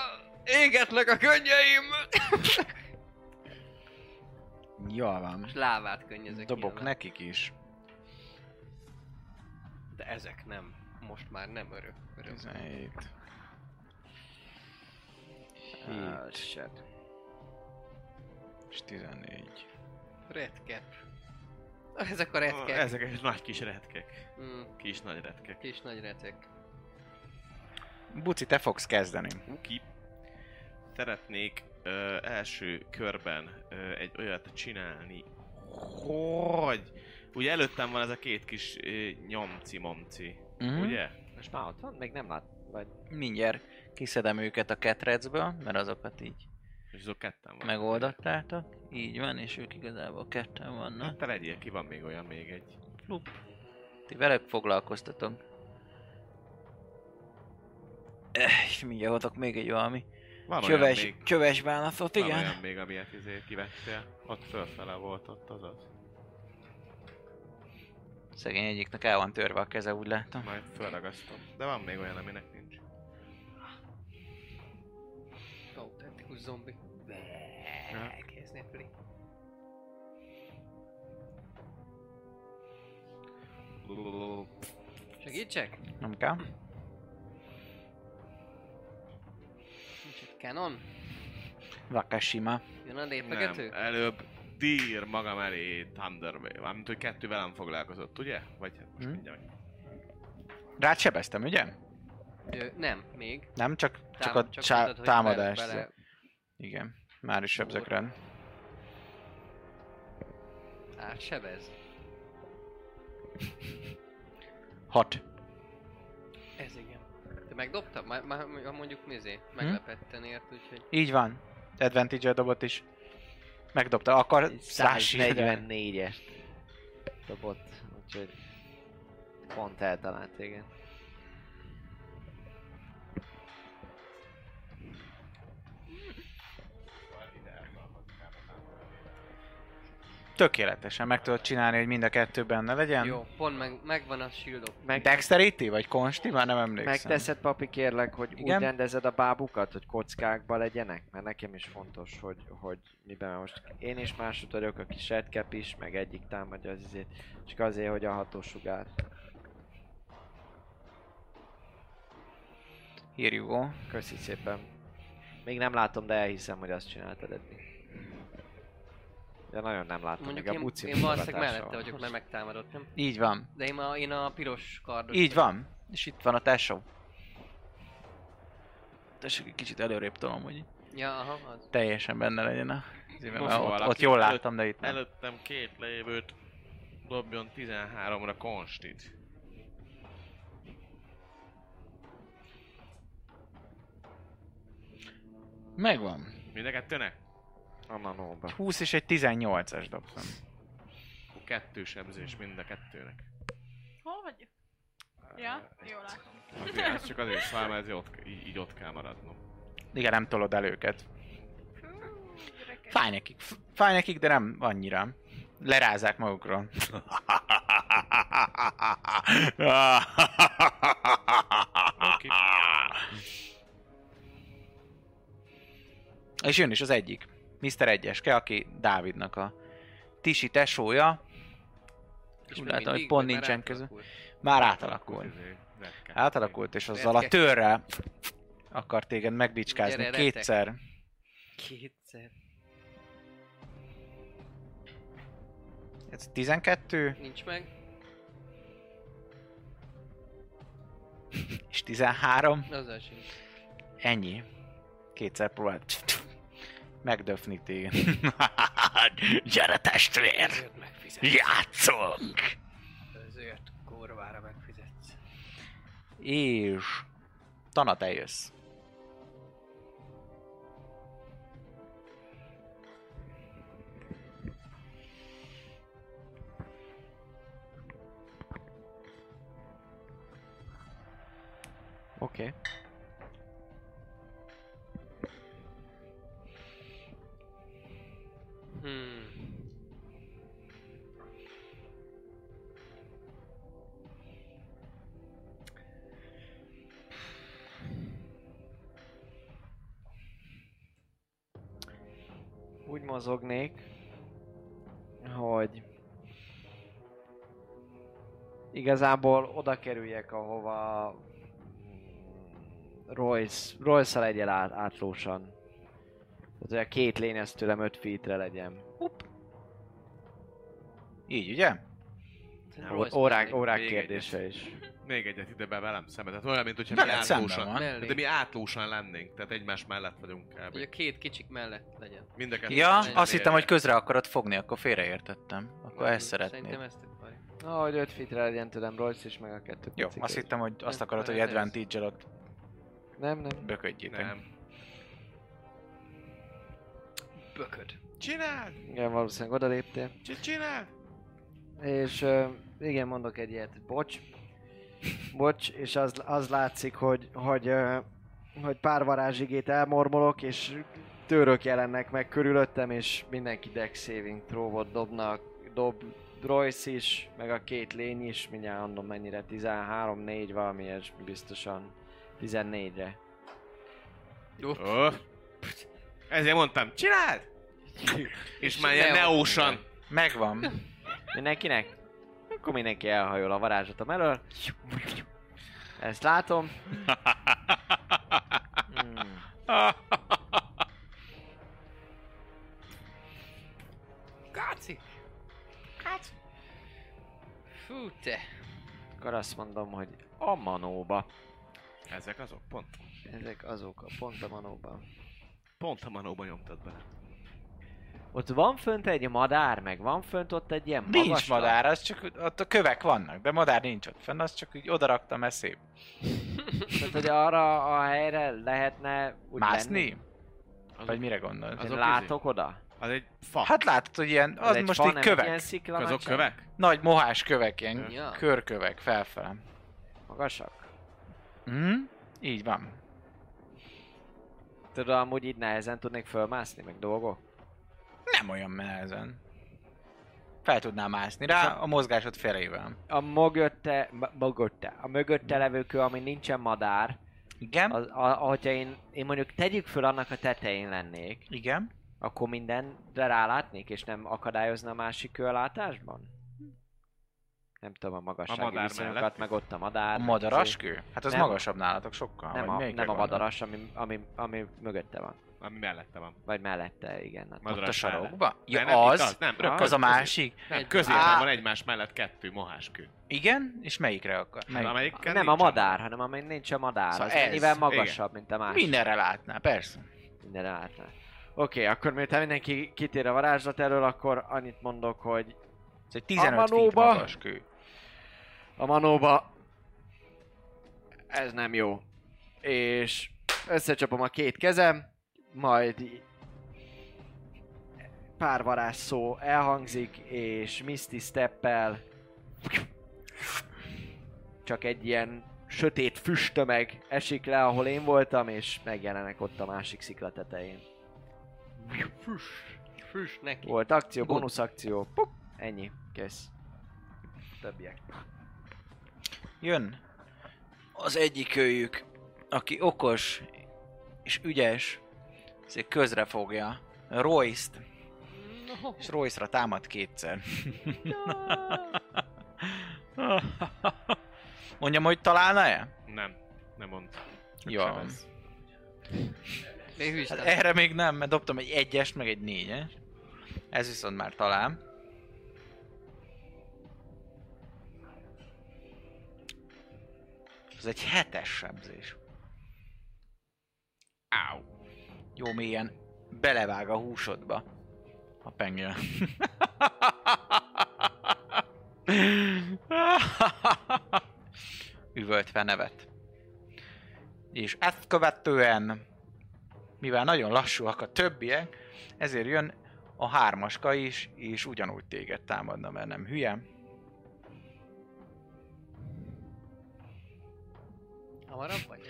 égetnek a könnyeim! Jól van. És lávát könnyezek Dobok nyilván. nekik is. De ezek nem. Most már nem örök. örök. 17. Ah, 7 shit. és 14. Red cap. Ezek a red cap. Ezek egy nagy kis retkek. Mm, Kis nagy retkek. kis nagy retek. Buci, te fogsz kezdeni. Uki. Szeretnék ö, első körben ö, egy olyat csinálni, hogy... Ugye előttem van ez a két kis ö, nyomci-momci, Mhm. ugye? Most már ott van? Még nem lát. Vagy... Mindjárt kiszedem őket a ketrecből, mert azokat így És azok ketten van. megoldottátok. Így van, és ők igazából ketten vannak. Hát te legyél ki, van még olyan még egy. Flup. Ti velük foglalkoztatok. Eh, És mindjárt adok még egy valami. Van Csöves, még, csöves bánatot, van igen. olyan még, amilyet izé kivettél. Ott fölfele volt ott az az. Szegény egyiknek el van törve a keze, úgy látom. Majd fölragasztom. De van még olyan, aminek nincs. Autentikus zombi. Elkezd népli. Segítsek? Nem kell? Nincs itt canon? Vakashima. Jön a Nem, lépegető? előbb dír magam elé Thunderwave. Mármint, hogy kettő velem foglalkozott, ugye? Vagy hát most Hm? mindjárt. Rád sebeztem, ugye? Ö, nem, még. Nem, csak, csak Tám- a csak csá- hogy támadás. bele- Igen. Már is sebzek Úr. rád. Átsebez. Hat. Ez igen. Te megdobtad? Már, már mondjuk mizé? Hm? Meglepetten ért, úgyhogy... Így van. Advantage-el dobott is. Megdobta. Akar szásírni. 144-est dobott, úgyhogy pont eltalált, igen. Tökéletesen meg tudod csinálni, hogy mind a kettő benne legyen. Jó, pont meg, megvan a shieldok. Meg, Dexterity vagy Consti? Már nem emlékszem. megteszed, papi, kérlek, hogy Igen? úgy rendezed a bábukat, hogy kockákba legyenek? Mert nekem is fontos, hogy, hogy miben most én is másod vagyok, a kis is, meg egyik támadja az izét, csak azért, hogy a hatósugár. Here you go. Köszi szépen. Még nem látom, de elhiszem, hogy azt csináltad eddig. De nagyon nem látom, Mondjuk még a én, buci én valószínűleg mellette vagyok, mert megtámadott, nem? Így van. De én a, én a piros kardos Így vagyok. van. És itt van a tesó. Tessék, egy kicsit előrébb tolom, hogy Ja, aha, az. teljesen benne legyen a... Mert ott, ott jól láttam, de itt nem. Előttem két lévőt dobjon 13-ra konstit. Megvan. Mind a kettőnek? A manóba. 20 és egy 18-as dobtam. Kettős sebzés mind a kettőnek. Hol vagy? Ja, jól látom. Azért, ez csak azért száll, mert ez ott, így, így ott kell maradnom. Igen, nem tolod el őket. Fáj nekik, fáj nekik, de nem annyira. Lerázzák magukról. És jön is az egyik. Mr. Egyeske, aki Dávidnak a Tisi tesója. És Úgy látom, hogy pont nincsen átalakult? Már átalakult. Átalakult, és azzal a törrel akar téged megbicskázni Gyere, retek. kétszer. Kétszer. Ez 12 Nincs meg. és 13. Azzal sincs. Ennyi. Kétszer próbált megdöfni téged. Gyere testvér! Játszunk! Ezért kurvára megfizetsz. És... Tana, te jössz. Oké. Okay. Hmm. Úgy mozognék, hogy igazából oda kerüljek, ahova Royce, Royce-szal egyel át, átlósan. Tehát, hogy a két lény ez tőlem 5 feetre legyen. Így, ugye? Ó- órák, órák kérdése is. Még egyet ide be velem szembe. Tehát olyan, mint hogyha mi átlósan. Mellé. de mi átlósan lennénk. Tehát egymás mellett vagyunk kb. a két kicsik mellett legyen. Mind a kettő. Ja, Legyen azt hittem, hogy közre akarod fogni, akkor félreértettem. Akkor ezt Szerintem szeretnéd. ezt akarja. Na, hogy 5 feetre legyen tőlem Royce is, meg a kettő Jó, azt hittem, hogy azt akarod, hogy ez- ez- advantage ott Nem, nem. böködjétek. Nem. Bököd. Csináld! Igen, valószínűleg oda léptél. Csi- Csináld! És uh, igen, mondok egy ilyet, bocs. Bocs, és az, az látszik, hogy, hogy, uh, hogy pár varázsigét elmormolok, és török jelennek meg körülöttem, és mindenki deck saving throw-ot dobnak, dob Royce is, meg a két lény is, mindjárt mondom mennyire, 13, 4, valami ilyesmi biztosan 14-re. Öh. Ezért mondtam, csináld! És már ilyen Neo. neósan. Megvan. Mindenkinek? Akkor mindenki elhajol a varázslatom elől. Ezt látom. Hmm. Káci! Káci! Fú, te! Akkor azt mondom, hogy a manóba. Ezek azok, pont. Ezek azok a pont a manóba. Pont a manóba nyomtad bele. Ott van fönt egy madár, meg van fönt ott egy ilyen Nincs magaslat. madár, az csak ott a kövek vannak, de madár nincs ott fenn, azt csak úgy odaraktam, ez szép. Tehát, hogy arra a helyre lehetne úgy Mászni? lenni? Vagy mire gondolsz? Azok látok oda? Az egy fa. Hát látod, hogy ilyen, az egy most fa, így kövek. Ilyen szikla azok kövek? Nagy mohás kövek, ilyen Ja. körkövek felfele. Magasak? Mhm, így van. Tudod, amúgy így nehezen tudnék fölmászni, meg dolgok? Nem olyan nehezen. Fel tudnám mászni rá a mozgásod felével. A mögötte, mögötte, a mögötte levő kő, ami nincsen madár, Igen? az, a, hogyha én, én mondjuk tegyük föl annak a tetején lennék, Igen. akkor mindenre rálátnék, és nem akadályozna a másik kő a látásban? Nem tudom, a magassági A madár viszonyokat, mellett? meg ott a madár. A meg madaras izé. kő? Hát az Nem. magasabb nálatok sokkal. Nem vagy a, nem a madaras, ami, ami, ami mögötte van. Ami mellette van. Vagy mellette, igen. Hát Ott a Madaras sarokba? Ja, nem, az, az, nem, rögtön az a másik. Nem, Egy- középen van egymás mellett kettő moháskő. Igen? És melyikre akar? Hát, Melyik? amelyikkel nem a madár, hanem amely nincs a madár. Szóval az ez, mennyivel magasabb, mint a másik. Mindenre látná, persze. Mindenre látná. Oké, akkor miután mindenki kitér a varázslat elől, akkor annyit mondok, hogy Ez egy 15 feet manóba. magas kő. a manóba ez nem jó. És összecsapom a két kezem, majd pár varázs szó elhangzik, és Misty Steppel csak egy ilyen sötét füstömeg esik le, ahol én voltam, és megjelenek ott a másik szikla tetején. Füss. Füss neki. Volt akció, bónusz akció, puk, ennyi, kész. Többiek. Jön az egyik őjük, aki okos és ügyes, ezért közre fogja Royce-t, No. és Royce-ra támad kétszer. Mondjam, hogy találna-e? Nem, nem mond. Csak Jó. Hát nem. erre még nem, mert dobtam egy egyest, meg egy négyes. Ez viszont már talán. Ez egy hetes sebzés. Áú. Jó mélyen belevág a húsodba. A pengél. Üvöltve nevet. És ezt követően, mivel nagyon lassúak a többiek, ezért jön a hármaska is, és ugyanúgy téged támadna, mert nem hülye. Hamarabb vagy?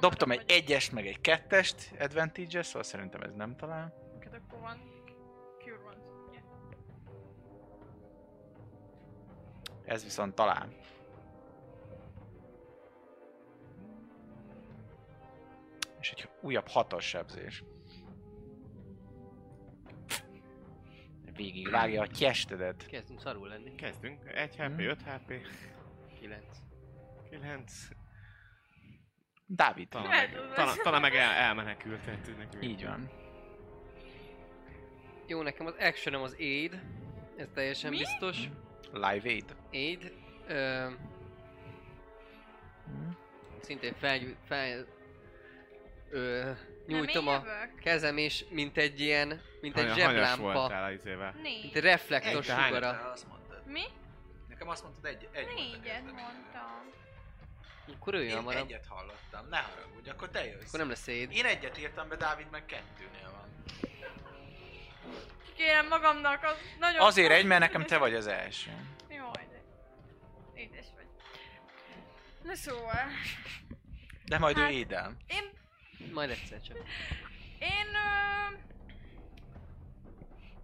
Dobtam egy egyest, meg egy kettest advantage szóval szerintem ez nem talál. Neked akkor van Cure Wounds, ugye? Ez viszont talán. És egy újabb hatos sebzés. Végig vágja a testedet. Kezdünk szarul lenni. Kezdünk. 1 HP, Hmm. 5 HP, 9. 9. Dávid. Talán meg, talán, talán meg el, elmenekült, neki. Így van. Jó, nekem az actionom az aid. Ez teljesen Mi? biztos. Live Aid. Aid. Ö, szintén fel, fel ö, nyújtom a jövök? kezem és mint egy ilyen, mint egy zseblámpa. Mint egy reflektor sugara. Mi? Nekem azt mondtad egy, egy Négyet mondtam. Akkor ő Én hamarabb. egyet hallottam, ne haragudj, akkor te jössz. Akkor nem lesz aid. Én egyet írtam be, Dávid meg kettőnél van. Kérem magamnak, az nagyon... Azért egy, mert nekem te vagy az első. Jaj, de... Édes vagy. Na szóval... De majd Hát- ő édel. Én... Majd egyszer csak. Én... Ö,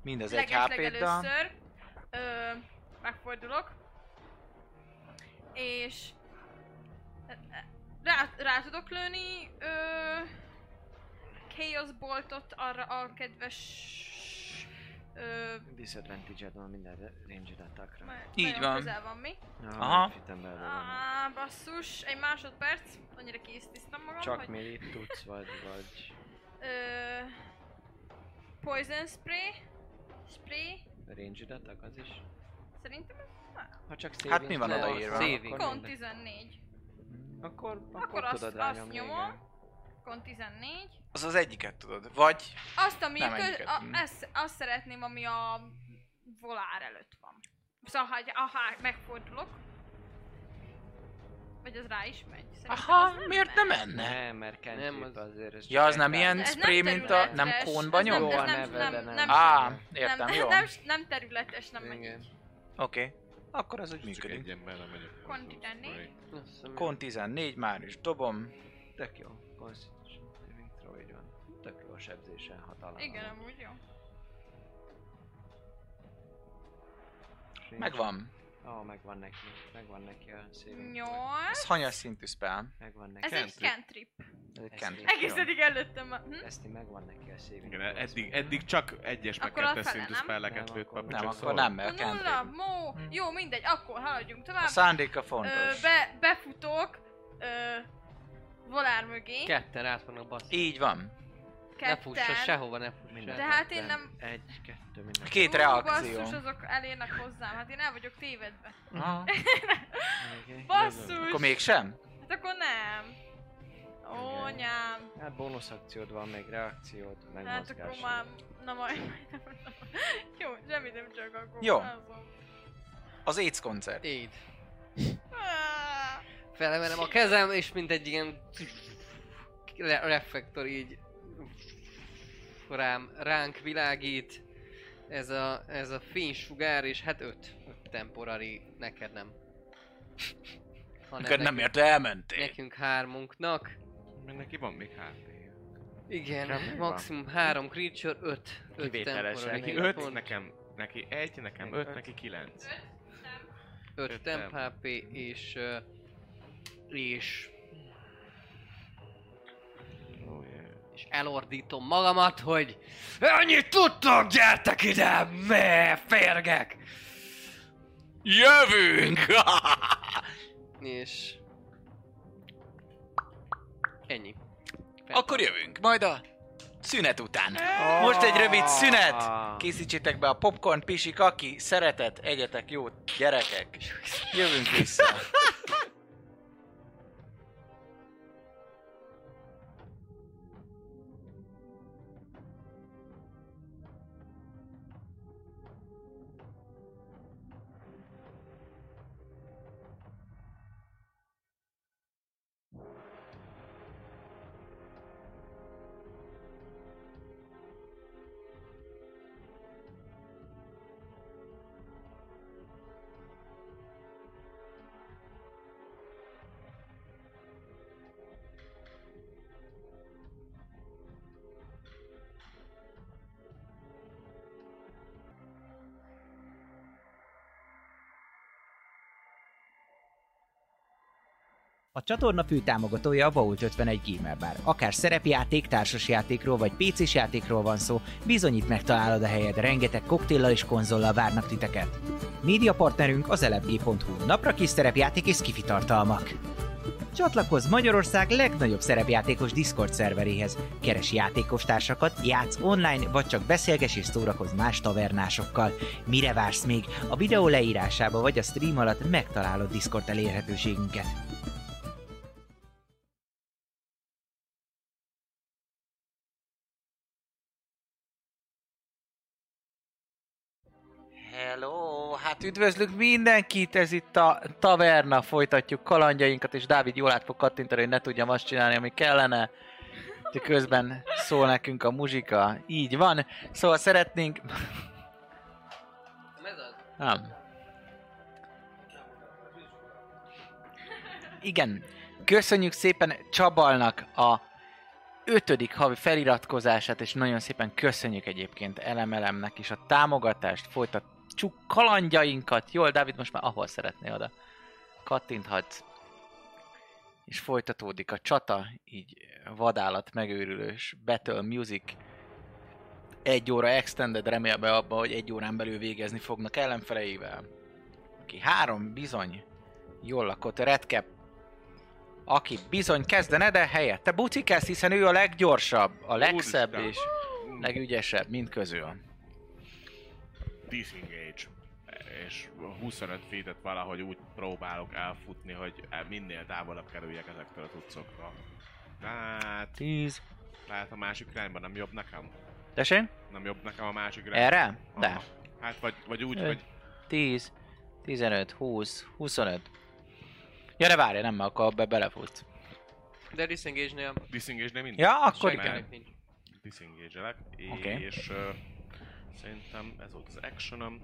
Mindez egy HP-ddal. először ö, megfordulok, és rá, rá tudok lőni ö, Chaos Boltot arra a kedves ö, Disadvantage van minden range attackra. Így van. közel van mi. Aha. Fitem belőle. Á, basszus, egy másodperc, annyira készítettem magam, Csak hogy millit tudsz, vagy, vagy ö, Poison Spray, Spray, range attack az is. szerintem ez. Ha csak Hát mi van odaírva? Saving. Kon mindegy. 14. Akkor, akkor, Akkor azt, tudod azt rányomni, nyomom. igen. Kon 14. Az az egyiket tudod. Vagy Azt, ami Nem köz, egyiket, a, mm. ezt, azt szeretném, ami a volár előtt van. Szóval, ha, ha megfordulok, vagy az rá is megy. Szerintem Aha, az nem miért nem menne? Nem, mert cantrip Nem, az- azért ez Ja, az nem ilyen Ez nem spray, mint a... Nem kónba ez nem- nyom? Ez nem- nem- de nem- nem. Á, értem, nem, jó. Nem, nem területes, nem megy. Oké. Akkor az úgy Csak működik. egy emberre megyek. Kon 14. Azt hiszem, Kon 14, már is dobom. Tök jó. Constitution saving throw, így van. Tök jó a sebzésen hatalmas. Igen, amúgy jó. Megvan. Ó, oh, megvan neki. Megvan neki a saving. 8. Ez hanyas szintű spell. Megvan neki. Ez egy cantrip. Ez egy cantrip. Egész eddig előttem már. Hm? Ezt megvan neki a saving Igen, eddig, eddig csak egyes meg a kettes szintű nem? spelleket lőtt akkor papi, Nem, akkor nem, mert Nulla, cantrip. mó, Hm. jó, mindegy, akkor haladjunk tovább. A szándéka Ö, fontos. be, befutok ö, volár mögé, Ketten át vannak basz. Így van. Ne fussa ketten. sehova, ne fussa Minden De hát én ketten. nem- Egy, kettő, minden. Két reakció. Basszus, azok elérnek hozzám, hát én el vagyok tévedve. Aha. Basszus! Akkor mégsem? Hát akkor nem. Ó, anyám. Hát bónusz akciód van, még reakciód, meg Hát akkor már... Na majd... Jó, semmi nem csak akkor. Jó. Az AIDS koncert. Aid. Á, Felemelem a kezem, és mint egy ilyen re- reflektor így akkor rám, ránk világít ez a, ez a fénysugár, és hát öt, öt temporari, neked nem. Hanem Neked nem ért elmentél. Nekünk hármunknak. Mert neki van még HP. Igen, Nekem mi van? maximum három creature, öt, öt temporary Neki hit 5, point, nekem, neki 1, nekem 5, neki 9. öt öt temp temp. HP, és... és... és elordítom magamat, hogy ennyit tudtok, gyertek ide, me, férgek! Jövünk! És... Ennyi. Akkor jövünk, majd a szünet után. Most egy rövid szünet! Ah. Készítsétek be a popcorn, pisik, aki szeretet, egyetek jót, gyerekek. Jövünk vissza. Csatorna fő támogatója a Vault 51 Gamer Bar. Akár szerepjáték, társasjátékról vagy PC-s játékról van szó, bizonyít megtalálod a helyed, rengeteg koktéllal és konzollal várnak titeket. Média partnerünk az elefg.hu, napra kis szerepjáték és skifi tartalmak. Csatlakozz Magyarország legnagyobb szerepjátékos Discord szerveréhez. Keres játékostársakat, játsz online, vagy csak beszélges és szórakozz más tavernásokkal. Mire vársz még? A videó leírásába vagy a stream alatt megtalálod Discord elérhetőségünket. Hát üdvözlünk mindenkit, ez itt a taverna, folytatjuk kalandjainkat, és Dávid jól át fog kattintani, hogy ne tudjam azt csinálni, ami kellene. De közben szól nekünk a muzsika, így van. Szóval szeretnénk... Nem ez az? Nem. Igen, köszönjük szépen Csabalnak a ötödik havi feliratkozását, és nagyon szépen köszönjük egyébként Elemelemnek is a támogatást, folytatjuk kalandjainkat. Jól, Dávid, most már ahol szeretnél oda. Kattinthatsz. És folytatódik a csata, így vadállat megőrülős Battle Music egy óra extended remélve abba, hogy egy órán belül végezni fognak ellenfeleivel. Aki három bizony jól lakott Redcap, aki bizony kezdene, de helyette bucikász, hiszen ő a leggyorsabb, a legszebb Úristen. és legügyesebb mind közül. Disengage. És 25 feet valahogy úgy próbálok elfutni, hogy minél távolabb kerüljek ezektől a tucoktól. Hát, 10. lehet a másik irányban nem jobb nekem? Tessék? Nem jobb nekem a másik irányban? Erre? De. Aha. Hát vagy, vagy úgy, Öt. hogy 10, 15, 20, 25. Ja, de várj, nem, mert akkor be belefutsz. De disengage-nél disengage mindig. Ja, akkor igen. disengage-elek, Oké. és uh, szerintem ez volt az actionom.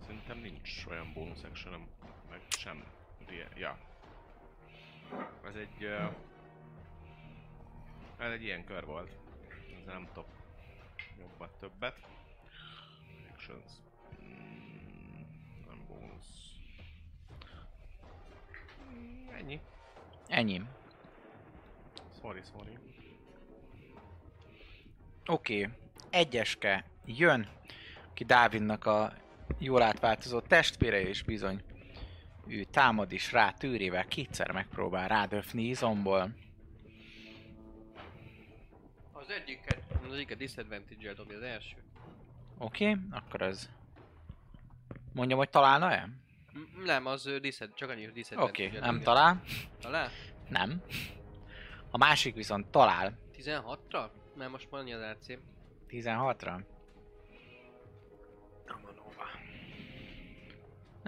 Szerintem nincs olyan bonus actionom, meg sem. Ja. Ez egy... Uh, ez egy ilyen kör volt. Ezzel nem tudok jobbat, többet. Actions. Mm, nem bonus. Mm, Ennyi. Ennyi. Sorry, sorry. Oké, okay. egyeske jön, ki Dávidnak a jól átváltozott testvére, és bizony ő támad is rá tűrével, kétszer megpróbál rádöfni izomból. Az egyiket, az egyiket disadvantage-el dobja az első. Oké, okay, akkor az... Mondjam, hogy találna-e? Nem, az diszed, csak annyi, hogy Oké, disadvantage okay, nem talál. Talál? Nem. A másik viszont talál. 16-ra? Mert most már annyi az AC. 16-ra.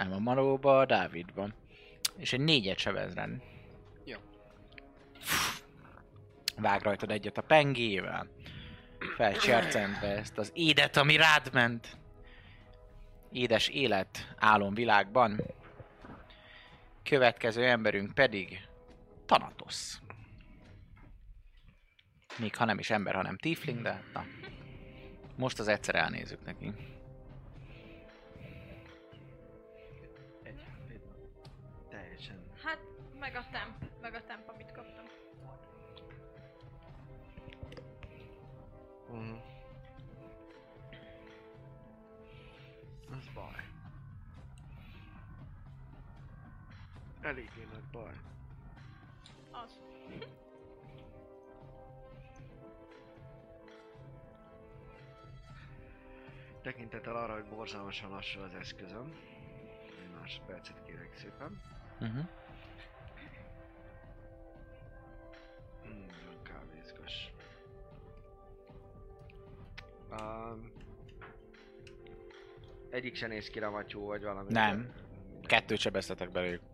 Nem a Manóba, a Dávidban. És egy négyet sebez rend. Jó. Vág rajtad egyet a pengével. felcsercentve ezt az édet, ami rád ment. Édes élet álomvilágban. Következő emberünk pedig Thanatos. Még ha nem is ember, hanem tiefling, de na. Most az egyszer elnézzük neki. Meg a temp, meg a temp, amit kaptam. Uh-huh. Az baj. Eléggé nagy baj. Az. Tekintettel arra, hogy borzalmasan lassú az eszközöm. Egy másodpercet kérek szépen. Uh-huh. Um, egyik se néz ki ramatyú, vagy valami. Nem. Kettőt sebeztetek belőlük.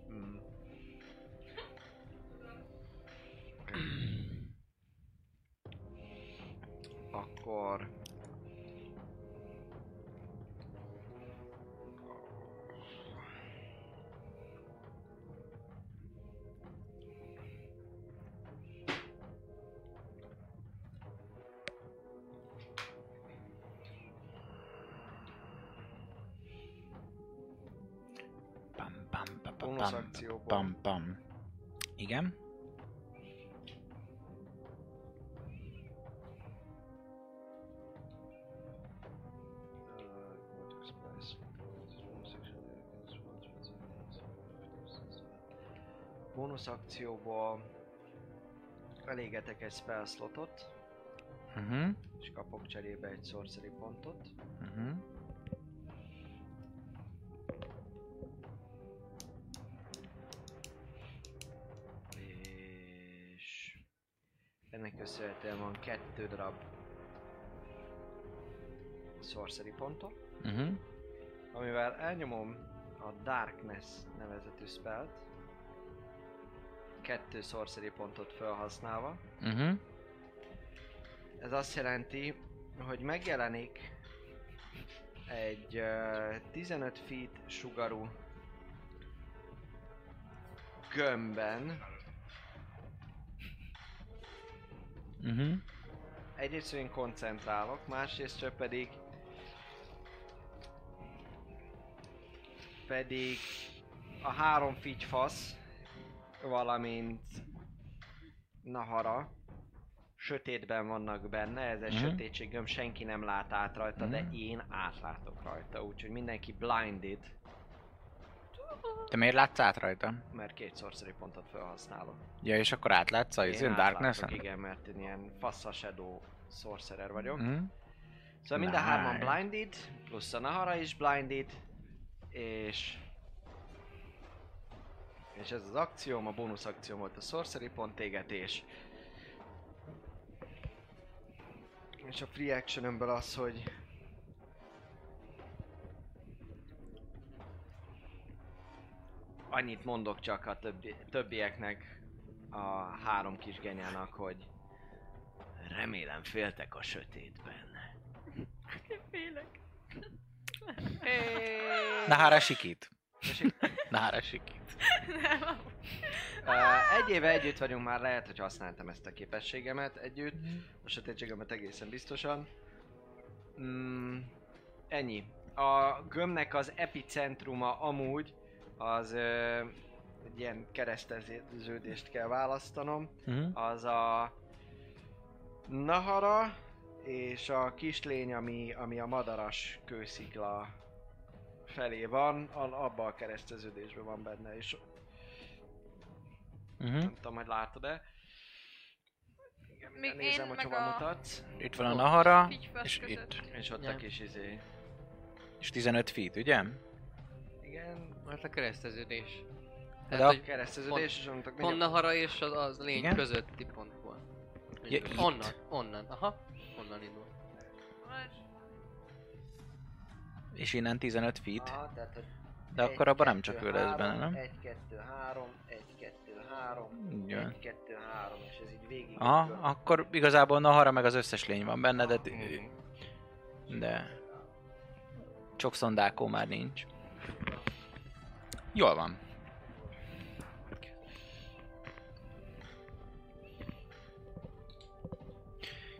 Akcióból elégetek egy spell slotot, Uh-huh. és kapok cserébe egy sorcery pontot. Uh-huh. És ennek köszönhetően van kettő darab sorcery pontom, Uh-huh. amivel elnyomom a Darkness nevezetű spellt, kettő sorcery pontot felhasználva. Uh-huh. Ez azt jelenti, hogy megjelenik egy uh, 15 feet sugarú gömbben. Uh-huh. Egyrészt én koncentrálok, másrészt pedig pedig a három figyfasz, valamint Nahara sötétben vannak benne, ez egy Mhm. sötétséggöm, senki nem lát át rajta, de Mhm. én átlátok rajta, úgyhogy mindenki blinded, Te miért látsz át rajta? mert két sorcery pontot felhasználok. Ja, és akkor átlátsz a Én izén átlátok, Darkness-en? Igen, mert én ilyen fassa shadow sorcerer vagyok. Uh-huh. Szóval mind a hárman Nice. blinded, plusz a Nahara is blinded, és... És ez az akcióm, a bónusz akcióm volt a sorcery pont égetés. És a free actionömből az, hogy... Annyit mondok csak a többi, többieknek, a három kis genyának, hogy remélem féltek a sötétben. Félek. Nahara sikít. Tessék? Nahara sikít. Nem. Uh, egy éve együtt vagyunk már, lehet, hogy használtam ezt a képességemet együtt. A sötétségemet egészen biztosan. Mm, ennyi. A gömbnek az epicentruma amúgy az ö, egy ilyen kereszteződést kell választanom. Uh-huh. Az a Nahara és a kislény, ami, ami a madaras kőszikla felé van, a- abba a kereszteződésben van benne, és Uh-huh. nem tudom, hogy látod-e. Igen, Még nézem, én hogy meg hova a- mutatsz. Itt van a Nahara, és között. itt. És ott Ja. a kis izé. És 15 feet, ugye? Igen, Hát a kereszteződés. De Hát, a- kereszteződés, és mondtak pont Nahara és az, az lény Igen? közötti pontból. Ja, itt. onnan, onnan, aha, onnan indul. És innen 15 feet. Aha, tehát, hogy De egy, akkor abban nem csak ő lesz benne, nem? 1, 2, 3, 1, 2, három. Igen. Egy, kettő, három, és ez így végig. Aha, akkor igazából Nahara meg az összes lény van benne, de, de csak szondákó már nincs. Jól van.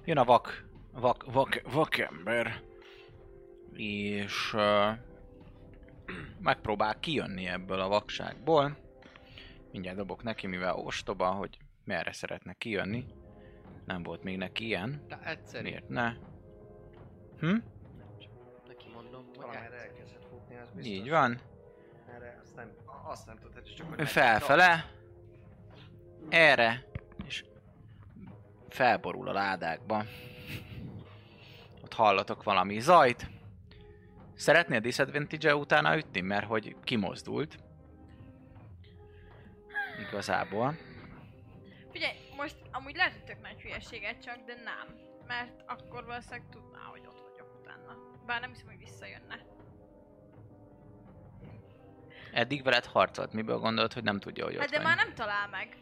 Jön a vak, vak, vak, vakember, és uh, megpróbál kijönni ebből a vakságból. Mindjárt dobok neki, mivel ostoba, hogy merre szeretne kijönni. Nem volt még neki ilyen. De egyszerű. Miért ne? Hm? Neki mondom, egyszerű. elkezdett futni, az biztos. Így van. Erre azt nem, azt nem tudod, csak hogy felfele. Erre. És felborul a ládákba. Ott hallatok valami zajt. Szeretnél disadvantage utána ütni, mert hogy kimozdult. Igazából. Figyelj, most amúgy lehet, hogy tök nagy hülyeséget csak, de nem. Mert akkor valószínűleg tudná, hogy ott vagyok utána. Bár nem hiszem, hogy visszajönne. Eddig veled harcolt, miből gondolod, hogy nem tudja, hogy ott Hát de vagy? már nem talál meg.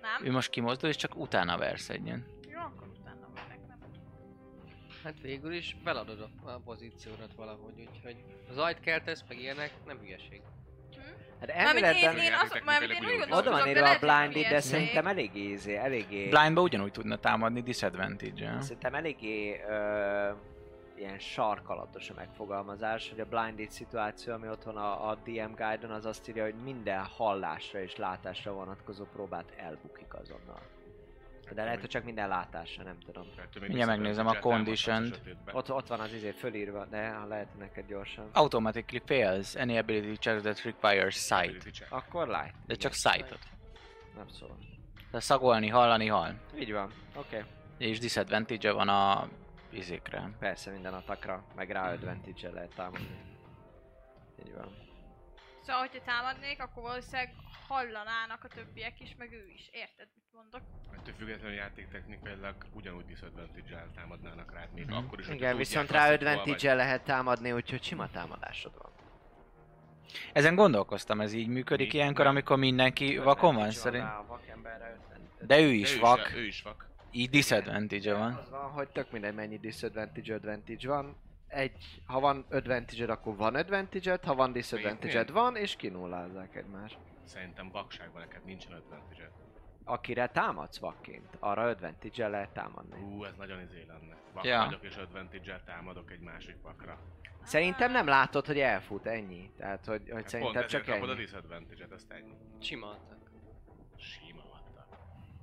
Nem? Ő most kimozdul, és csak utána versz egyen. Hát végül is beladod a, pozíciódat valahogy, úgyhogy zajt keltesz, meg ilyenek, nem hülyeség. Hát Mármint én, elméletben én, játék azt, én úgy oda van írva a blinded, de szerintem eléggé easy, eléggé... Blindba ugyanúgy tudna támadni disadvantage-el. Szerintem eléggé ö, ilyen sarkalatos a megfogalmazás, hogy a blinded szituáció, ami otthon a, a DM guide-on, az azt írja, hogy minden hallásra és látásra vonatkozó próbát elbukik azonnal. De lehet, hogy csak minden látásra, nem tudom. Mindjárt megnézem a condition-t. Ott, ott van az izé fölírva, de ha lehet neked gyorsan. Automatically fails any ability check that requires sight. Akkor light. De csak sightot. Nem szól. De szagolni, hallani, hall. Így van, oké. Okay. És disadvantage van a izékre. Persze minden atakra, meg rá advantage lehet támadni. Így van. Szóval, hogyha támadnék, akkor valószínűleg hallanának a többiek is, meg ő is. Érted, mit mondok? Ettől függetlenül játéktechnikailag ugyanúgy disadvantage-el támadnának rád, még Mhm. akkor is, Igen, viszont rá advantage lehet támadni, úgyhogy sima támadásod van. Ezen gondolkoztam, ez így működik Mi? ilyenkor, amikor mindenki vakon van szerint. De ő is ő vak, Ő is vak. így disadvantage van. Az van, hogy tök mindegy mennyi disadvantage advantage van. Egy, ha van advantage akkor van advantage ha van disadvantage van, és kinullázzák egymást. Szerintem vakságban neked nincsen advantage Akire támadsz vakként, arra advantage lehet támadni. Hú, ez nagyon izé lenne. Vak Ja. vagyok és advantage támadok egy másik vakra. Szerintem nem látod, hogy elfut, ennyi. Tehát, hogy, hogy Hát szerintem pont csak kapod a ennyi. disadvantage-et, azt ennyi. Adtak.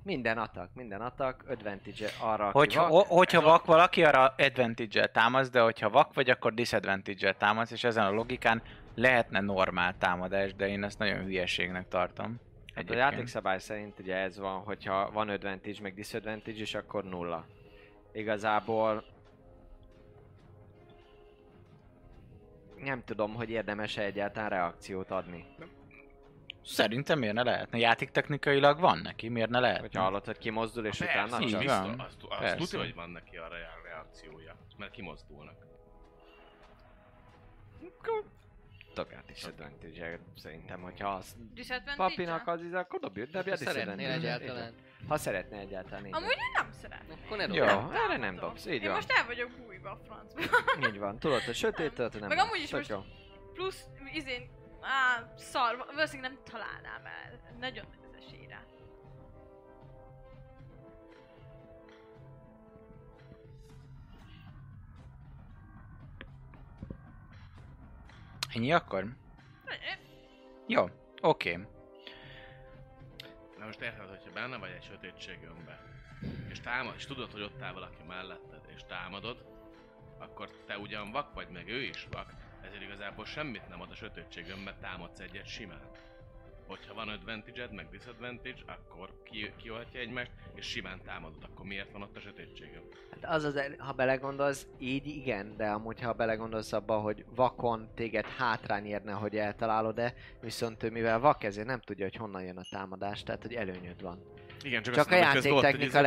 Minden atak, minden atak, advantage arra, aki Hogy, vak. ho, hogyha vak valaki, arra advantage-el támadsz, de hogyha vak vagy, akkor disadvantage-el támadsz, és ezen a logikán lehetne normál támadás, de én ezt nagyon hülyeségnek tartom. Hát a játékszabály szerint ugye ez van, hogyha van advantage meg disadvantage is, akkor nulla. Igazából... Nem tudom, hogy érdemes-e egyáltalán reakciót adni. Szerintem miért ne lehetne? Játéktechnikailag van neki, miért ne lehet? Hogyha hallod, hogy kimozdul és utána Persze, így csak... van. azt, azt tudja, hogy van neki arra jár reakciója, mert kimozdulnak. Dobjál disadvantage szerintem, hogyha az papinak az íze, akkor dobj, dobja Szeretnél disadvantage egyáltalán? Ha szeretné egyáltalán, Amúgy én nem szeretném. Akkor ne Jó. erre nem dobsz, így Én van. most el vagyok bújva a francba. Így van, tudod, hogy sötét, tudod, hogy nem Meg amúgy is most-. Plusz, izén, á, szar, valószínűleg nem találnám el. Nagyon nagy az esély rá. Ennyi akkor? Jó, oké. Okay. Na most érted, hogyha benne vagy egy sötétségönbe, és, támad, és tudod, hogy ott áll valaki melletted, és támadod, akkor te ugyan vak vagy, meg ő is vak, ezért igazából semmit nem ad a sötétségönbe, támadsz egyet simán. Hogyha van advantage meg disadvantage, akkor ki, kioltja egymást, és simán támadod, akkor miért van ott a sötétségön? Hát az az, ha belegondolsz, így igen, de amúgy ha belegondolsz abba, hogy vakon téged hátrány érne, hogy eltalálod-e, viszont ő mivel vak ezért nem tudja, hogy honnan jön a támadás, tehát hogy előnyöd van. Igen, Csak, a játéktechnika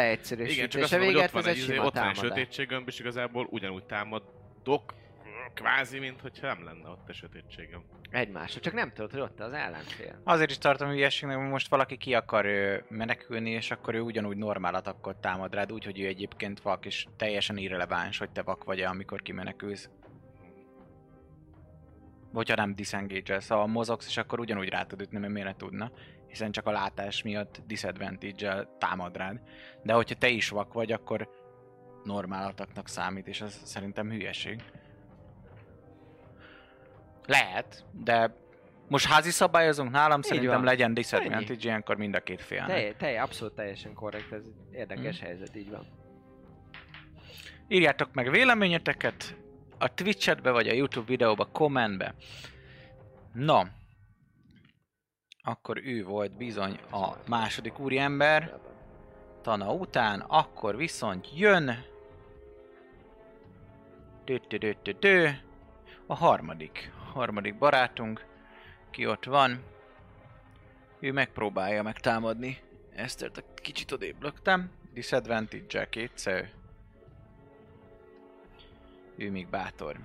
csak a mondom, hogy véget izé, sima ott van egy támadás. sötétségömb, és igazából ugyanúgy támadok, Kvázi, mint hogyha nem lenne ott a sötétségem. Egymásra, csak nem tudod, hogy ott az ellenfél. Azért is tartom hülyeségnek, hogy most valaki ki akar menekülni, és akkor ő ugyanúgy normál akkor támad rád, úgyhogy ő egyébként vak, és teljesen irreleváns, hogy te vak vagy-e, amikor kimenekülsz. Hogyha nem disengage szóval mozogsz, és akkor ugyanúgy rá tud ütni, mert miért ne tudna. Hiszen csak a látás miatt disadvantage támad rád. De hogyha te is vak vagy, akkor normál ataknak számít, és ez szerintem hülyeség. Lehet, de most házi szabályozunk nálam, Így szerintem van. legyen disadvantage, ilyenkor mind a két félnek. Te, te, abszolút teljesen korrekt, ez érdekes Hmm. helyzet, így van. Írjátok meg véleményeteket a Twitch-etbe vagy a YouTube videóba, kommentbe. No. Akkor ő volt bizony a második úriember Tana után, akkor viszont jön dö, dö, dö, dö, dö. a harmadik, harmadik barátunk, ki ott van. Ő megpróbálja megtámadni. Esztert a kicsit odébb löktem. Disadvantage-el kétszer. Ő még bátor.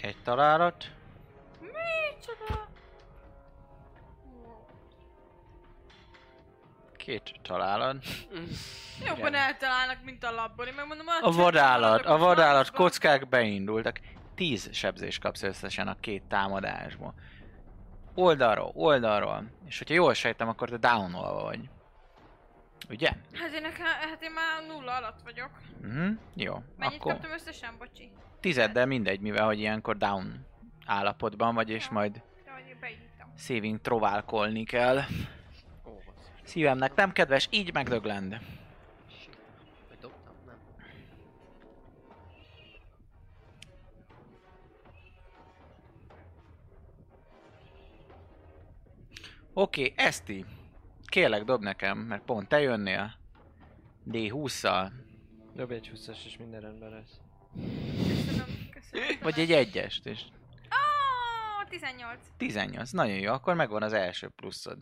Egy találat. Micsoda? Két találat. Jobban eltalálnak, mint a labban. Én megmondom, A vadállat, a vadállat kockák beindultak. Tíz sebzés kapsz összesen a két támadásból. Oldalról, oldalról. És hogyha jól sejtem, akkor te downolva vagy. Ugye? Hát én, nekem, hát én már nulla alatt vagyok. Mhm, jó. Mennyit akkor kaptam összesen, bocsi? tized, de mindegy, mivel hogy ilyenkor down állapotban vagy, és majd én beírtam. saving troválkolni kell. Szívemnek nem kedves, így megdöglend. Oké, okay, Eszti. Kérlek, dob nekem, mert pont te jönnél. D20-szal. Dobj egy 20 és minden rendben lesz. Köszönöm, köszönöm. Vagy egy egyest, és Ó, 18. 18. Nagyon jó, akkor megvan az első pluszod.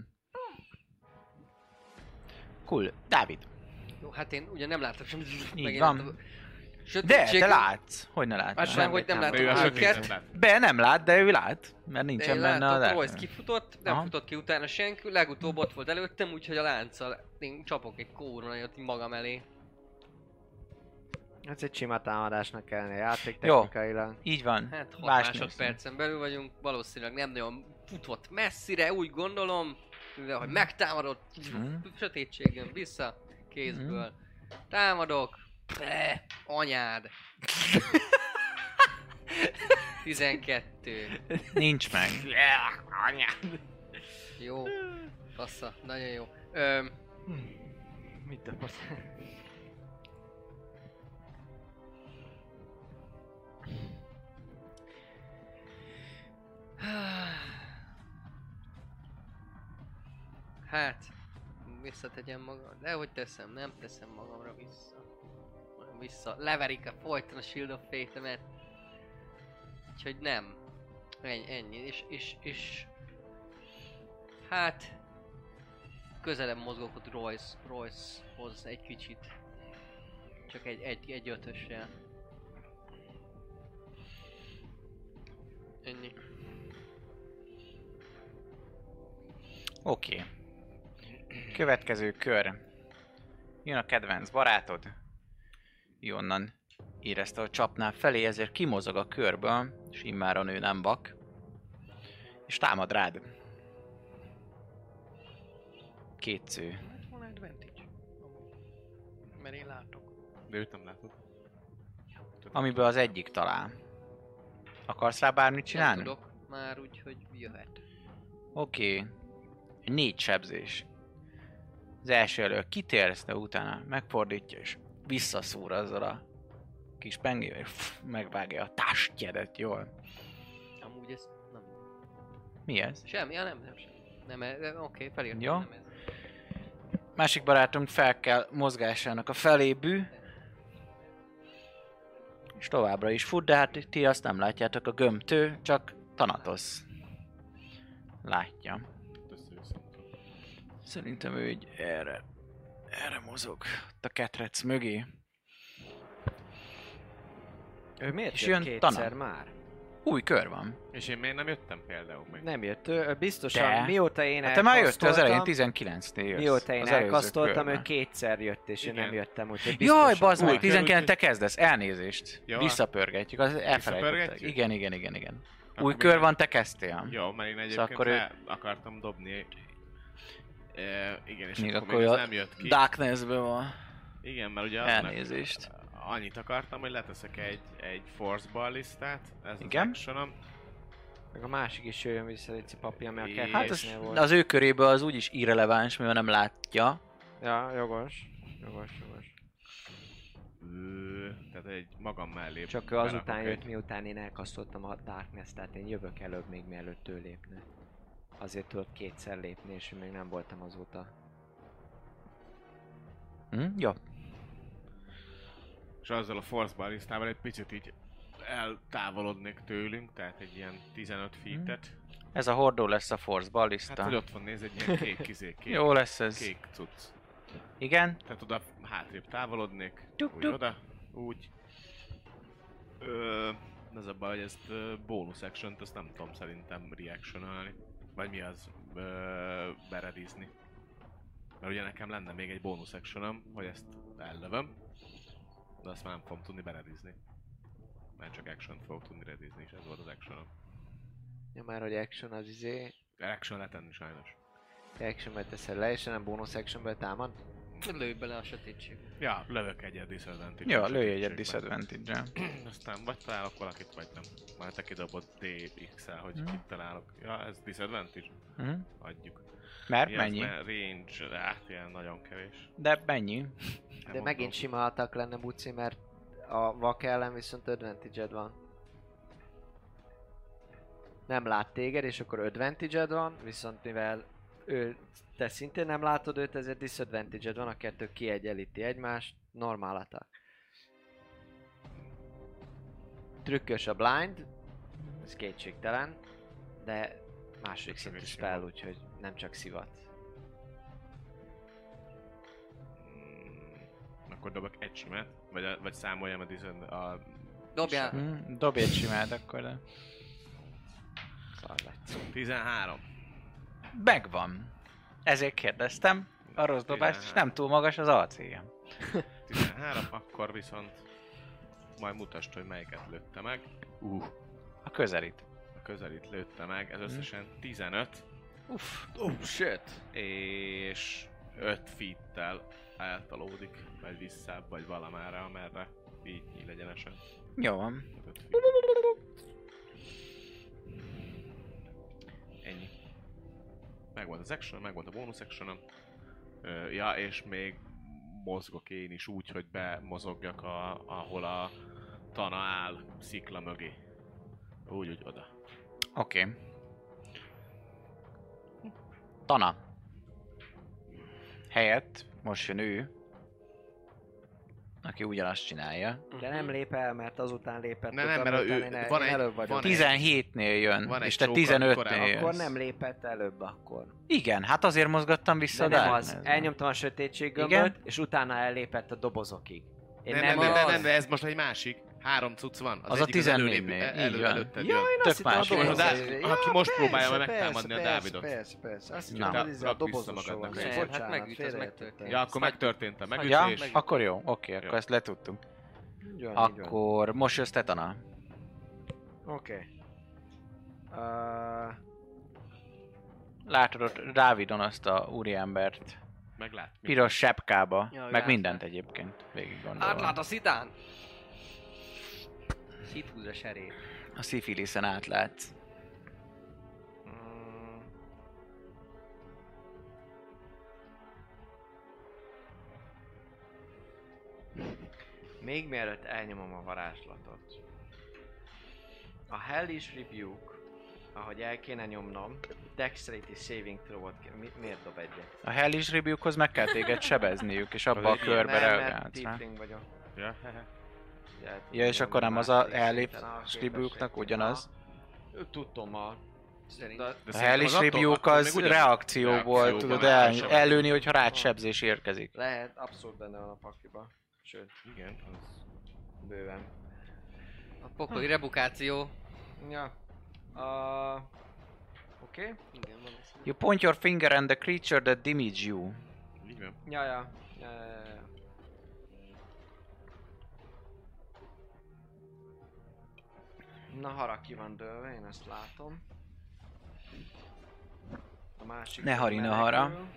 Cool. Dávid. Jó, hát én ugye nem láttam semmit. Így van. a De, Sötétség... te látsz. Hogy ne látnál? Hát sem, hogy nem Nem, látom őket. Be nem lát, de ő lát. Mert nincsen benne a Royce kifutott, nem Aha. futott ki utána senki, legutóbb ott volt előttem, úgyhogy a lánccal én csapok egy kóronajot így magam elé. Ez egy sima támadásnak kellene játék technikailag. Így van. Hát 6 Más másodpercen belül vagyunk, valószínűleg nem nagyon futott messzire, úgy gondolom, mivel hogy megtámadott, Mhm. sötétség jön vissza, kézből. Támadok, Bre, anyád. 12. Nincs meg. Jó. Bassza, nagyon jó. Öm, Mit a fasz? Hát, visszategyem magam. De hogy teszem, nem teszem magamra vissza. Vissza, leverik a folyton a Shield of Fate-emet. Úgyhogy nem. Ennyi, ennyi. És, és, és... Hát... Közelebb mozgok ott Royce, Royce-hoz egy kicsit. Csak egy, egy, egy ötössel. Ennyi. Oké. Következő kör. Jön a kedvenc barátod. Ő onnan érezte, hogy csapnál felé, ezért kimozog a körből, és immáron ő nem vak. És támad rád. Kétsző. Van advantage. Mert én látok. De őt nem látod. Amiből az egyik talál. Akarsz rá bármit Nem csinálni? tudok már úgy, hogy jöhet. Oké. Okay. Négy sebzés. Az első elő kitérsz, de utána megfordítja, és visszaszúr azzal a kis pengével, és pff, megvágja a tástjedet, jól. Amúgy ez nem. Mi ez? Semmi, ja, nem, nem semmi. Nem, oké, okay, felírtam, Jó. nem ez. Másik barátunk fel kell mozgásának a felébű. És továbbra is fut, de hát ti azt nem látjátok a gömtő, csak Thanatos. Látja. Szerintem ő így erre, erre mozog. Ott a ketrec mögé. Ő miért És jött jön kétszer Tana. már? Új kör van. És én még nem jöttem például még. Nem jött, ő, biztosan De. mióta én Hát te már jöttél az elején elkasztoltam, 19-nél jössz. Mióta én az elkasztoltam, ő kétszer jött, és én Igen. nem jöttem, úgyhogy Jaj, biztosan. bazd meg, Új kör, 19 te kezdesz, elnézést. Jó. Visszapörgetjük, az elfelejtettek. Igen, igen, igen, igen. Új kör van, te kezdtél. Jó, mert én Szóval egyébként akkor ő- akartam dobni. E, igen, és Még akkor, akkor még ez a nem jött ki. Darknessből van. Igen, mert ugye Elnézést. annyit akartam, hogy leteszek egy, egy force ballistát, ez Igen. az actionom. Meg a másik is jöjjön vissza, Lici papi, ami a És- kettősnél Hát az, volt. az ő köréből az úgyis irreleváns, mivel nem látja. Ja, jogos. Jogos, jogos. Ö, tehát egy magam mellé Csak ő azután jött, egy- miután én elkasztoltam a Darkness, tehát én jövök előbb még mielőtt ő lépne. Azért tudott kétszer lépni, és még nem voltam azóta. Hm? Jó. És azzal a force ballistával egy picit így eltávolodnék tőlünk, tehát egy ilyen 15 feet-et. Ez a hordó lesz a Force Hát, ballista. hogy ott van, nézd, egy ilyen kék kizé, kék, Jó lesz ez. kék cucc. Igen? Tehát oda hátrébb távolodnék, Tuk, úgy tuk. oda, úgy. Ö, az a baj, hogy ezt ö, bonus action ezt nem tudom szerintem reactionalni. Vagy mi az? Ö, beredizni. Mert ugye nekem lenne még egy bonus actionom, hogy ezt ellövöm. De azt már nem fogom tudni beredizni. Mert csak action fogok tudni redizni, és ez volt az actionom. Ja, már hogy action az izé, Action letenni sajnos. actionbe teszed le, és nem bonus actionbe támad? Lőj bele a sötétség. Ja, lövök egyet disadvantage Jó, lőj egyet disadvantage Aztán vagy találok valakit, vagy nem. Már te kidobod DX-el, hogy Mhm. kit találok. Ja, ez disadvantage? Hm? Adjuk. Mert Mi az, mennyi? mert range, hát ilyen nagyon kevés. De mennyi? Nem De mondom. megint sima attack lenne Buci, mert a vak ellen viszont advantage van. Nem lát téged, és akkor advantage van, viszont mivel ő, te szintén nem látod őt, ezért disadvantage van, a kettő kiegyenlíti egymást, normál attack. Trükkös a blind, ez kétségtelen, de második szintű spell, úgyhogy nem csak szivat. Mm, akkor dobok egy simát, vagy, a, vagy számoljam a, diszed, a Dobjál. Hm? Dobj egy simát akkor, de... Szar lett. 13. Megvan. Ezért kérdeztem. A rossz dobás, és nem túl magas az AC-em. 13, akkor viszont majd mutasd, hogy melyiket lőtte meg. Uh, A közelít. a közelít lőtte meg, ez összesen 15, Uff. Oh shit! és 5 feet-tel eltalódik, vagy vissza, vagy valamára, amerre így nyíl egyenesen. Jó van. Megvolt az action, megvolt a bonus action Ja, és még mozgok én is úgy, hogy bemozogjak, a, ahol a tana áll szikla mögé. Úgy, úgy oda. Oké. Okay. Tana. Helyett most jön ő. Aki ugyanazt csinálja. De nem lép el, mert azután lépett Ne, nem, mert ő- én, el- van én egy- előbb van egy- 17-nél jön, Van és te csóka, 15-nél amikor el- jössz. Akkor nem lépett előbb akkor. Igen, hát azért mozgattam vissza De nem az. Darkness-be. Elnyomtam a sötétség Igen? gömböt, és utána ellépett a dobozokig. Én nem, nem, nem, nem, nem, az. nem, de ez most egy másik. Három cucc van. Az a egyik 14-nél, előlép- így elő, van. előtted jön. én Tök azt hittem a a- aki most próbálja meg Persze, megtámadni a Dávidot. Persze, persze. Azt hittem, hogy ez a egy- Nem, hát megüt, az félreértettem. megtörtént. Ja, akkor megtörtént a Ja, megütés. akkor jó, oké, akkor ezt letudtunk. Akkor most jössz te, Tana. Oké. Látod ott Dávidon azt a úriembert. Meglát. Piros sepkába, Ja, meg látom. mindent egyébként végig gondolva. Átlát a szitán! Szit húz a serét. A szifiliszen átlátsz. mm, Még mielőtt elnyomom a varázslatot. A Hellish Rebuke, ahogy el kéne nyomnom, Dexterity Saving Throw-ot. Mi, miért dob egyet? A Hellish Rebuke-hoz meg kell téged sebezniük, és abba a körbe Nem, mert reagálsz rá. vagyok. Ja, Ja, és tudom, akkor nem az a a Rebuke-nak képesség. ugyanaz? De A szerintem attól- Rebuke attól az reakcióból tudod el, előni, hogyha rád sebzés érkezik. Lehet, abszolút benne van a pakliba. Sőt, Igen, az... bőven. A pokoli rebukáció. Ja. Uh, Oké. Okay. Igen. You point your finger at the creature that damage you. Így van. Ja, ja. Ja, ja, ja, Na, hara ki van dőlve, én ezt látom. A másik... Ne hari, ne hara.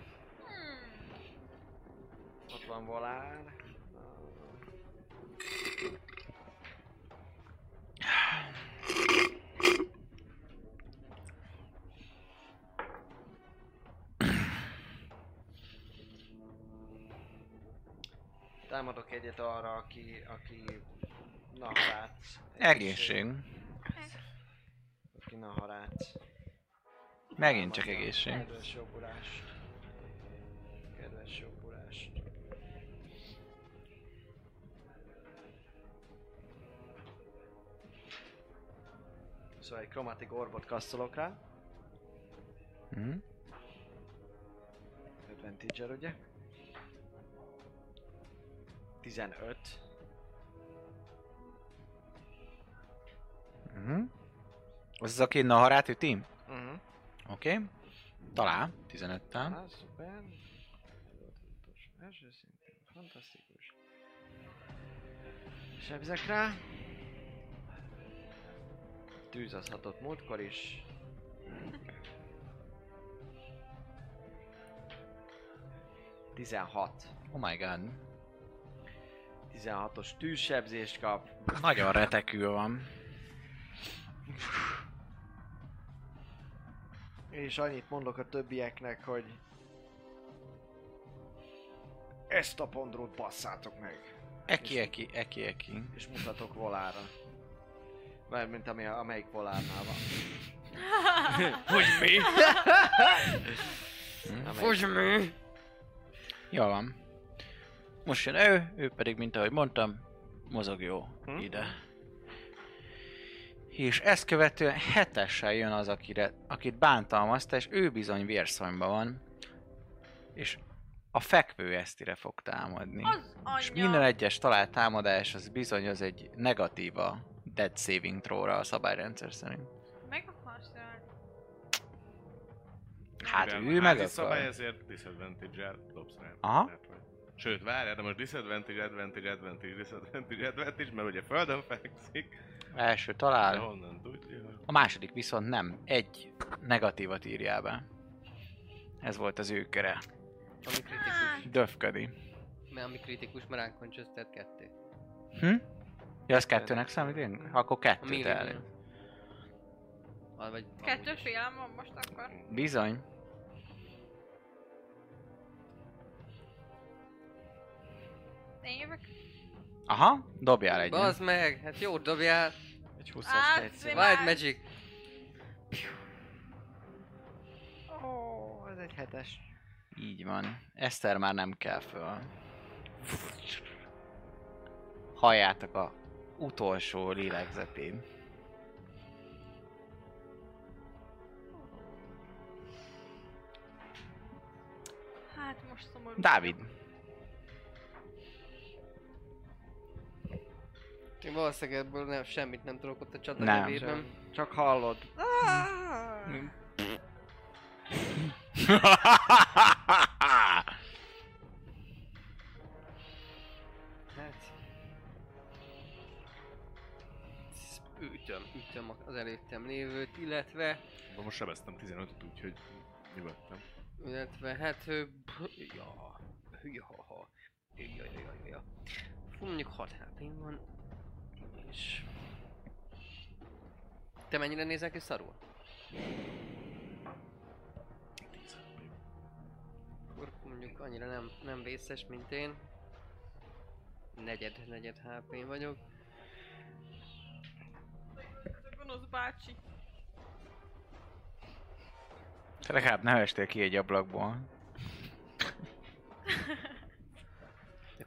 Ott van volár. Támadok egyet arra, aki, aki Naharát. Egészség. Aki Naharát. Megint csak egészség. Kedves jobbulást. Kedves jobbulást. Szóval egy Chromatic Orbot kasztolok rá. Hm? advantage ugye? 15. Mhm. Az az, aki Naharát üti? Uh-huh. Oké. Okay. Talál. 15-tel. Ah, szuper. Első szintén. Fantasztikus. Sebzek rá. Tűz az hatott múltkor is. Tizenhat. Oh my god. 16-os tűzsebzést kap. Nagyon retekül van. És annyit mondok a többieknek, hogy ezt a pondrót basszátok meg. Eki, eki, eki, eki. És mutatok volára. Mármint ami, amelyik volárnál van. Hogy mi? Hogy mi? Jó van. Most jön ő, ő pedig, mint ahogy mondtam, mozog jó Hm? ide. És ezt követően hetessel jön az, akire, akit bántalmazta, és ő bizony vérszonyban van. És a fekvő esztire fog támadni. Az anyja. És minden egyes talált támadás az bizony az egy negatíva dead saving throw-ra a szabályrendszer szerint. Meg akarsz. Hát Mivel ő meg szabály, akar. ezért disadvantage-el dobsz rá. Aha. Vagy- Sőt, várjál, de most disadvantage, advantage, advantage, disadvantage, advantage, mert ugye földön fekszik. Első De talál, honnan tudja? a második viszont nem. Egy negatívat írjál be. Ez volt az ő köre. Ami kritikus. Döfködi. Mert ami kritikus, mert unconscious, tehát kettő. Hm? Ja, az kettőnek számít én? Akkor kettőt minimum. el. Vagy Kettős félem van most akkor. Bizony. Jövök. Aha, dobjál egy. Bazd meg, hát jó dobjál. Egy 20 Hát, egyszer. Már- Wild Magic. Ó, ez egy hetes. Így van. Eszter már nem kell föl. Halljátok a utolsó lélegzetén. Hát most szomorú. Dávid. Én valószínűleg ebből nem, semmit nem tudok ott a csata Nem. nevében. Csak hallod. Hát, Ütöm, ütöm az előttem lévőt, illetve, De most sebeztem 15-öt, úgyhogy nyugodtam. illetve hát, ő, ja, ja, ja, ja, ja, ja, mondjuk 6 hp van, és... Te mennyire nézel ki szarul? Akkor mondjuk annyira nem, nem vészes, mint én. Negyed, negyed hp vagyok. Gonosz bácsi. Te legalább ne estél ki egy ablakból.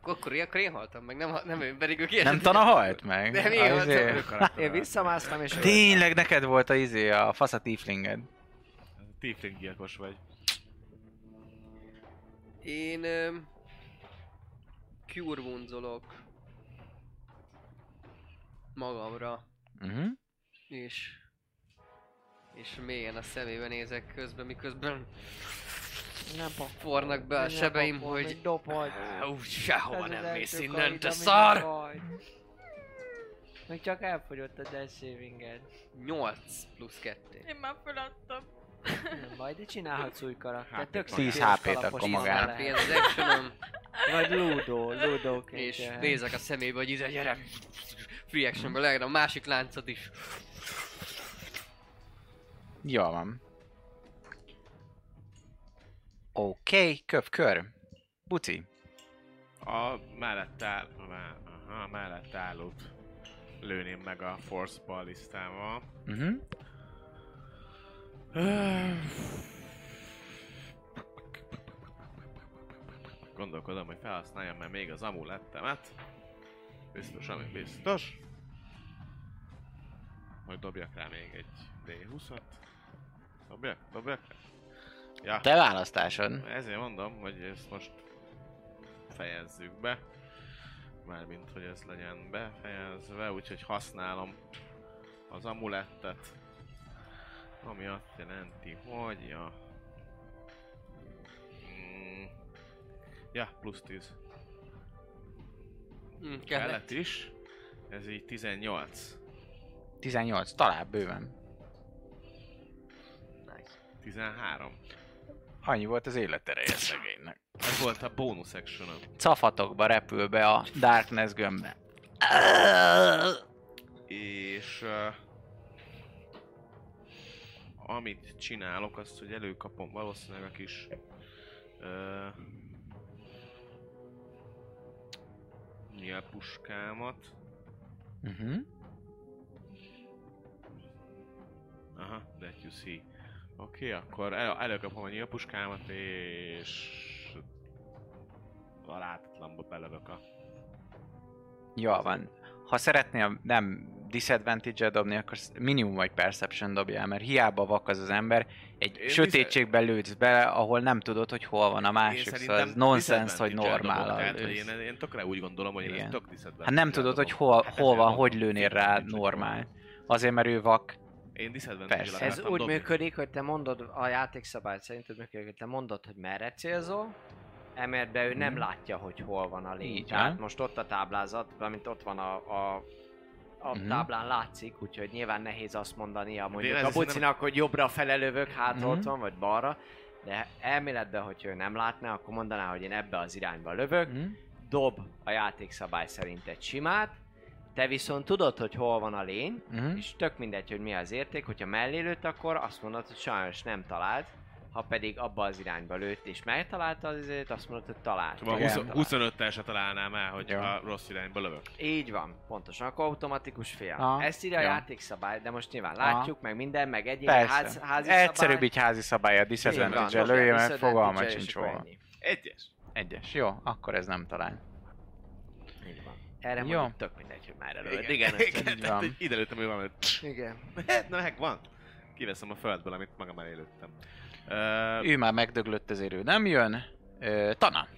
Akkor, akkor, akkor én haltam meg, nem, nem ő, pedig ő kérdezte. Nem Tana halt meg? Nem, én izé- haltam. Én visszamásztam és... Tényleg neked volt a izé, a fasz a tieflinged. Tiefling gyilkos vagy. Én... Um, cure wounds-olok magamra, Uh-huh. és... És mélyen a szemébe nézek közben, miközben Nem fornak be a sebeim, pakol, hogy... még Dobod. Ú, sehova nem mész innen, te szar! Még csak elfogyott a death savinged. 8 plusz 2. Én már feladtam. Nem baj, de csinálhatsz új karakter. Hát, Tök 10 szép HP-t akkor magának. Ez az actionom, Vagy Ludo, Ludo és nézek a szemébe, hogy ide gyere! Free actionből a másik láncot is. Jó van. Oké, okay, köpkör. Buci. A mellett áll... Aha, mellett állót lőném meg a Force ballisztával. Uh-huh. Gondolkodom, hogy felhasználjam már még az amulettemet. Biztos, ami biztos. Hogy dobjak rá még egy D20-at. Dobjak? Dobjak? Ja, Te választásod. ezért mondom, hogy ezt most fejezzük be. Mármint, hogy ez legyen befejezve, úgyhogy használom az amulettet. Ami azt jelenti, hogy ja... Mm, ja, plusz 10. Hm, Kellett kellett. is. Ez így 18. 18, talán bőven. 13. Annyi volt az életereje szegénynek. Ez volt a bónusz actionom. Cafatokba repül be a Darkness gömbbe. És... Uh, amit csinálok, azt, hogy előkapom valószínűleg a kis... Uh, nyílpuskámat. Uh-huh. Aha, that you see. Oké, okay, akkor el, előkapom a nyílpuskámat, és... A látatlanba belövök a... Jó van. Ha szeretnél nem disadvantage dobni, akkor minimum vagy perception dobjál, mert hiába vak az az ember, egy Én sötétségbe lőtsz bele, ahol nem tudod, hogy hol van a Én másik, szóval ez nonsens, hogy normál dobok, a Tehát, hogy lősz. én, én tökre úgy gondolom, hogy én Igen. ezt tök Hát nem tudod, hogy hol, hol van, hogy lőnél rá normál. Azért, mert ő vak. Én disadvantage. Ez úgy működik, hogy te mondod, a játékszabály szerint úgy működik, hogy te mondod, hogy merre célzol, emertbe ő nem Mhm. látja, hogy hol van a lény. Így Tehát most ott a táblázat, valamint ott van a, a a Mhm. táblán látszik, úgyhogy nyilván nehéz azt mondani a mondjuk a bucinak, hogy jobbra felelövök, hátra Mhm. ott van, vagy balra, de elméletben, hogy ő nem látná, akkor mondaná, hogy én ebbe az irányba lövök, Hm? dob a játékszabály szerint egy simát, te viszont tudod, hogy hol van a lény, Mhm. és tök mindegy, hogy mi az érték, hogyha mellé lőtt, akkor azt mondod, hogy sajnos nem talált, ha pedig abba az irányba lőtt és megtalálta az izét, azt mondod, hogy talált. Szóval vagy 20, nem talált. 25-tel se találnám el, hogy Ja. a rossz irányba lövök. Így van, pontosan, akkor automatikus fél. Aha, Ezt írja a ja. játékszabály, de most nyilván Aha. látjuk, meg minden, meg Persze. ház, házi Egyszerűbb szabály. így házi szabály, a disadvantage-el lője, mert fogalma sincs hol. Egyes. Egyes. Jó, akkor ez nem talál. Van. Erre Jó. mondjuk tök mindegy, hogy már előtt. Igen, igen, igen. tehát, van. hogy ide lőttem, hogy valami... igen. Na, meg van. Kiveszem a földből, amit magam elé lőttem. Uh, Ő már megdöglött, ezért ő nem jön. Ö, Tana.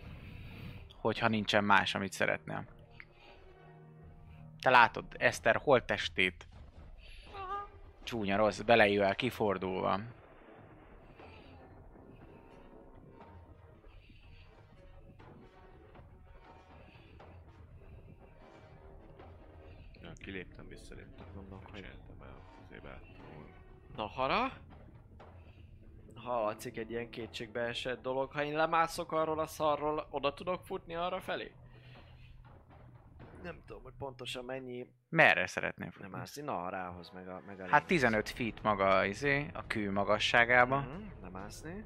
Hogyha nincsen más, amit szeretnél. Te látod Eszter holttestét. Csúnya rossz, belejövel kifordulva. Kiléptem, visszaléptem. Mondom, hogy- Csináltam el az évet. Na hara? Hallatszik egy ilyen kétségbeesett dolog. Ha én lemászok arról a szarról, oda tudok futni arra felé? Nem tudom, hogy pontosan mennyi Merre szeretnél nem futni? Na, rához meg a, meg a Hát 15 feet maga izé, a kő magasságába. Mhm, nem mászni.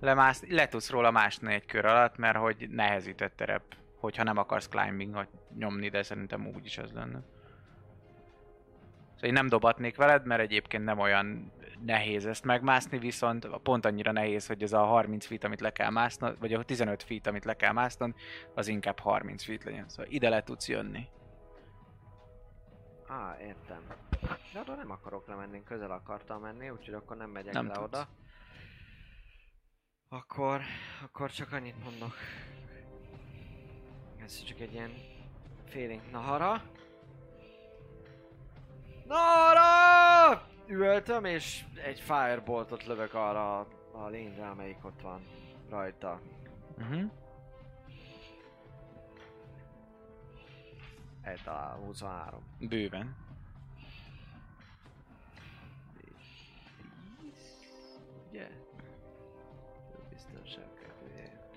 Lemász, le tudsz róla mászni egy kör alatt, mert hogy nehezített terep. Hogyha nem akarsz climbingot nyomni, de szerintem úgy is az lenne. Én nem dobatnék veled, mert egyébként nem olyan nehéz ezt megmászni, viszont pont annyira nehéz, hogy ez a 30 feet, amit le kell másznod, vagy a 15 feet, amit le kell másznod, az inkább 30 feet legyen. Szóval ide le tudsz jönni. Á, értem. De oda nem akarok lemenni, közel akartam menni, úgyhogy akkor nem megyek Nem le tudsz. oda. Akkor, akkor csak annyit mondok. Ez csak egy ilyen félénk Nahara. Nahara! Üvöltöm és egy fireboltot lövök arra a, lényre, amelyik ott van rajta. Uh-huh. Eltalál 23. Bőven. Ugye? Biztonság kedvéért.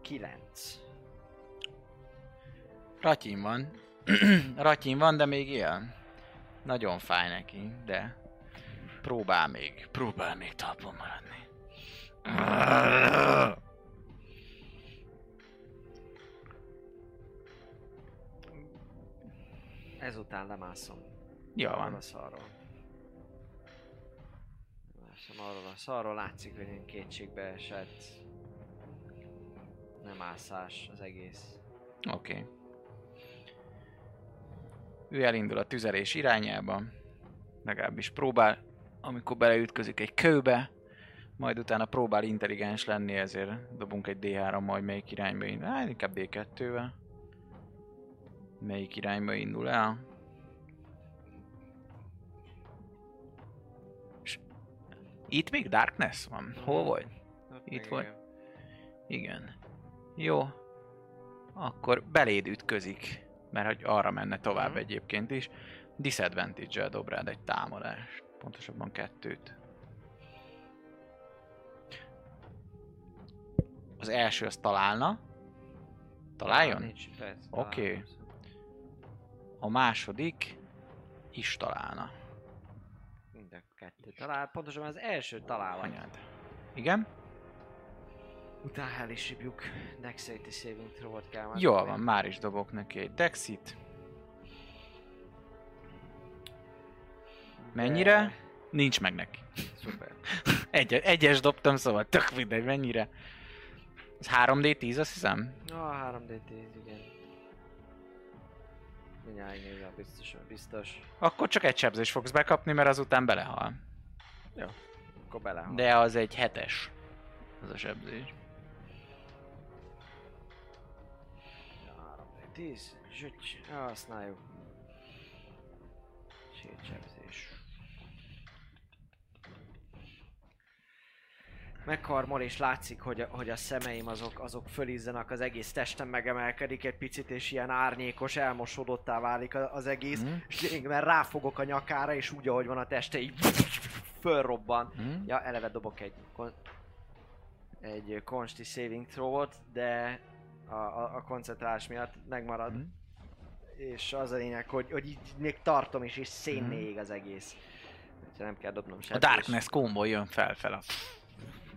9. Ratyin van. Ratyin van, de még él. Nagyon fáj neki, de próbál még, próbál még talpon maradni. Ezután lemászom. Jó van. a szarról. Lemászom arról a szarról, látszik, hogy én kétségbe esett. Nem ászás az egész. Oké. Okay. Ő elindul a tüzelés irányába. Legalábbis próbál, amikor beleütközik egy kőbe, majd utána próbál intelligens lenni, ezért dobunk egy D3 majd melyik irányba indul. Hát inkább D2-vel. Melyik irányba indul el. És itt még Darkness van. Hol vagy? Itt vagy. igen. Igen. Jó. Akkor beléd ütközik, mert hogy arra menne tovább Mhm. egyébként is. Disadvantage-el dob rád egy támadást. Pontosabban kettőt. Az első az találna. Találjon? Oké. találom. A második is találna. Mind a kettő talál, pontosan az első talál. Anyád. Igen? Utána el is hívjuk. Dexterity saving throw-ot kell már Jól van, már is dobok neki egy Dexit. Mennyire? Nincs meg neki. Szuper. Egy, egyes dobtam, szóval tök mindegy, mennyire. Ez 3D10, azt hiszem? Ah, 3D10, igen. Mindjárt nézem, biztos, biztos. Akkor csak egy sebzést fogsz bekapni, mert azután belehal. Akkor belehal. De az egy hetes. Az a sebzés. 3D10, zsücs, használjuk. Sétsebzés. Megkarmol és látszik, hogy a, hogy a szemeim azok, azok fölizzanak, az egész testem megemelkedik egy picit, és ilyen árnyékos, elmosodottá válik az egész. Mhm. És én mert ráfogok a nyakára, és úgy, ahogy van a teste, így fölrobban. Hm? Ja, eleve dobok egy, egy Consti Saving Throw-ot, de a, a, a koncentrálás miatt megmarad. Mhm. És az a lényeg, hogy, hogy így még tartom is, és szénné Mhm. ég az egész. Úgyhogy nem kell dobnom A semmit. Darkness combo jön fel fel a,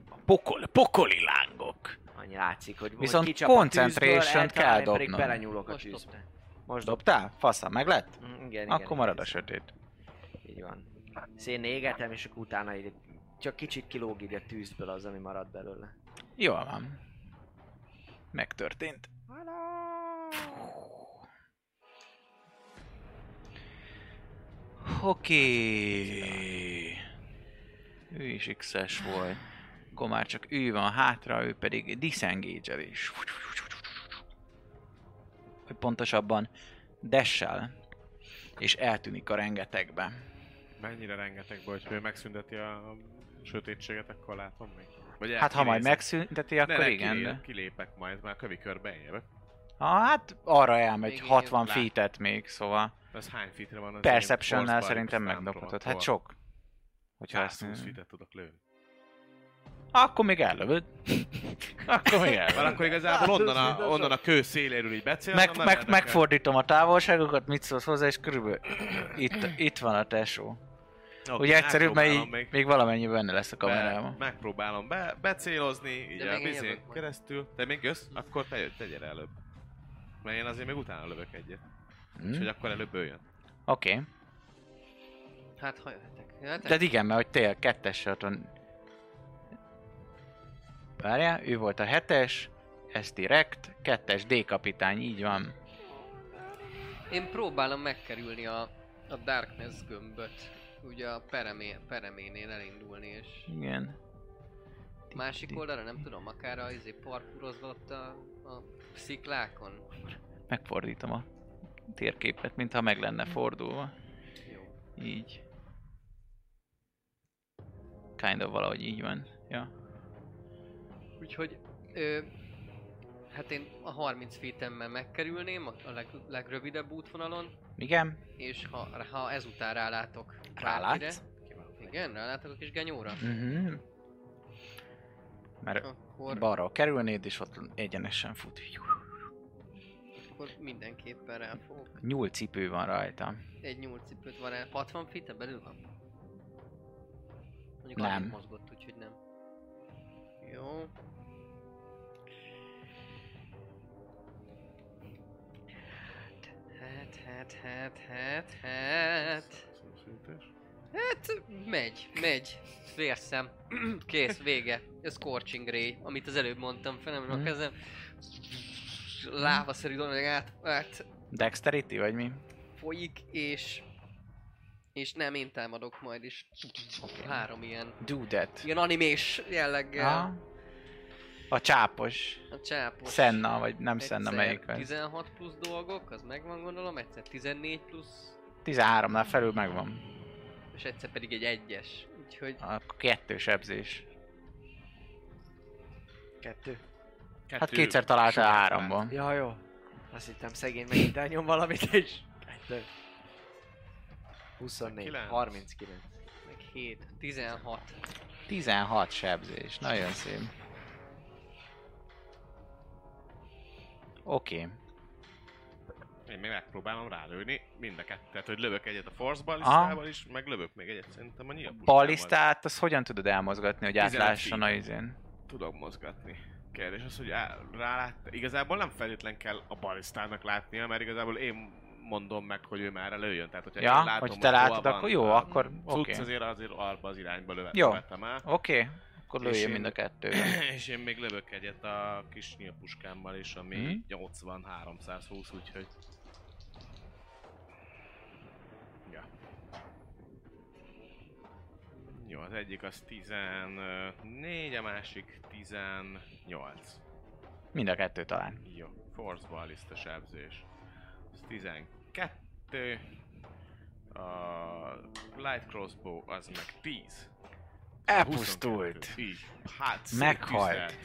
a pokol, pokoli lángok. Annyi látszik, hogy Viszont hogy a tűzből, kell pedig dobnod. belenyúlok a Most tűzbe. dobtam. Most dob. Dobtál? Fasza, meg lett? Mm, igen, igen, Akkor igen, marad a sötét. Így van. Szén égetem, és akkor utána így csak kicsit kilóg így a tűzből az, ami marad belőle. Jól van. Megtörtént. Oké. Ő is X-es volt. Akkor már csak ő van hátra, ő pedig disengage is. Hogy pontosabban dessel. És eltűnik a rengetegbe. Mennyire rengetegbe, hogy ő megszünteti a sötétséget, akkor látom még. Vagy Hát ha majd megszünteti, akkor ne, igen. kilép, kilépek majd, már kövi körbe érve. Ha, hát arra elmegy Még 60 igen. feet még, szóval Ez hány fitre van az Perceptionnel szerintem megdobhatod. Hát sok. Hogyha ezt 120 fitet tudok lőni. Akkor még ellövöd. Akkor még ellövöd. akkor igazából onnan a, onnan a kő széléről így becél. Meg, meg, megfordítom a távolságokat, mit szólsz hozzá, és körülbelül itt, itt van a tesó. Ugye egyszerűbb, mert még, még valamennyi benne lesz a kamerában. Be, megpróbálom be, becélozni, így De a vizén keresztül. Te még jössz? Akkor te, te gyere előbb. Mert én azért még utána lövök egyet. Hm? Úgyhogy akkor előbb ő jön. Oké. Okay. Hát, ha jöhetek. Jöhetek? De igen, mert hogy tél kettes van. Várjál, ő volt a hetes, ez direkt, kettes D kapitány, így van. Én próbálom megkerülni a, a Darkness gömböt. Ugye a peremé, pereménél elindulni, és Igen. másik oldalra nem tudom, akár a izé parkurozva ott a, a sziklákon. Megfordítom a térképet, mintha meg lenne fordulva. Jó. Így. Kind of valahogy így van. Ja. Úgyhogy, ö, hát én a 30 feet-emmel megkerülném a a leg, legrövidebb útvonalon, Igen? és ha, ha ezután rálátok Rálátsz? Igen, rálátok a kis genyóra. Mhm. Mert Akkor, balra kerülnéd, és ott egyenesen fut. akkor mindenképpen rá fogok. Nyúlcipő van rajta. Egy nyúlcipőt van el. 60 feet belül van? Mondjuk Nem. mozgott, úgyhogy nem. Jó. Hát, hát, hát, hát, hát. Hát, megy, megy. Vérszem. Kész, vége. Ez Scorching Ray, amit az előbb mondtam, felemem a Mhm. kezem. Lávaszerű dolog át, át Dexterity, vagy mi? folyik, és... És nem, én támadok majd is. Három ilyen, Do that. ilyen animés jelleggel. Ja. A csápos. A csápos. Senna, vagy nem Egyszer Senna, melyik az? 16 plusz dolgok, az megvan gondolom, egyszer 14 plusz, 13-nál felül megvan. és egyszer pedig egy egyes. Úgyhogy Akkor kettős ebzés. Kettő. Hát kétszer találtál háromból. Ja, jó. Azt hittem szegény megint elnyom valamit és... Kettő. 24, 9. 39. meg 7, 16. 16 sebzés, nagyon szép. Oké. Okay. Én még megpróbálom rálőni mind a kettőt, hogy lövök egyet a force balisztával is, meg lövök még egyet szerintem a nyilpuskával. Balisztát, az hogyan tudod elmozgatni, hogy 15 átlásson a izén? Tudom mozgatni. Kérdés az, hogy rálát... Igazából nem feltétlen kell a balisztának látnia, mert igazából én mondom meg, hogy ő már lőjön. Tehát, hogyha Ja, én látom, hogy te hol látod, van akkor jó, akkor oké. azért azért arba az irányba lövet, Jó. lövettem el. Oké, okay. akkor én- mind a kettőt. És én még lövök egyet a kis nyílpuskámmal is, ami Mhm. 80-320, úgyhogy... Jó, az egyik az 14, a másik 18. Mind a kettő talán. Jó, force ballista sebzés. Az 12. A light crossbow az meg 10. Elpusztult. 22. Így. Hát Meghalt.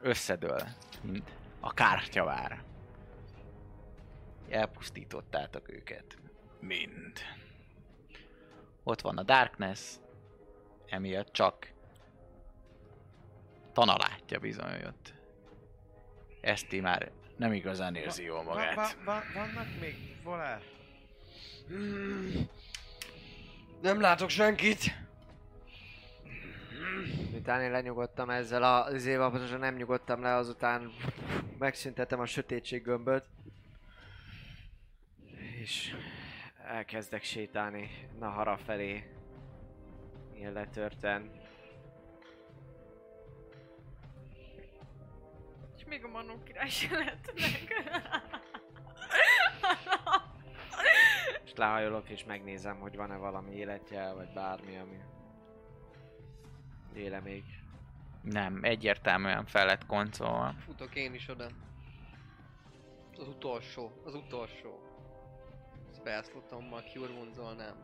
Összedől, a kártyavár. Elpusztítottátok őket. Mind. Ott van a Darkness, emiatt csak Tana látja bizony ott. Eszti már nem igazán érzi jól magát. Va, va, va, vannak még volá? Nem látok senkit! Miután én lenyugodtam ezzel a izével, pontosan nem nyugodtam le, azután megszüntetem a sötétség gömböt. És elkezdek sétálni Nahara felé. Ilyen letörten. És még a Manó király se lett meg. És lehajolok és megnézem, hogy van-e valami életjel, vagy bármi, ami éle még. Nem, egyértelműen fel lett koncolva. Futok én is oda. Az utolsó, az utolsó. Spellslotommal cure wounds-olnám.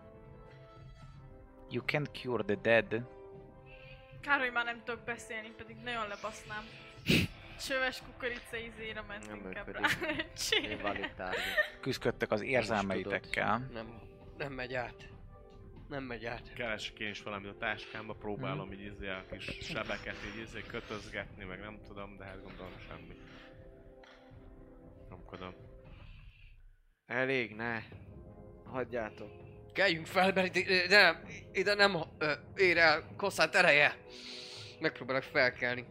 You can cure the dead. Kár, hogy már nem tudok beszélni, pedig nagyon lebasznám. Csöves kukorica izére ment Nem inkább rá. Küzdködtök az érzelmeitekkel. Nem, nem megy át. Nem megy át. Keresek én is valamit a táskámba, próbálom így izé a kis sebeket így izé kötözgetni, meg nem tudom, de hát gondolom semmi. Nyomkodom. Elég, ne. Hagyjátok. Keljünk fel, mert ide, ide nem, ide nem ö, ér el kosszát ereje. Megpróbálok felkelni.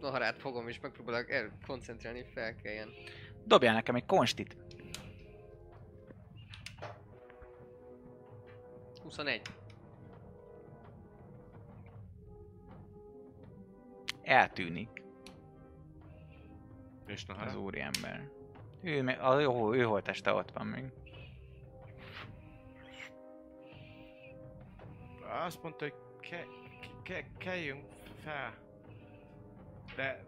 Naharát fogom és megpróbálok el koncentrálni, hogy felkeljen. Dobjál nekem egy konstit. 21. Eltűnik És na, az hát, úriember. Ő, me- a, jó, ő holteste ott van még. Azt mondta, hogy ke, ke, keljünk fel. De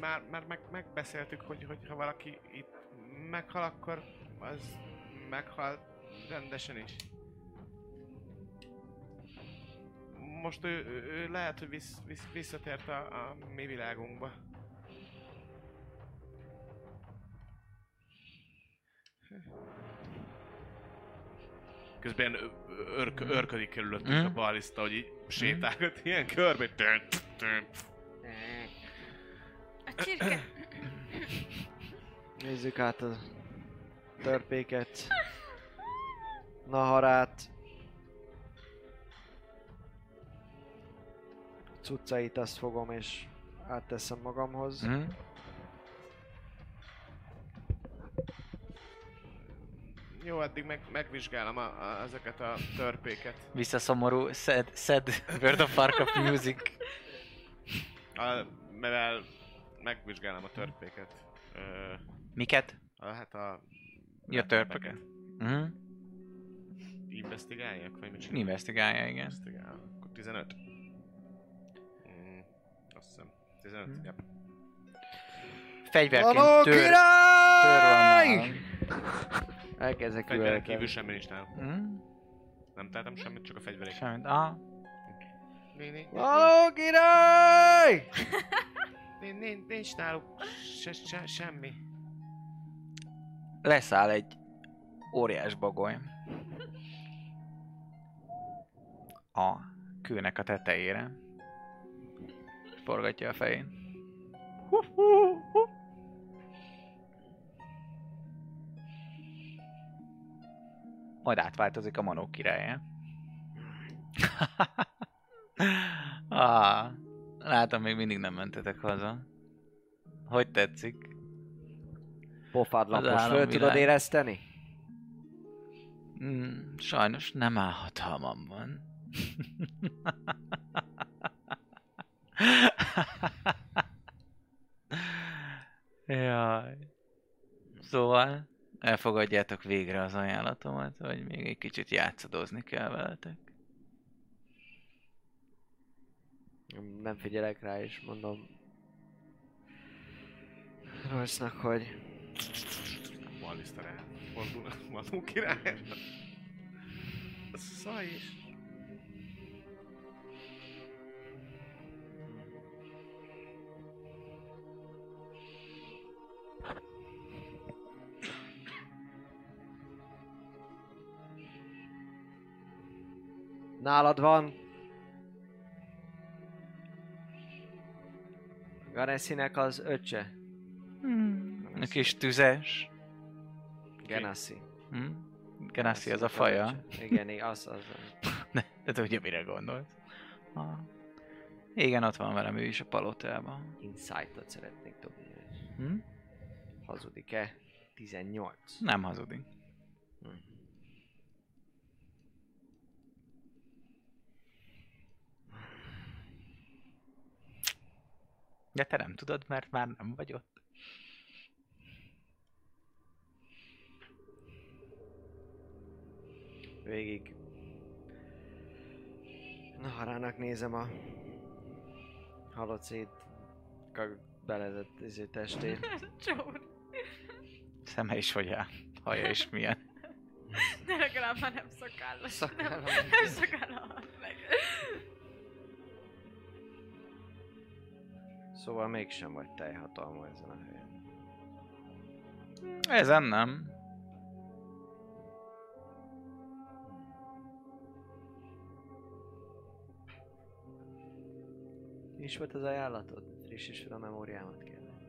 már, már meg, megbeszéltük, hogy, hogy ha valaki itt meghal, akkor az meghal rendesen is. Most ő, ő, lehet, hogy vissz, vissz, visszatért a, a mi világunkba. Közben örk, örködik körülöttünk Mhm. a baliszta, hogy így sétálgat ilyen körbe. Tön, tön. A csirke. Nézzük át a törpéket. Naharát. Cuccait azt fogom és átteszem magamhoz. Hm? Jó, addig meg, megvizsgálom a, a, ezeket a törpéket. Visszaszomorú, sad, sad World of Warcraft music. A, mivel megvizsgálom a törpéket. Ö, Miket? a, hát a... Ja, törpöket. Mhm. Investigáljak, vagy mit csinálok? Investigálja, igen. Investigál. Akkor 15. Mm, azt hiszem. 15, Hmm. yep. Fegyverként Való tör, tör van király! nálam. Elkezdek Fegyveren üvölteni. kívül semmi nincs nálam. Hm? Nem tettem semmit, csak a fegyverek. Semmit. Aha. Való király! Nincs náluk se, se, semmi. Leszáll egy óriás bagoly. A kőnek a tetejére. Forgatja a fején. Majd átváltozik a manó királya. ah, látom, még mindig nem mentetek haza. Hogy tetszik? Pofád Az lapos, föl tudod érezteni? Mm, sajnos nem áll hatalmamban. Jaj. Szóval elfogadjátok végre az ajánlatomat, hogy még egy kicsit játszadozni kell veletek. Nem figyelek rá, és mondom... Rossznak, hogy... Baliszta rá. Fordul a Manó király. Szaj is. Nálad van. Ganeszinek az öccse. A kis tüzes. Genassi. Hm? Ganassi az a faja. Igen, igen, az, az. Ne, de te ugye mire gondolsz? Ah. Igen, ott van velem ő is a palotában. Insight-ot szeretnék dobni. Hm? Hazudik-e? 18. Nem hazudik. De te nem tudod, mert már nem vagy ott. Végig. Naharának nézem a halott szét belezett izé testét. Csór. Szeme is hogy áll. Haja is milyen. De legalább már nem szakállas. Szakállam. Nem, nem szakállam meg. Szóval mégsem vagy teljhatalma ezen a helyen. Ezen nem. Mi is volt az ajánlatod? Frissíts fel a memóriámat kérlek.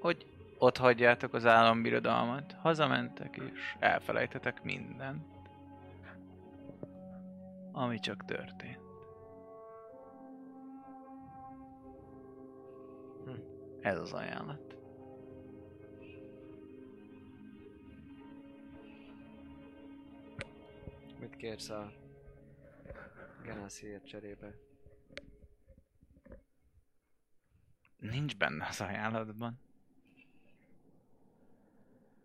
Hogy ott hagyjátok az állambirodalmat, hazamentek és elfelejtetek mindent, ami csak történt. Ez az ajánlat. Mit kérsz a Genesiért cserébe? Nincs benne az ajánlatban.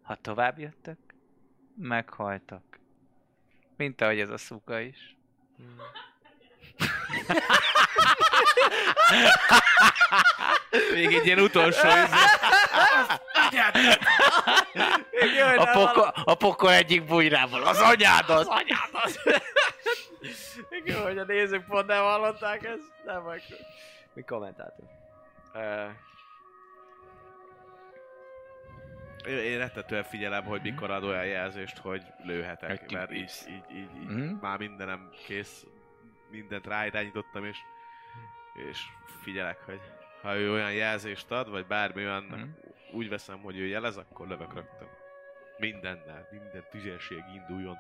Ha tovább jöttök, meghaltak. Mint ahogy ez a szuka is. Hmm. Még egy ilyen utolsó izé. A pokol, a pokol egyik bujrával. Az anyád az, anyád az. Igen, hogy a nézők pont nem hallották ezt, nem akkor. Mi kommentáltunk? Uh, Én, én rettetően figyelem, hogy mikor ad olyan jelzést, hogy lőhetek, mert így, így, így, így Mhm. már mindenem kész, mindent ráirányítottam, és, és figyelek, hogy ha ő olyan jelzést ad, vagy bármi olyan, Mhm. úgy veszem, hogy ő jelez, akkor lövök rögtön. Mindennel, minden tüzérség induljon.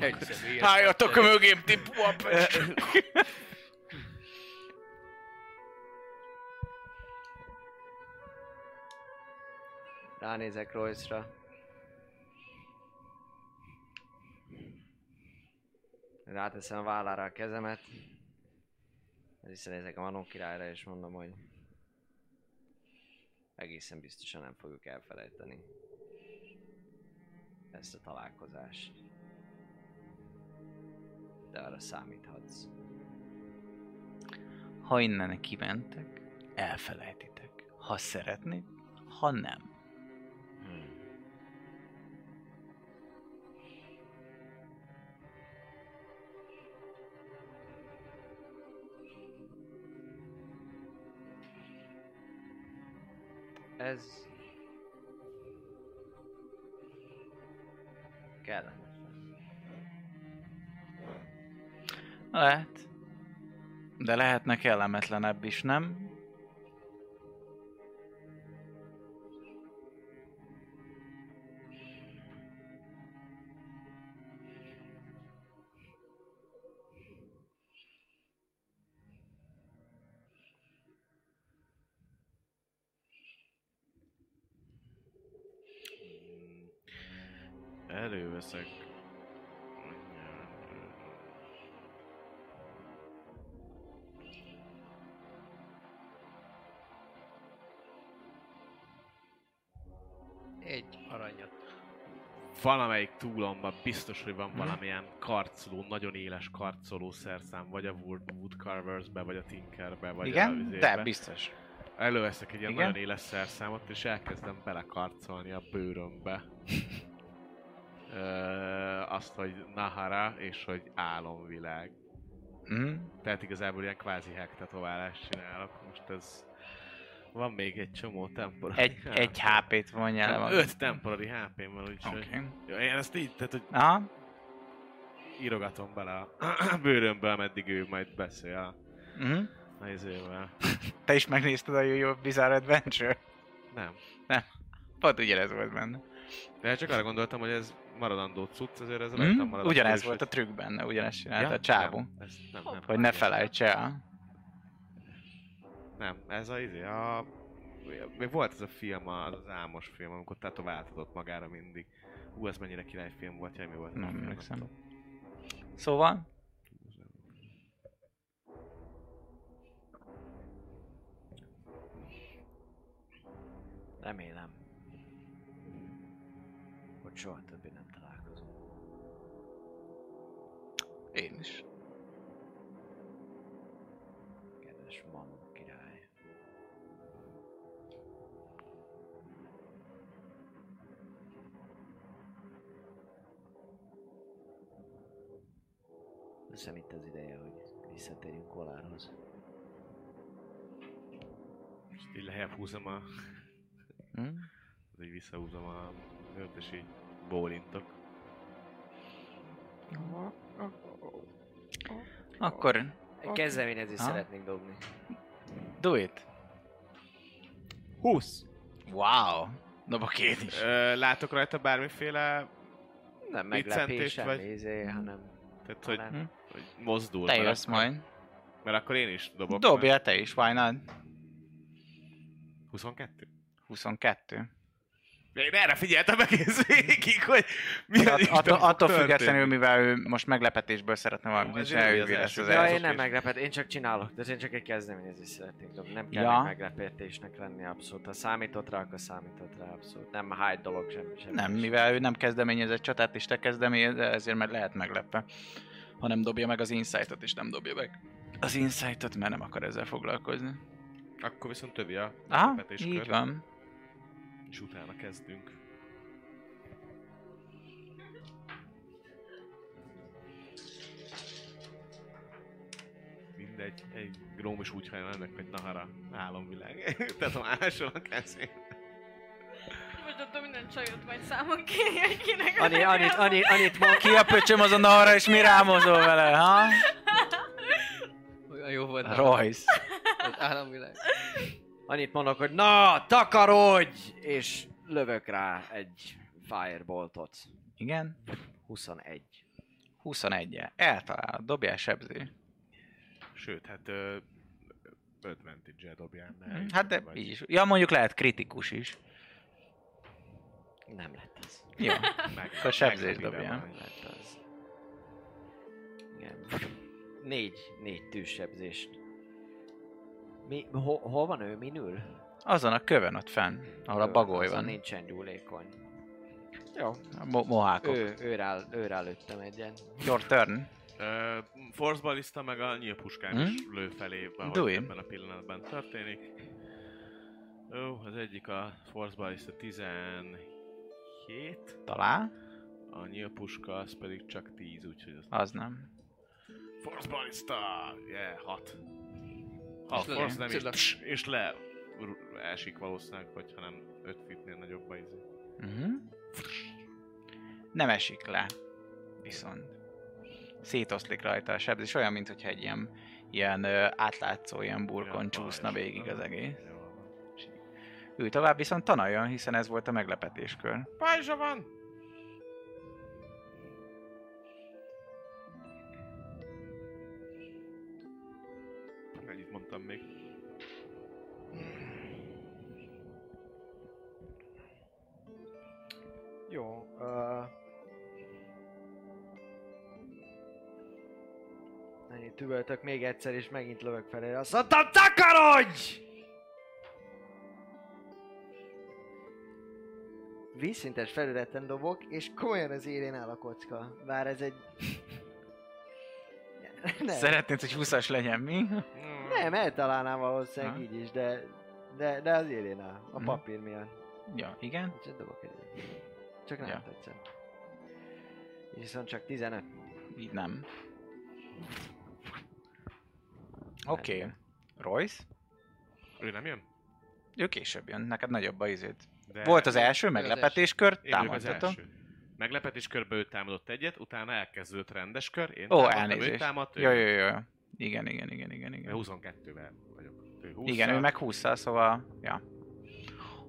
Egy személyes. Álljatok mögém, ti ránézek Royce-ra. Ráteszem a vállára a kezemet. Visszanézek a Manó királyra és mondom, hogy egészen biztosan nem fogjuk elfelejteni ezt a találkozást. De arra számíthatsz. Ha innen kimentek, elfelejtitek. Ha szeretnék, ha nem. Ez... Kellemetlen. Lehet. De lehetne kellemetlenebb is, nem? Előveszek. Egy aranyat. Valamelyik túlomban biztos, hogy Mhm. van valamilyen karcoló, nagyon éles karcoló szerszám, vagy a Wood, Woodcarvers-be, vagy a Tinkerbe, vagy a Igen? izébe. De biztos. Előveszek egy ilyen Igen? nagyon éles szerszámot, és elkezdem belekarcolni a bőrömbe. Ö, azt, hogy Nahara, és hogy álomvilág. Mm? Tehát igazából ilyen kvázi hack tetoválást csinálok. Most ez... Van még egy csomó temporary Egy, egy HP-t vonjál le. Öt temporary HP-m van, úgyhogy... Okay. Én ezt így, tehát hogy Aha. írogatom bele a bőrömbe, ameddig ő majd beszél a, Mm? a izével. Te is megnézted a Jó Bizarre Adventure? Nem. Pont ugyanez volt benne. De csak arra gondoltam, hogy ez maradandó cucc, ezért ez Mm? rajtam marad. Ugyanez volt a hogy- trükk benne, ugyanezt csinálta Ja? a csávó. Nem, ez nem, nem. Hogy ne felejts el. Nem, ez a izé, a... Még volt ez a film, az, az álmos film, amikor tetováltatott magára mindig. Ú, ez mennyire királyfilm volt, jaj, mi volt Nem film, emlékszem. Szóval, Remélem, hogy soha többé nem találkozunk. én is. Kedves Manó király. Hiszem itt az ideje, hogy visszatérjünk Kolárhoz. És így lejjebb húzom a... Mm? így visszahúzom a... őt, és így bólintok. Akkor kezdeményezést Ha? szeretnék dobni. do it. 20! Wow. Dobok én is. Ö, látok rajta bármiféle... Nem meglepés, vagy- izé, hanem... Tehát, hogy, hanem Hm? hogy mozdul. Te mert jössz akkor- majd. Mert akkor én is dobok. Dobjál te is, why not? 22? 22. Én erre figyeltem egész végig, hogy mi az At, Isten attól, függetlenül, mivel ő most meglepetésből szeretne valamit, és elügyi lesz első az Ja, én nem meglepet, én csak csinálok, de én csak egy kezdeményezést szeretnék dobni. Nem kell Ja. meglepetésnek lenni abszolút. Ha számított rá, akkor számított rá abszolút. Nem hype dolog semmi, semmi. Nem, semmi. mivel ő nem kezdeményezett csatát, és te kezdeményezed, ezért meg lehet meglepve. Ha nem dobja meg az insightot, és nem dobja meg az insightot, mert nem akar ezzel foglalkozni. Akkor viszont tövi a Aha, meglepetéskör, így van. És utána kezdünk. Mindegy, egy gróm is úgy hajlal ennek, hogy Nahara álomvilág. Tehát a máson a kezén. Most attól minden csajot majd számon kérni, hogy kinek Ani, Anit, Anit, Anit Ki a pöcsöm azon arra, és mi rámozol vele, ha? Olyan jó volt. Royce. Az államvilág. Anit mondok, hogy na, takarodj! És lövök rá egy fireboltot. Igen? 21. 21 -e. Eltalálod, dobjál sebző. Sőt, hát ö, advantage-el dobjál, ne Hm, Hát de vagy. így is. Ja, mondjuk lehet kritikus is. Nem lett az. Jó. Meg, Akkor ide dobjál. Nem lett az. Igen. Négy, négy tűzsebzést. Mi, ho, hol van ő? Min ül? Azon a kövön ott fenn, ahol a Ő- bagoly azon van. nincsen gyúlékony. Jó. A mo- mohákok. Ő, ő, rá, ő rá lőttem egyen. Your turn. Ö, Force ballista meg a nyílpuskám Hm? is lő felé, ahogy ebben a pillanatban történik. Jó, az egyik a Force ballista 17, Talál. a nyílpuska az pedig csak 10, úgyhogy az... Az nem. Force ballista! Yeah, 6. 6 És force damage, csillag. pss, és le esik valószínűleg, hogyha nem 5 fitnél nagyobb a izé. Uh-huh. Nem esik le. Viszont. Szétoszlik rajta a sebzés, olyan, mintha egy ilyen, ilyen ö, átlátszó, ilyen burkon Ja, csúszna végig az egész. Jó. Ő tovább viszont tanuljon, hiszen ez volt a meglepetéskör. Pajzsa van! Mondtam még? Jó. Uh... Ennyit üvöltök még egyszer, és megint lövök felé. Azt mondtam, takarodj! Vízszintes felületen dobok, és komolyan az élén áll a kocka. Bár ez egy... Nem, Szeretnéd, hogy 20-as legyen, mi? Nem eltalálnám valószínűleg Ha? így is, de, de, de az élén áll. A Mhm. papír miatt. Ja, igen. Csak dobok egy. Csak nem Ja. tetszett. Viszont csak 15. Így nem. Oké. Okay. Royce? Ő nem jön? Ő később jön, neked nagyobb a izét. De Volt az első meglepetéskör, Én vagyok az támadhatom. első. Meglepetés körbe ő támadott egyet, utána elkezdődött rendes kör, én Ó, támadtam, ő elnézést. támadt, ő Jó, jó, jó. Igen, igen, igen, igen, igen. 22-vel vagyok. Ő 20 Igen, ő meg 20 szóval, ja.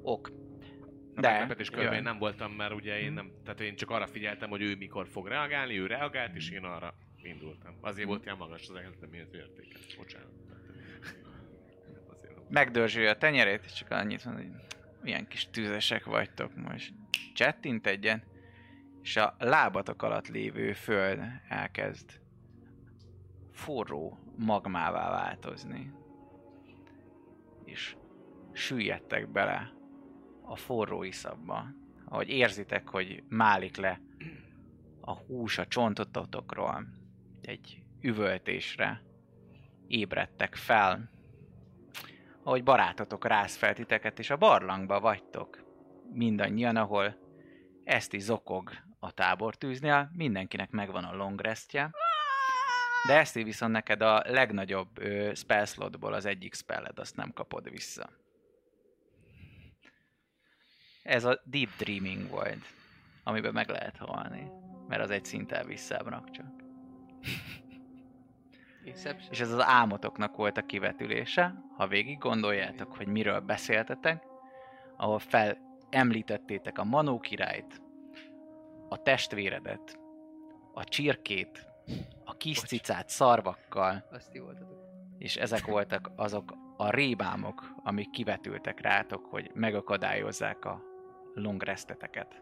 Ok. A De, meglepetés körben nem voltam, mert ugye én nem, tehát én csak arra figyeltem, hogy ő mikor fog reagálni, ő reagált, és én arra indultam. Azért volt ilyen magas az eredményező értéke. Bocsánat. Megdörzsülje a tenyerét, és csak annyit mond, hogy milyen kis tüzesek vagytok most. Csettint egyen, és a lábatok alatt lévő föld elkezd forró magmává változni. És süllyedtek bele a forró iszapba. Ahogy érzitek, hogy málik le a hús a csontotokról, egy üvöltésre ébredtek fel, ahogy barátotok rász fel titeket, és a barlangba vagytok. Mindannyian, ahol Eszti zokog a tábortűznél, mindenkinek megvan a long restje, de Eszti viszont neked a legnagyobb ö, spell slotból az egyik spelled, azt nem kapod vissza. Ez a Deep Dreaming volt, amiben meg lehet halni, mert az egy szinttel visszábbnak csak. Inception. És ez az álmotoknak volt a kivetülése, ha végig gondoljátok, hogy miről beszéltetek, ahol fel említettétek a Manó királyt, a testvéredet, a csirkét, a kis cicát szarvakkal, Azt ti voltatok. és ezek voltak azok a rébámok, amik kivetültek rátok, hogy megakadályozzák a longreszteteket.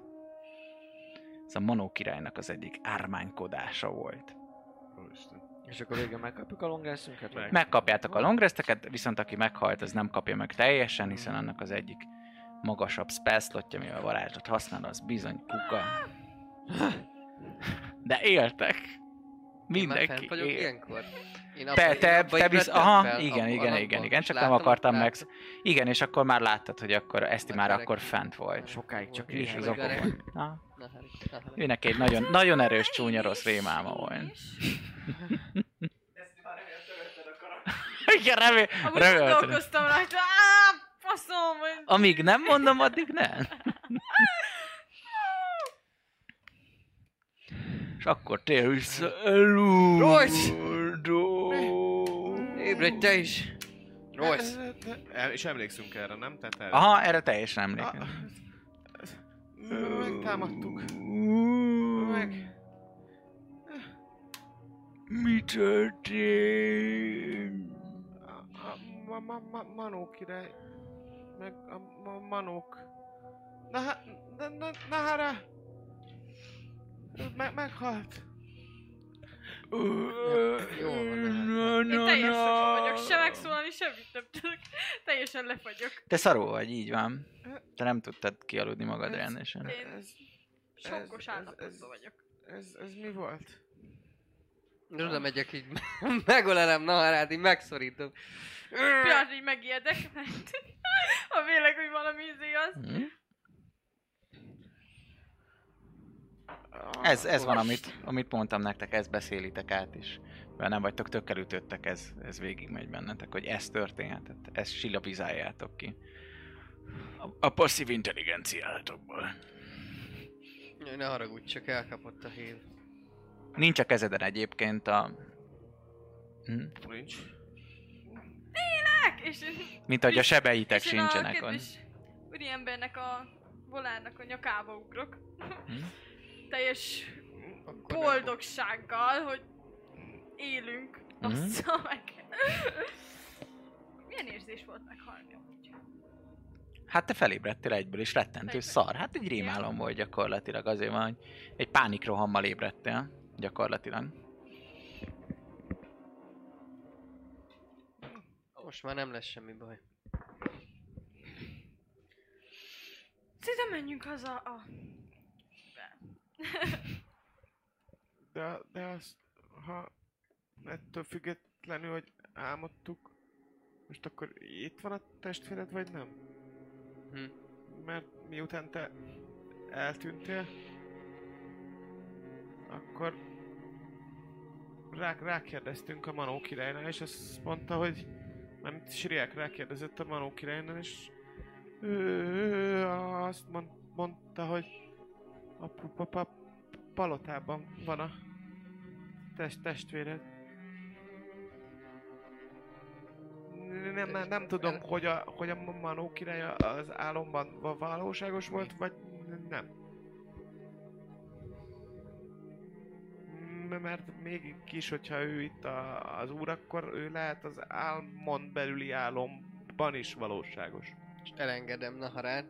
Ez a Manó királynak az egyik ármánykodása volt. Úristen. És akkor végül megkapjuk a longreszünket? Meg. Megkapjátok a longreszteket, viszont aki meghalt, az nem kapja meg teljesen, hiszen annak az egyik magasabb spellslotja, mivel varázslat használ, az bizony kuka. De éltek. Én már fent Mindenki vagyok él. ilyenkor? Én Te, én te, abba te visz... Aha, fel, igen, abba igen, igen, igen, csak nem akartam meg... Igen, és akkor már láttad, hogy akkor Esti már akkor fent volt. Sokáig csak És az okokon. Hát, hát. ő neki egy nagyon, nagyon erős csúnya rossz rémálma volt. Igen, remé... Amúgy rajta, faszom. Amíg nem mondom, addig nem. És akkor tér vissza. Royce! Ébredj te is! Royce! És emlékszünk erre, nem? Tehát erre. Aha, erre teljesen Ah, emlékszem. Megtámadtuk. Meg. Mi történt? A, a ma, ma, ma, Manó király. Meg a ma, Manók. Na, na, na, na, Nahara. Me, meghalt. Jó van, Én teljesen vagyok, se megszólalni, semmit nem tudok. Teljesen lefagyok. Te szarul vagy, így van. Te nem tudtad kialudni magad Ez- rendesen. Én Ez, sokkos ez- ez- állapotban vagyok. ez, ez mi volt? És oda megyek így, megölelem Naharát, így megszorítom. Pillanat, így megijedek, mert ha vélek, hogy valami izé az. Hm? Ez, ez van, amit, amit mondtam nektek, ezt beszélitek át is. Mert nem vagytok tökkelütöttek, ez, ez végigmegy bennetek, hogy ez történhetett. Ezt silabizáljátok ki. A, a passzív intelligenciátokból. Ne haragudj, csak elkapott a hív. Nincs a kezeden egyébként a... Hm? Nincs. És, Mint ahogy a sebeitek és én a sincsenek. ott. kedves úriembernek a volárnak a nyakába ugrok. Hm? Teljes Akkor nem boldogsággal, hogy élünk. Mhm. Bassza meg. Milyen érzés volt meghalni? Hát te felébredtél egyből, és rettentő Felébredtem. szar. Hát egy rémálom volt gyakorlatilag, azért van, hogy egy pánikrohammal ébredtél, gyakorlatilag. Most már nem lesz semmi baj. Szerintem menjünk haza a... De, de azt, ha ettől függetlenül, hogy álmodtuk, most akkor itt van a testvéred, vagy nem? Hm. Mert miután te eltűntél, akkor rá, rákérdeztünk a Manó királynál, és azt mondta, hogy nem Siriák rákérdezett a Manó királynál, és ő, azt mond, mondta, hogy a p- p- p- palotában van a test, testvéred. Nem, nem, nem tudom, hogy a, hogy a Manó király az álomban va- valóságos volt, vagy nem. Mert mégis, hogyha ő itt a, az úr, akkor ő lehet az álmon belüli álomban is valóságos. És elengedem Naharát.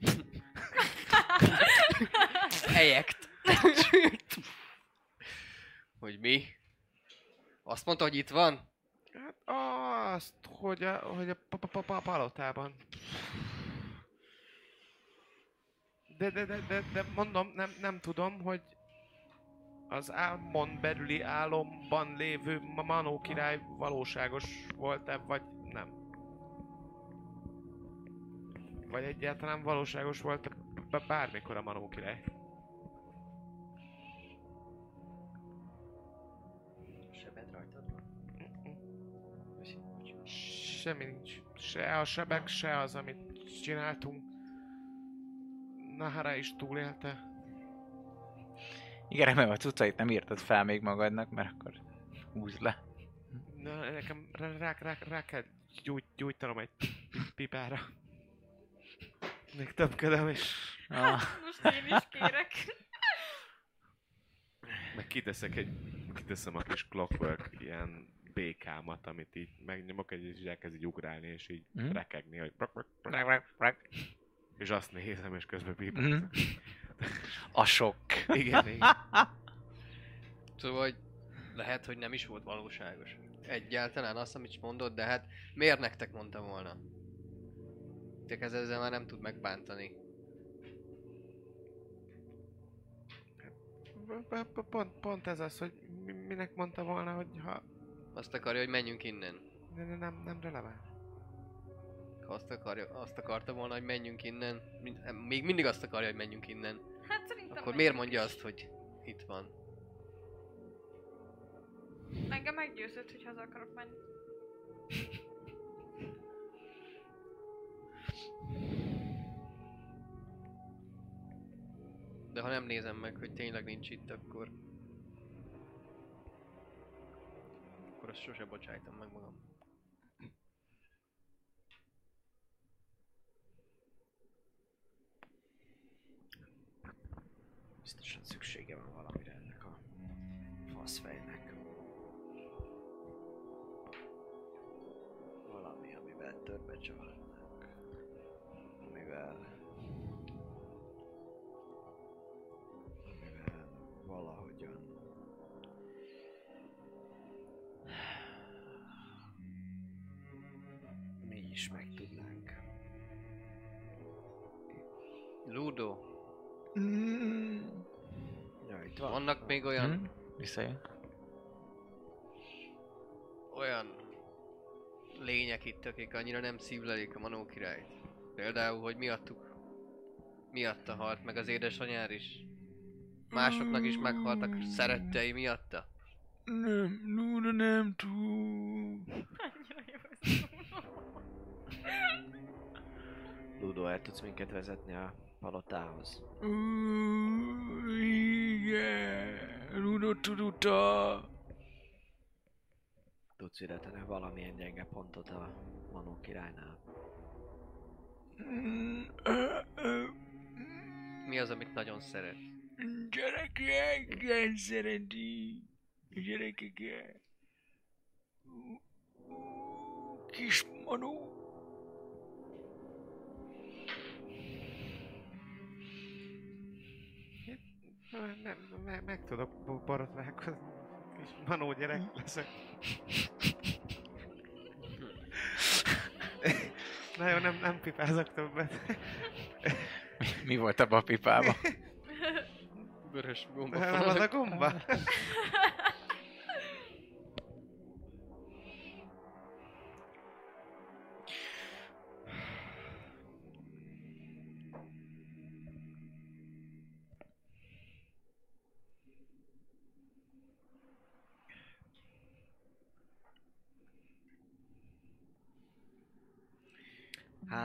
Ejekt. hogy mi? Azt mondta, hogy itt van? Hát azt, hogy a, hogy a pa- pa- pa- pa- palotában. De, de, de, de, de mondom, nem, nem tudom, hogy az álmon belüli álomban lévő Ma- Manó király valóságos volt-e, vagy nem. Vagy egyáltalán valóságos volt b- bármikor a Manó király. Sebed rajtad van. Semmi nincs. Se a sebek, se az, amit csináltunk. Nahara is túlélte. Igen, remélem a cuccait nem írtad fel még magadnak, mert akkor húzd le. Na, nekem rá, rá, rá, rá kell gyújt, gyújtanom egy pi- pipára. Még többködöm is. Ah, Most én is kérek. Meg kiteszek egy, kiteszem a kis clockwork ilyen békámat, amit így megnyomok, egy- és elkezd így ugrálni, és így Mhm. rekegni, hogy brak, brak, brak. rak, rak, rak. És azt nézem, és közben Mhm. pipálok. A sok. Igen, igen. Szóval, hogy lehet, hogy nem is volt valóságos. Egyáltalán azt, amit mondod, de hát miért nektek mondta volna? Csak ez ezzel már nem tud megbántani. Pont, pont ez az, hogy mi- minek mondta volna, hogy ha... Azt akarja, hogy menjünk innen. Ne, ne, nem, nem releváns. Ha azt, akarja, azt akarta volna, hogy menjünk innen, még mindig azt akarja, hogy menjünk innen, Hát szerintem... akkor miért mondja is. azt, hogy itt van? Engem meggyőzött, hogy haza akarok menni. De ha nem nézem meg, hogy tényleg nincs itt, akkor... Akkor azt sose bocsájtom meg magam. Biztosan szüksége van valamire ennek a faszfejnek. Valami, amivel többet. Amivel... Amivel Ludo, Ja, itt van. vannak még olyan, Hm? Visszajön. olyan lények itt, akik annyira nem szívlelik a Manó királyt. Például, hogy miattuk, miatta halt meg az édesanyár is. Másoknak is meghaltak szerettei miatta. Nem, Luna nem tud. Annyira jó ez. Ludo, el tudsz minket vezetni a palotához? Igen, Luna tudta. Tudsz illetve valamilyen gyenge pontot a Manó királynál? Mi az, amit nagyon szeret? Gyerekek, szereti. Gyerekek. Kis manó. Nem, meg, meg tudok bo- borotválkozni. Kis manó gyerek leszek. Na jó, nem, nem pipázok többet. Mi volt abban a pipában? Vörös gomba. Nem az a gomba?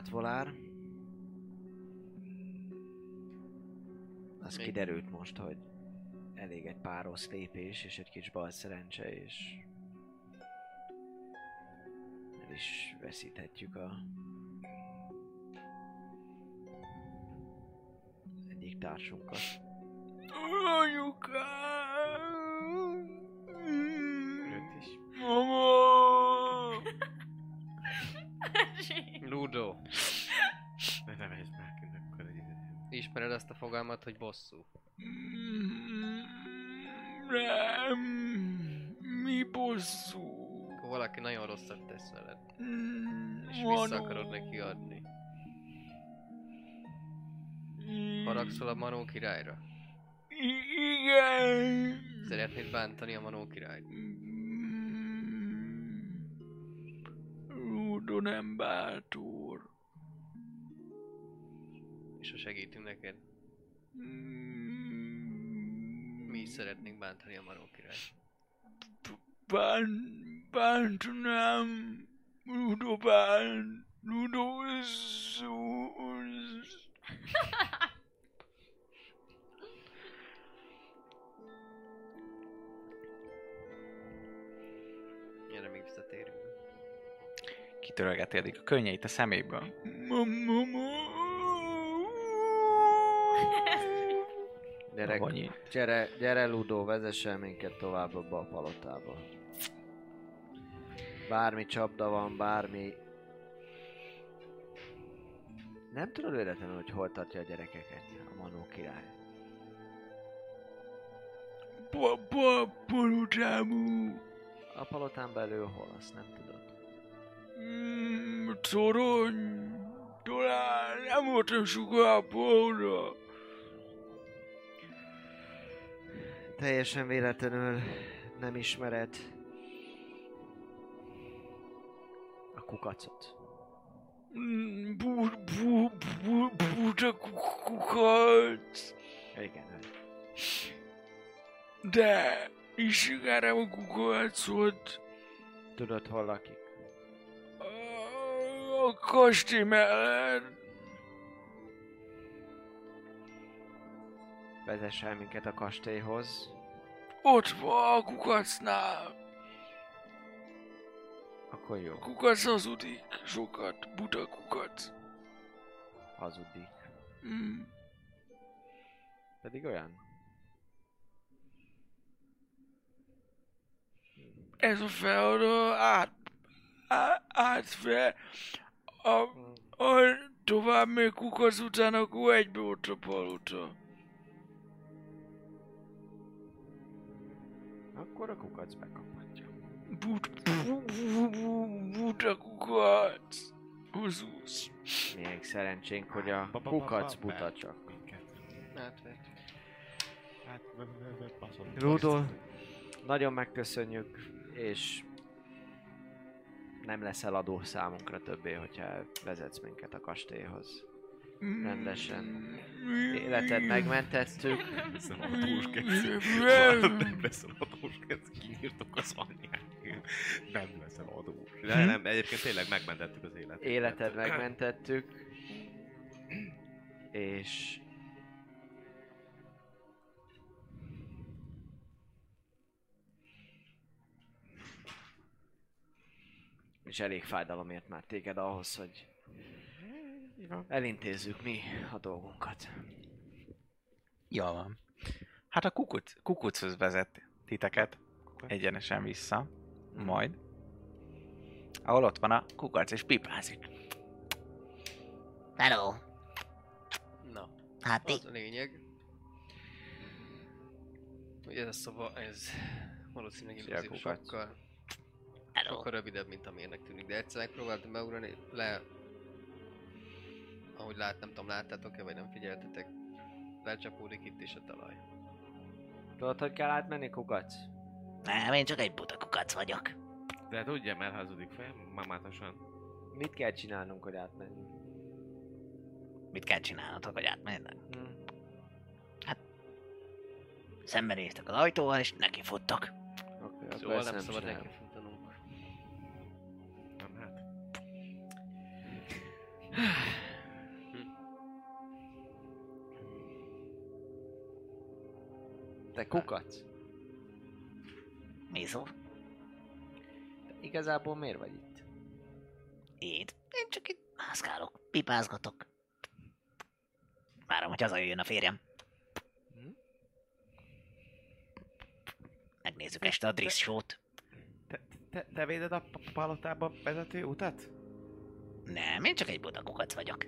Hát, Volár. Az Mi? kiderült most, hogy elég egy pár rossz lépés és egy kis bal szerencse, és el is veszíthetjük a egyik társunkat. Anyukám! Őt is. Mama! Ludo, Ne nevezd ki, akkor egy ismered azt a fogalmat, hogy bosszú? Nem, mi bosszú? Akkor valaki nagyon rosszat tesz veled, és Manó. vissza akarod neki adni. Haragszol a Manó királyra? Igen. Szeretnéd bántani a Manó királyt? Nem bátor. És ha segítünk neked, mi is szeretnénk bántani a Manó királyt. Bán, bántanám. Ludo bánt. Ludo. Gyere, még visszatérünk. Kitörölgeti eddig a könnyeit a szeméből. Gyere, gyere, gyere Ludo, vezessen minket tovább abba a palotába. Bármi csapda van, bármi Nem tudod véletlenül, hogy hol tartja a gyerekeket a Manó király? Papa, palotámú. A palotán belül hol, azt nem tudod. Mm, torony. Talán nem voltam soká porra. Teljesen véletlenül nem ismered a kukacot. Mm, Bu, bu, bu, buta kukac. Igen, De ismerem a kukacot. tudod hol lakik. A kastély mellett. Vezess el minket a kastélyhoz. Ott van a kukacnál. Akkor jó, A kukac hazudik sokat. Buta kukac. hazudik. Mm. Pedig olyan. Ez a feladó át, át, átfe. A, a tovább még kukac után, akkor egybe ott a palota. Akkor a kukac bekaphatja. But, bu, bu, bu, buta kukac. Huzus. Még szerencsénk, hogy a kukac buta csak. Átvert. Hát, v- v- v- baszott. Rudol, nagyon megköszönjük, és nem leszel adó számunkra többé, hogyha vezetsz minket a kastélyhoz. Rendesen. Életed megmentettük, Leszel adós keci. Nem. Adós keci. Kiírtok az anyját. Nem leszel adós. De nem, egyébként tényleg megmentettük az életet. életed megmentettük, és és elég fájdalomért már téged ahhoz, hogy elintézzük mi a dolgunkat. Jó van. Hát a kukuc, kukuchoz vezet titeket egyenesen vissza, majd. Ahol ott van a kukac és pipázik. Hello, Na, hát ti, az a lényeg. Hogy ez a szoba, ez valószínűleg kukac. Sokkal, hello. sokkal rövidebb, mint amilyennek tűnik. De egyszer megpróbáltam beugrani le... Ahogy lát, nem tudom, láttátok-e, vagy nem figyeltetek. Lecsapódik itt is a talaj. Tudod, hogy kell átmenni kukac? Nem, én csak egy buta kukac vagyok. De tudja, mert hazudik fel, mamátosan. Mit kell csinálnunk, hogy átmenjünk? Mit kell csinálnotok, hogy átmenjenek? Hm. Szembenéztek az ajtóval, és neki futtok. Oké, akkor Szóval nem szabad neki Te kukac? Mi szó? Te igazából miért vagy itt? Én, én csak itt mászkálok, pipázgatok. Várom, hogy hazajöjjön a férjem. Hm? Megnézzük este a Driss show-t. Te, te, te véded a pa- palotába vezető utat? Nem, én csak egy buta kukac vagyok.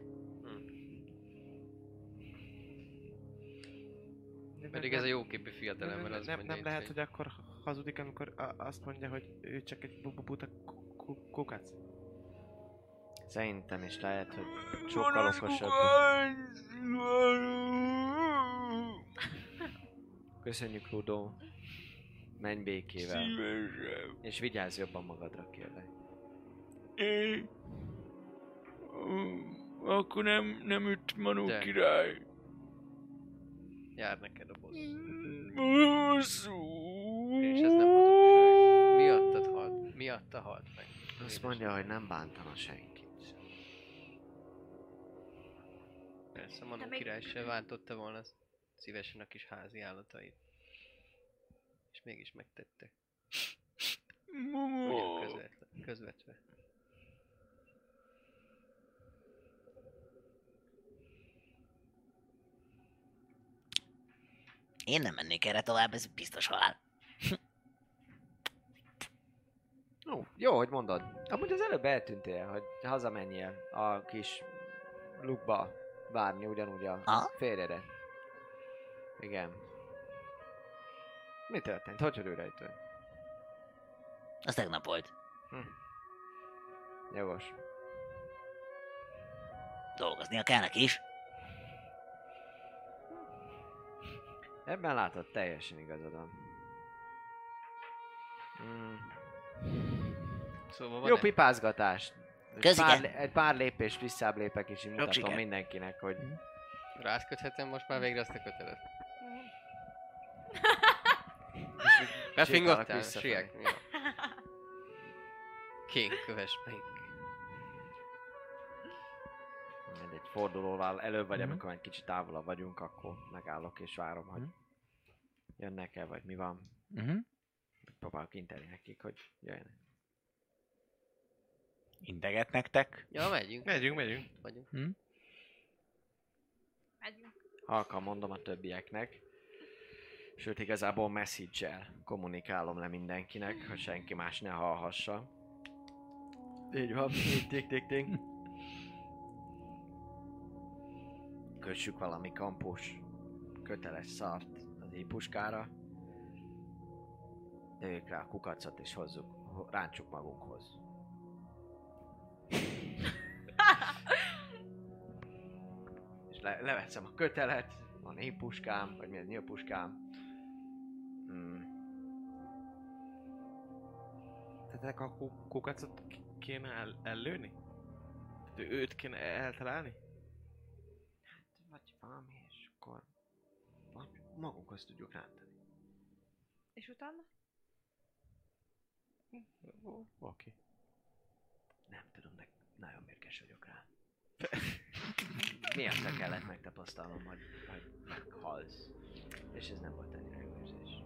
Pedig ez a jóképű fiatalember nem, az nem, nem lehet, hogy- akkor hazudik, amikor azt mondja, hogy ő csak egy bu- bu- buta ku- ku- kukac. Szerintem is lehet, hogy sokkal okosabb. Köszönjük, Ludo. Menj békével. Szívesen. És vigyázz jobban magadra, kérlek. Én... Akkor nem, nem üt Manó De. király. Jár neked a boss. Bosszú. És ez nem hazugság. Miattad halt, miatta halt meg. Azt mondja, hogy nem bántana senkit. Persze, Manó még- király se bántotta volna szívesen a kis házi állatait. És mégis megtette. Ugyan közvetve. közvetve. Én nem mennék erre tovább, ez biztos halál. Jó, jó, hogy mondod. Amúgy az előbb eltűntél, hogy hazamenjél a kis lukba várni ugyanúgy a Aha. férjede. Igen. Mi történt? Hogy hogy ő rejtő? Az tegnap volt. Jogos. Dolgoznia kell neki is. Ebben látod, teljesen igazad van. Mm. Szóval van Jó pipázgatás. Egy pár, egy pár lépést visszább lépek és így mutatom siker. mindenkinek, hogy Rászköthetem most már végre azt a kötelet. visszafelé. Siek. Jó. King, kövess meg. Fordulóval előbb vagy, Mhm. amikor egy kicsit távolabb vagyunk, akkor megállok és várom, hogy Mhm. jönnek-e, vagy mi van. Uh-huh. Próbálok inteni nekik, hogy jöjjenek. Integet nektek. Ja, megyünk. Megyünk, megyünk. Vagyunk. Megyünk. Halkan mondom a többieknek. Sőt, igazából message-el kommunikálom le mindenkinek, hogy senki más ne hallhassa. Így van, így tik tik tik. Kössük valami kampus köteles szart az épuskára. Lőjük rá a kukacot és hozzuk, ho- ráncsuk magunkhoz. és le, leveszem a kötelet, van épuskám, vagy milyen nyílpuskám. Hmm. Tehát a ku- kukacot kéne el, ellőni? Tehát őt kéne eltalálni? Vagy valami, és akkor valami magunkhoz tudjuk rántani. És utána? Oké. Nem tudom, de nagyon mérges vagyok rá. Miért kellett megtapasztalnom, hogy, hogy meghalsz. És ez nem volt ennyire jó érzés.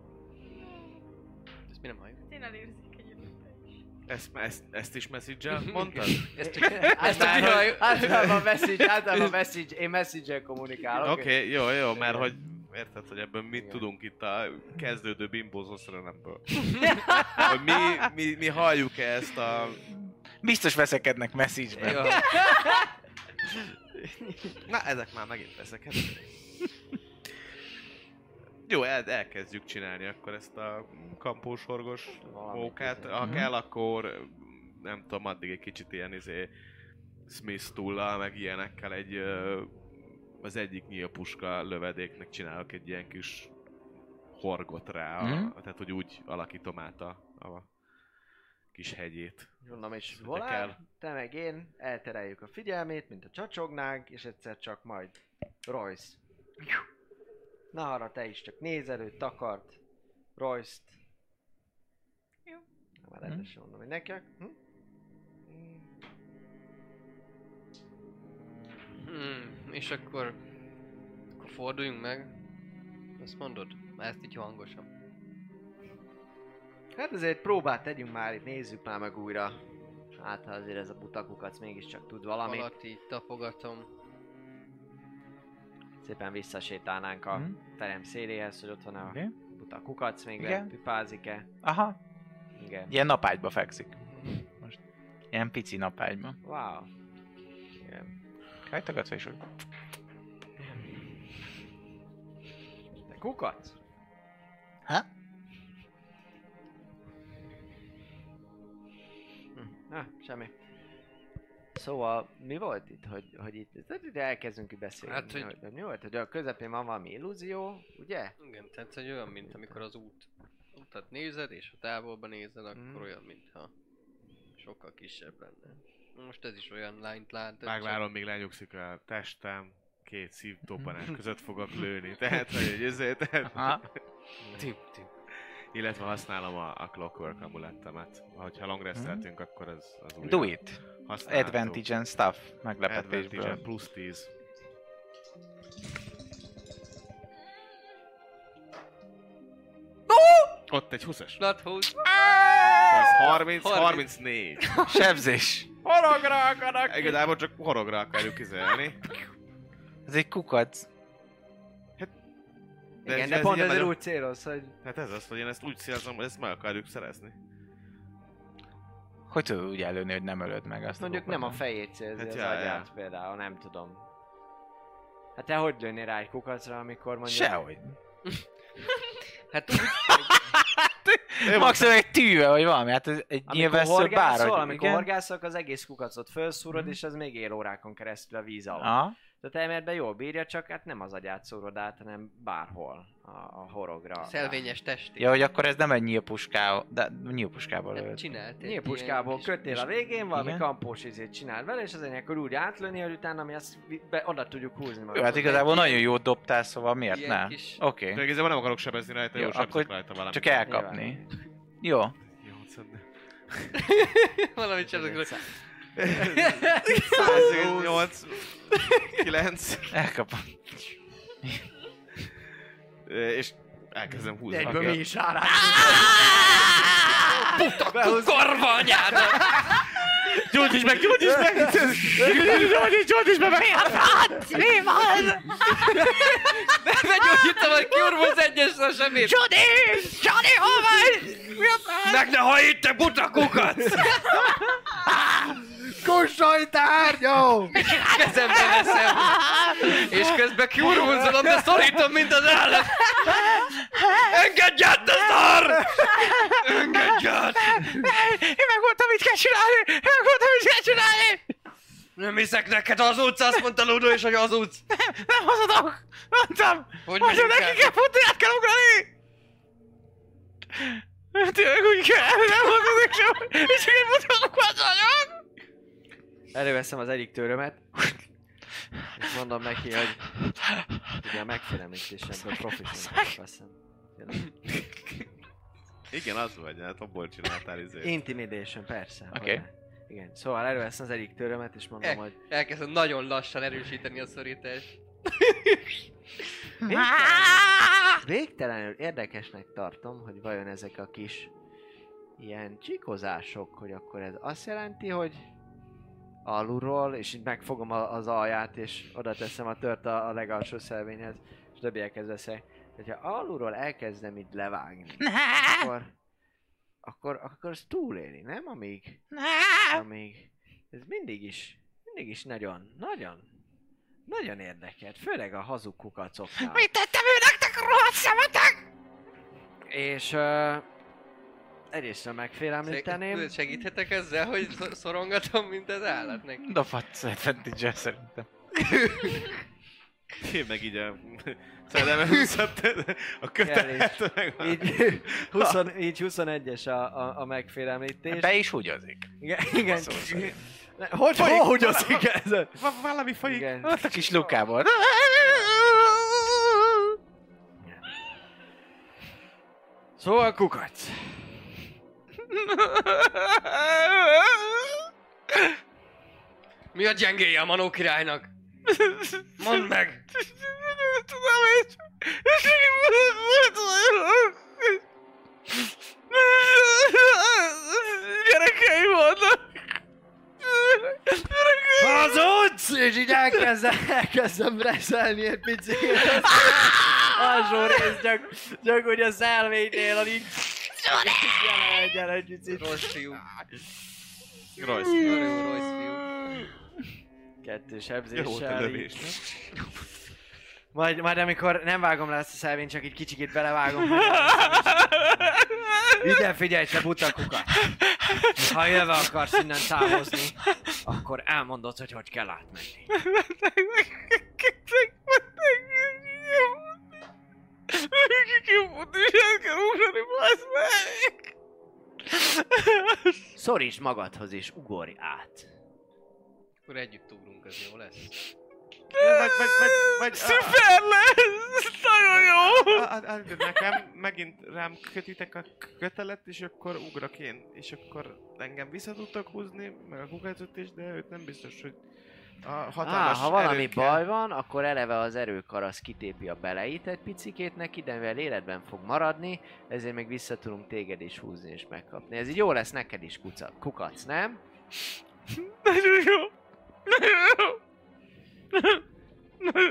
Ezt mi nem halljuk? Én elérzékenyülök is. Ezt, ezt, ezt is message mondtad? Ezt csak... Ezt a Általában, általában message, általában message, én message-el kommunikálok. Oké, okay, jó, jó, mert hogy érted, hogy ebből mit Igen. tudunk itt a kezdődő bimbózó szerelemből. hogy mi, mi, mi halljuk-e ezt a... Biztos veszekednek message-ben. Jó. Na, ezek már megint veszeket. Jó, el, elkezdjük csinálni akkor ezt a kampósorgos mókát. Ha Mhm. kell, akkor nem tudom, addig egy kicsit ilyen izé Smith tullal, meg ilyenekkel egy ö, az egyik nyílpuska lövedéknek csinálok egy ilyen kis horgot rá, a, Mhm. tehát hogy úgy alakítom át a, a kis hegyét. Mondom, és volá, te meg én eltereljük a figyelmét, mint a csacsognánk, és egyszer csak majd Royce. Na arra te is csak nézel őt, takart, Royce-t. Jó. Már rendesen mondom, hogy nekik. Hm? Hmm, és akkor... Akkor forduljunk meg. Azt mondod? Már ezt így hangosan. Hát azért próbát tegyünk már itt, nézzük már meg újra. Hát ha azért ez a butakukac mégiscsak tud valami. Alatt így tapogatom. Szépen visszasétálnánk a Mhm. terem széléhez, hogy ott van a Oké. buta kukac még Igen. pipázik-e. Aha, Igen. ilyen napágyba fekszik. Most. Ilyen pici napágyba. Wow. Igen. Hajtogatva is úgy. De kukac? Ha? Hm. Na, semmi. Szóval mi volt itt, hogy, hogy itt, tehát itt elkezdünk beszélni, Hát, hogy- hogy... Hogy, mi volt, hogy a közepén van valami illúzió, ugye? Igen, tehát hogy olyan, mint amikor az út, utat nézed, és ha távolban nézed, akkor Mhm. olyan, mintha sokkal kisebb lenne. Most ez is olyan lányt lát. Vágváron még lenyugszik a testem, két szívtoppanás között fogok lőni, tehát hogy egy ezért, tehát... Aha. Tip, tip. Illetve használom a, a Clockwork amulettemet. Ha long resteltünk, akkor az, az új. Do it. Használható. Advantage and stuff. Advantage Meglepetésből. plusz 10. Ott egy 20-es. Bloodhouse. Ez 30, 30. 34. Sebzés. Horogra akarok! Igazából csak horogra akarjuk kizelni. Ez egy kukac. De Igen, ez- de ez pont ilyen ezért nagyon- úgy céloz, hogy Hát ez az, hogy én ezt úgy célzom, hogy ezt meg akarjuk szerezni. Hogy tudod úgy előni, hogy nem ölöd meg azt mondjuk a nem a fejét célzi Hát az ja. agyát például, nem tudom. Hát te hogy lőnél rá egy kukacra, amikor mondjuk... Sehogy. Hát úgy, Maximum egy tűve, vagy valami, hát ez egy nyilvessző bár, amikor igen. horgászol, az egész kukacot felszúrod, és az még él órákon keresztül a víz alatt. Aha. Tehát elméletben jól bírja, csak hát nem az agyát szúrod át, hanem bárhol a, a horogra. szelvényes testi. Ja, hogy akkor ez nem egy nyílpuskával, de nyílpuskával Hát lőtt. csinált Nyílpuskából ilyen köttél a végén, valami Igen. kampós izét csinál vele, és az akkor úgy átlőni, hogy utána mi azt be, oda tudjuk húzni Jó, magunkat. hát igazából nagyon jót dobtál, szóval miért Ilyen ne? kis- Oké, De igazából nem akarok sebezni rajta, Jó, jó, akkor rajta valami. csak elkapni. Jó, Jó, Valamit sem. 108, 9, elkapom. és elkezdem húzni. Egyből mi is árás. Korva anyádat! Gyógyíts meg, gyógyíts meg! Gyógyíts, gyógyíts meg! Mi van? Begyógyítom a kiurvó az egyes a semmit! Johnny! Johnny, hol vagy? Mi a fel? Meg ne hajít, te buta kukac! Kussolj tárgyó! Kezembe veszem! És közben kiurvulzolom, de szorítom, mint az állat! Engedj át, te szar! Engedj át! Én megmondtam, mit kell csinálni! Én megmondtam, mit kell csinálni! Nem hiszek neked, az utca, azt mondta Ludo is, hogy az utc. Nem hazudok! Mondtam! Hogy Mondtam, neki el? kell futni, át kell ugrani! Tényleg úgy kell, nem hazudok sem, és egy mutatok vagyok! Előveszem az egyik törömet, és mondom neki, hogy ugye a megfélemlítésemből professzionális veszem. Igen, az vagy, hát abból csináltál izét. Intimidation, persze. Oké. hogy- Igen, szóval előveszem az egyik törömet, és mondom, El, hogy elkezdem nagyon lassan erősíteni a szorítást. végtelenül érdekesnek tartom, hogy vajon ezek a kis ilyen csikozások, hogy akkor ez azt jelenti, hogy alulról, és így megfogom a- az alját, és oda teszem a tört a, a legalsó szelvényhez, és többiekhez veszek. Hogyha alulról elkezdem így levágni, akkor, akkor, akkor az túléli, nem? Amíg, amíg, ez mindig is, mindig is nagyon, nagyon, nagyon érdekelt, főleg a hazug kukacoknál. Mit tettem ő nektek, rohadt szemetek? És uh, egyrésztről megfélemlíteném. Seg- Segíthetek ezzel, hogy szor- szorongatom, mint az állat neki? Dobhatsz advantage szerintem. Én meg így a húzhattad a kötelet, meg a... Így, 20, így 21-es a, a, a megfélemlítés. Be is húgyozik. Igen, igen. Hogy, Folyik hogy az igen? Va- valami folyik. Igen. Ott a kis lukából. Szóval kukac. Mi a gyengéje a Manó királynak? Mondd meg! Tudom és... Gyerekeim vannak! Hazudsz! És így elkezdem, elkezdem reszelni egy picit. Alsó rész, csak, csak úgy a szelvénynél, alig... Gyere, gyere egy picit. Rossz fiú. Jó, jó, rossz fiú. Kettős nem? Majd, majd amikor nem vágom le ezt a szelvényt, csak egy kicsikét belevágom. Ide figyelj, te buta kuka! Ha jövő akarsz innen távozni, akkor elmondod, hogy hogy kell átmenni. Szoríts magadhoz és ugorj át. Akkor együtt ugrunk, az jó lesz. Vagy, vagy, vagy, vagy, Szuper lesz! Nagyon jó! a, a, a, nekem megint rám kötitek a kötelet, és akkor ugrok én, és akkor engem vissza tudtok húzni, meg a kukacot is, de őt nem biztos, hogy a Á, hatalmas ha valami erőt kell- baj van, akkor eleve az erőkar az kitépi a beleit egy picikét neki, de mivel életben fog maradni, ezért még vissza tudunk téged is húzni és megkapni. Ez így jó lesz neked is, kuca, kukac, nem? Nagyon jó! Nagyon jó!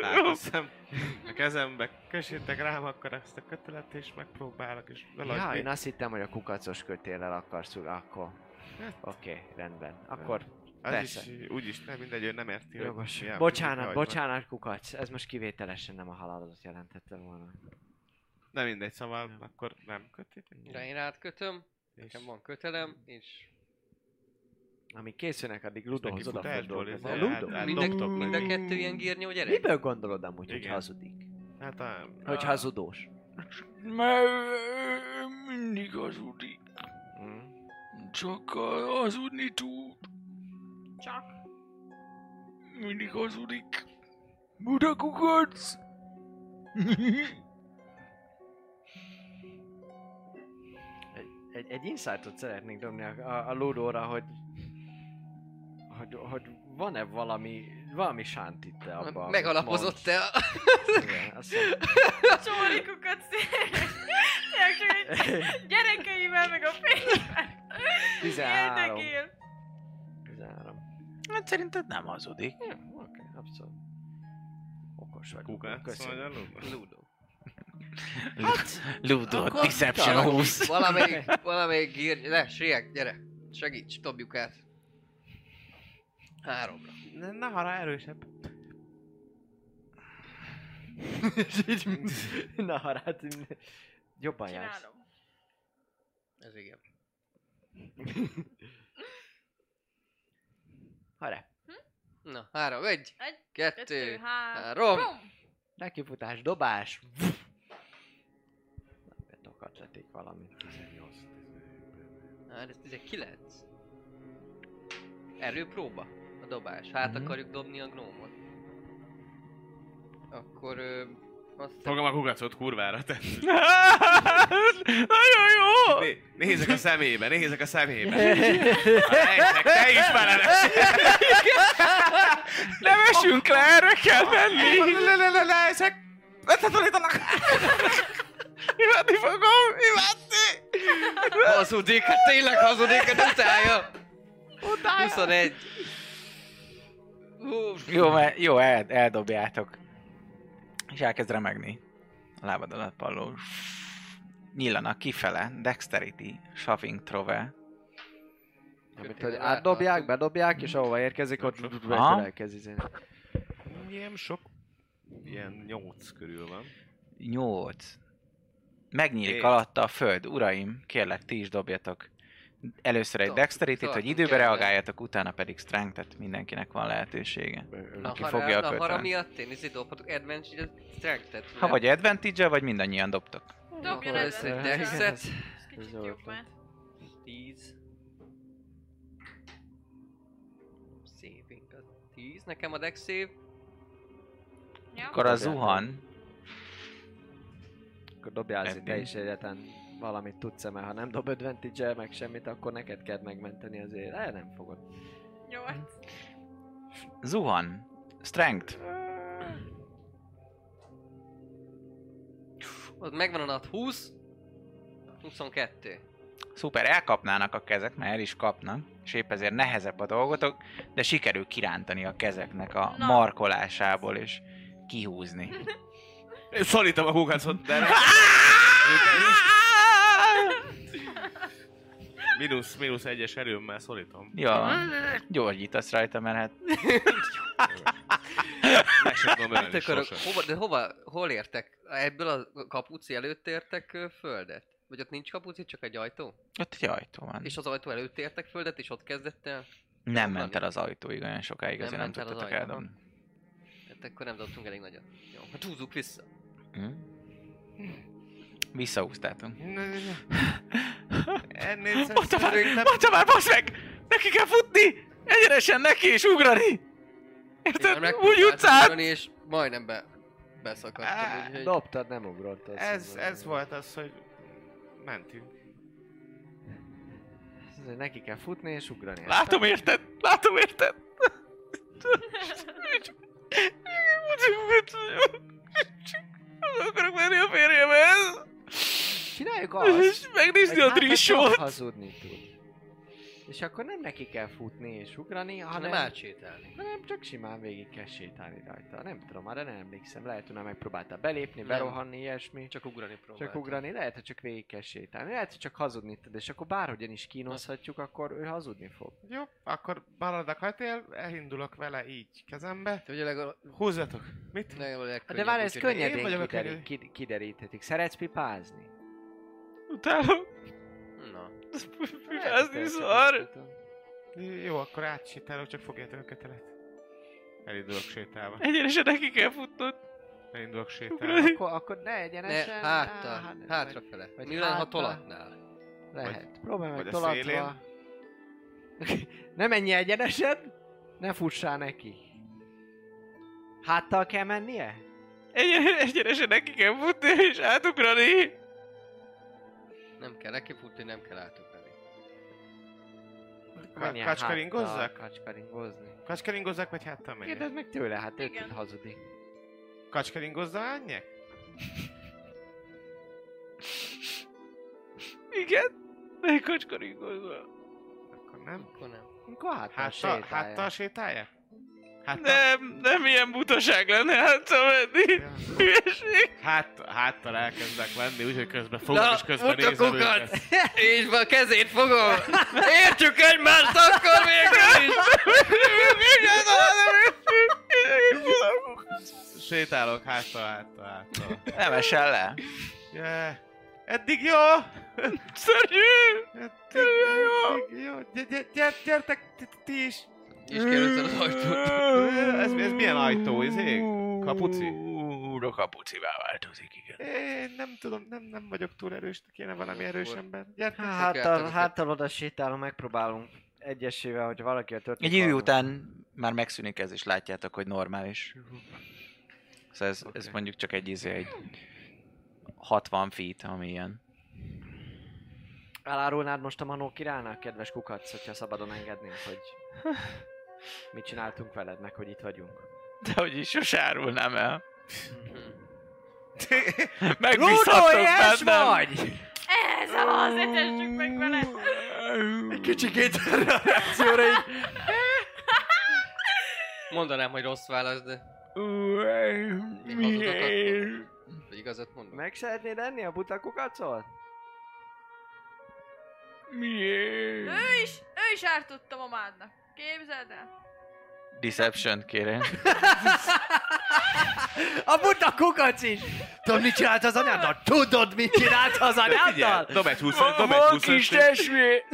Átveszem a kezembe, kössétek rám akkor ezt a kötelet, és megpróbálok, és Ja, én azt hittem, hogy a kukacos kötéllel akarsz akkor... Hát. Oké, okay, rendben. Akkor Az Persze. is, úgyis nem mindegy, ő nem érti. hogy Jogos. a- Bocsánat, hogy bocsánat, kukac. Ez most kivételesen nem a halálodat jelentette volna. Nem mindegy, szóval akkor nem kötitek. De én átkötöm, nekem van kötelem, és Amíg készülnek, addig futásból odafordulok. izé, A át- Ludo? át- mind a, mind a kettő ilyen gírnyó gyerek? Miből gondolod amúgy, hogy Igen. hazudik? Hát a... Hogy hazudós? Mert mindig hazudik. Mm. Csak hazudni tud. Csak. Mindig hazudik. Buda kukac! Egy, egy, egy insightot szeretnék dobni a, a, a Ludóra, hogy hogy, hogy van-e valami, valami sánt itt abban. amit Megalapozott te a... Igen, azt Csórikukat egy gyerekeivel, meg a fényvel. 13. Érdekél. 13. Hát szerinted nem hazudik. Jó, oké, abszolút. Okos vagy. Szóval a Ludo. Ludo. Ludo, akkor Deception Valami- 20. Valamelyik, valamelyik gírny... Le, Sriek, gyere! Segíts, dobjuk át. Háromra. Ne, ne hará erősebb. Na, hát jobban jársz. Csinálom. Ez igen. Hare. Na, három, egy, Egy, kettő, kettő, három. három. Nekifutás, dobás. Betokat leték valamit. Hát ez 19. Erőpróba? A dobás. Hát Mhm. akarjuk dobni a gnómot. Akkor... Ö, Fogom a kukacot kurvára te. Nagyon jó! Né- nézek a szemébe, nézek a szemébe. Ejtek, te is belenes. Nem esünk le, erre kell menni! Le, le, le, le, ezek. Összeszorítanak. Imádni fogom, imádni! Hazudik, hát tényleg hazudik, hát utálja! Utálja! 21. Hú, Jó, mert, jó el, eldobjátok. És elkezd remegni. A lábad alatt palló. Nyillanak kifele. Dexterity, shoving trove. Amit hogy átdobják, bedobják, és ahova érkezik, ott elkezd izélni. Ilyen sok. Ilyen nyolc körül van. 8. Megnyílik alatta a föld. Uraim, kérlek, ti is dobjatok. Először egy dexterity hogy időbe ebben. reagáljatok, utána pedig strength, tehát mindenkinek van lehetősége. a Aki hara, fogja a a hara kötelet. miatt én izé dobhatok advantage strength-et. Ha vagy advantage vagy mindannyian dobtok. Dobjon először egy dexet. kicsit jobb már. 10. Saving a 10. Nekem a dex save. Ja. Akkor a zuhan, Akkor dobjál te is egyetlen valamit tudsz mert ha nem dob advantage meg semmit, akkor neked kell megmenteni azért. El nem fogod. Nyolc. zuhan, strength, Ott megvan a nat 20. 22. Szuper, elkapnának a kezek, mert el is kapnak, és épp ezért nehezebb a dolgotok, de sikerül kirántani a kezeknek a Na. markolásából, és kihúzni. Én szorítom a kukacot, de nem. Minusz, minusz egyes erőmmel szorítom. Jó, gyógyítasz rajta, mert hát Meg sem tudom ölni akarok? Hova, de hova, hol értek? Ebből a kapuci előtt értek földet? Vagy ott nincs kapuci, csak egy ajtó? ott egy ajtó van. És az ajtó előtt értek földet, és ott kezdett el? Nem ment el az ajtóig olyan sokáig, Nem azért nem az tudtatok eldobni. Hát akkor nem dobtunk elég nagyot. Jó, hát húzzuk vissza. Hm? Visszahúztátok. Ennél Mondta már, szerintem... mondta már, basz meg! Neki kell futni! Egyenesen neki és ugrani! Érted? Igen, Úgy utcán! És majdnem be, beszakadtam, Á, úgyhogy... Dobtad, nem ugrott. azt Ez, ez volt az, hogy mentünk. Neki kell futni és ugrani. Látom érted! Látom érted! Nem akarok menni a férjemhez! Csináljuk És azt, megnézni hogy a hát, csak hazudni tud. És akkor nem neki kell futni és ugrani, hanem hanem, átsétálni. hanem csak simán végig kell sétálni rajta. Nem tudom, arra nem emlékszem. Lehet, hogy már megpróbáltál belépni, berohanni, ilyesmi. Csak ugrani próbáltam. Csak ugrani, lehet, hogy csak végig kell sétálni. Lehet, hogy csak hazudni tud, és akkor bárhogyan is kínoszhatjuk, akkor ő hazudni fog. Jó, akkor baladak hajtél, elindulok vele így kezembe. Te ugye legalább... Húzzatok. Mit? legkönnyebb, De várj, ez könnyedén kideríthetik. Szeretsz pipázni? Utálom. Na. Pipázni szar. Jó, akkor átsétálok, csak fogjátok a kötelet. Elindulok sétálva. Egyenesen neki kell futnod. Elindulok sétálva. Akkor, akkor ne Ne, egyenesen. hátra, á, hát- hátrafele. vagy Mi lenne, ha tolatnál? Lehet. Próbálj meg vagy a tolatva. ne menj egyenesen, ne fussál neki. Háttal kell mennie? Egyen, egyenesen neki kell futni és átugrani. Nem kell neki futni, nem kell átugrani. Menjen kacskaringozzak? háttal Kacskaringozni. Kacskaringozzak, vagy háttal megyek? Kérdezd meg tőle, hát ő Igen. tud hazudni. Kacskaringozza menjek? Igen? Melyik kacskaringozva? Akkor nem. Akkor nem. Akkor háttal Háttal, sétálja. háttal sétálja? Háttal? Nem, nem ilyen butaság lenne hátra menni. Ja. Hülyeség. Hát, háttal elkezdek menni, úgyhogy közben fogom Na, és közben a nézem őket. És a kezét fogom! Értsük egymást akkor végül is! Sétálok háttal, háttal, háttal. Nem esel le. Yeah. Eddig jó! Szörnyű! Eddig, eddig jó! Gy- gyert, gyertek, ti is! És kérdezted az ajtót. Ez, ez milyen ajtó, izé? Kapuci? Úr, kapucivá változik, igen. Én nem tudom, nem, nem vagyok túl erős, kéne valami erős ember. Gyertek! Háttal, oda sétálunk, megpróbálunk egyesével, hogy valaki a történet. Egy idő után már megszűnik ez, és látjátok, hogy normális. Szóval ez, ez Oké. mondjuk csak egy izé, egy 60 feet, ami ilyen. Elárulnád most a Manó királynak, kedves kukac, hogyha szabadon engednénk, hogy mit csináltunk veled, meg hogy itt vagyunk. De hogy is sose árulnám el. Megbízhatok bennem. vagy! Ez a azért tessük meg vele. Egy kicsikét erre a reakcióra így. Mondanám, hogy rossz válasz, de... Vagy igazat mondok? Meg szeretnéd enni a buta kukacot? Miért? Ő is, ő is ártott a mamádnak. Képzeld el. Deception kérem. A buta kukac is! Tudod, mit csinált az anyáddal? Tudod, mit csinált az anyáddal? Dob egy 20 Van, dob egy van 20 kis testvére!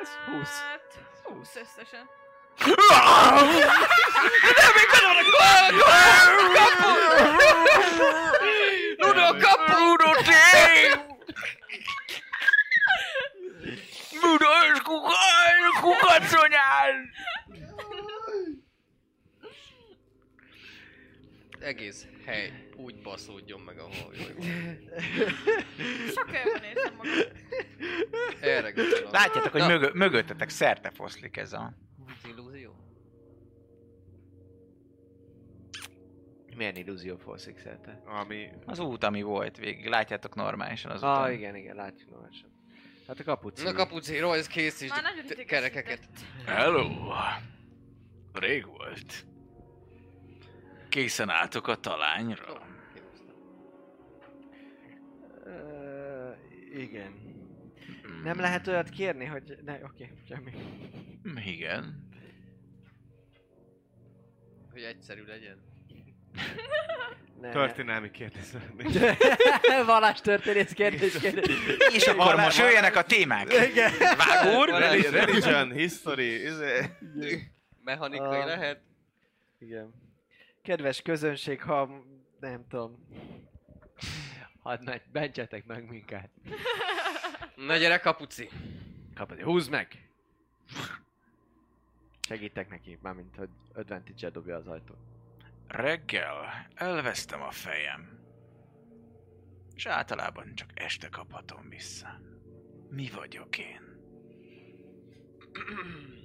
Ez 20. Hát, 20 összesen. Ludo, kapu! Ludo, tény! Ludo, és kukac! Kukaconyán! Egész hely úgy baszódjon meg, ahol jó Sok elben érzem magam. Erre gondolom. Látjátok, hogy Na. mögö- mögöttetek szerte foszlik ez a... Illúzió? Milyen illúzió foszik szerte? Ami... Az út, ami volt végig. Látjátok normálisan az Ah, utat. igen, igen, látjuk normálisan. Hát a kapuci. Na kapuci, nagyon te- kerekeket. Hello! Rég volt. Készen álltok a talányra? Ö, igen. Nem lehet olyat kérni, hogy... Ne, oké, semmi. Igen. Hogy egyszerű legyen. Ne, Történelmi kérdés. Valás történész kérdés, kérdés. És akkor most jöjjenek a témák. Igen. Reli- Religion, history, izé. Mechanikai lehet. Igen. Kedves közönség, ha nem tudom, hadd meg, mentsetek meg minket. Na gyere kapuci. Kapod, húzd meg! Segítek neki, mármint, hogy advantage dobja az ajtót. Reggel elvesztem a fejem. És általában csak este kaphatom vissza. Mi vagyok én?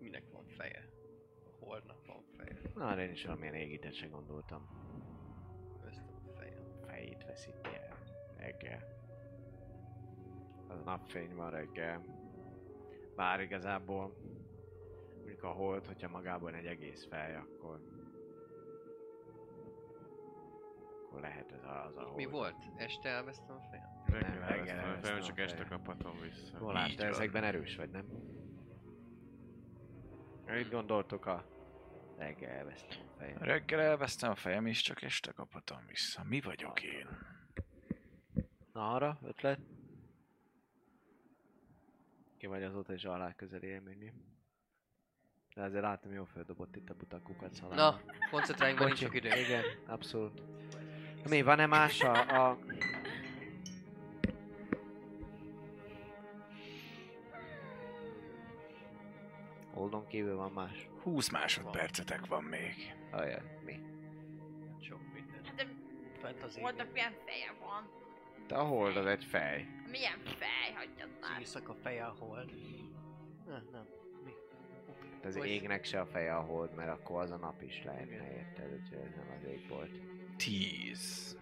Minek van feje? A holnap van feje. Na, én is valamilyen égítet se gondoltam. Ezt a fejem. Fejét veszíti el. reggel. Az napfény van reggel. Bár igazából mondjuk a hold, hogyha magában egy egész fej, akkor akkor lehet ez az a hold. Mi volt? Este elvesztem a fejem? Reggel reggel elvesztem a fejem, a csak este kaphatom vissza. Volás, te ezekben erős vagy, nem? Mit gondoltok a reggel elvesztem a fejem? Reggel elvesztem a fejem, és csak este kaphatom vissza. Mi vagyok én? Na arra, ötlet? Ki vagy azóta is alá közeli élmény, mi? De azért látom, jó földobott itt a butakukat szalán. Na, koncentráljunk, nincs sok idő. Igen, abszolút. Mi, van-e más a... a... Holdon kívül van más? 20 másodpercetek van még. Ajaj, mi? Sok minden. Hát de Fent az Holdnak milyen feje van? De a hold az egy fej. Milyen fej, hagyjad már. Éjszaka feje a hold. Nem, nem. Mi? Hát az Hogy- égnek se a feje a hold, mert akkor az a nap is lehetne, érted? Úgyhogy ez nem az égbolt. 10,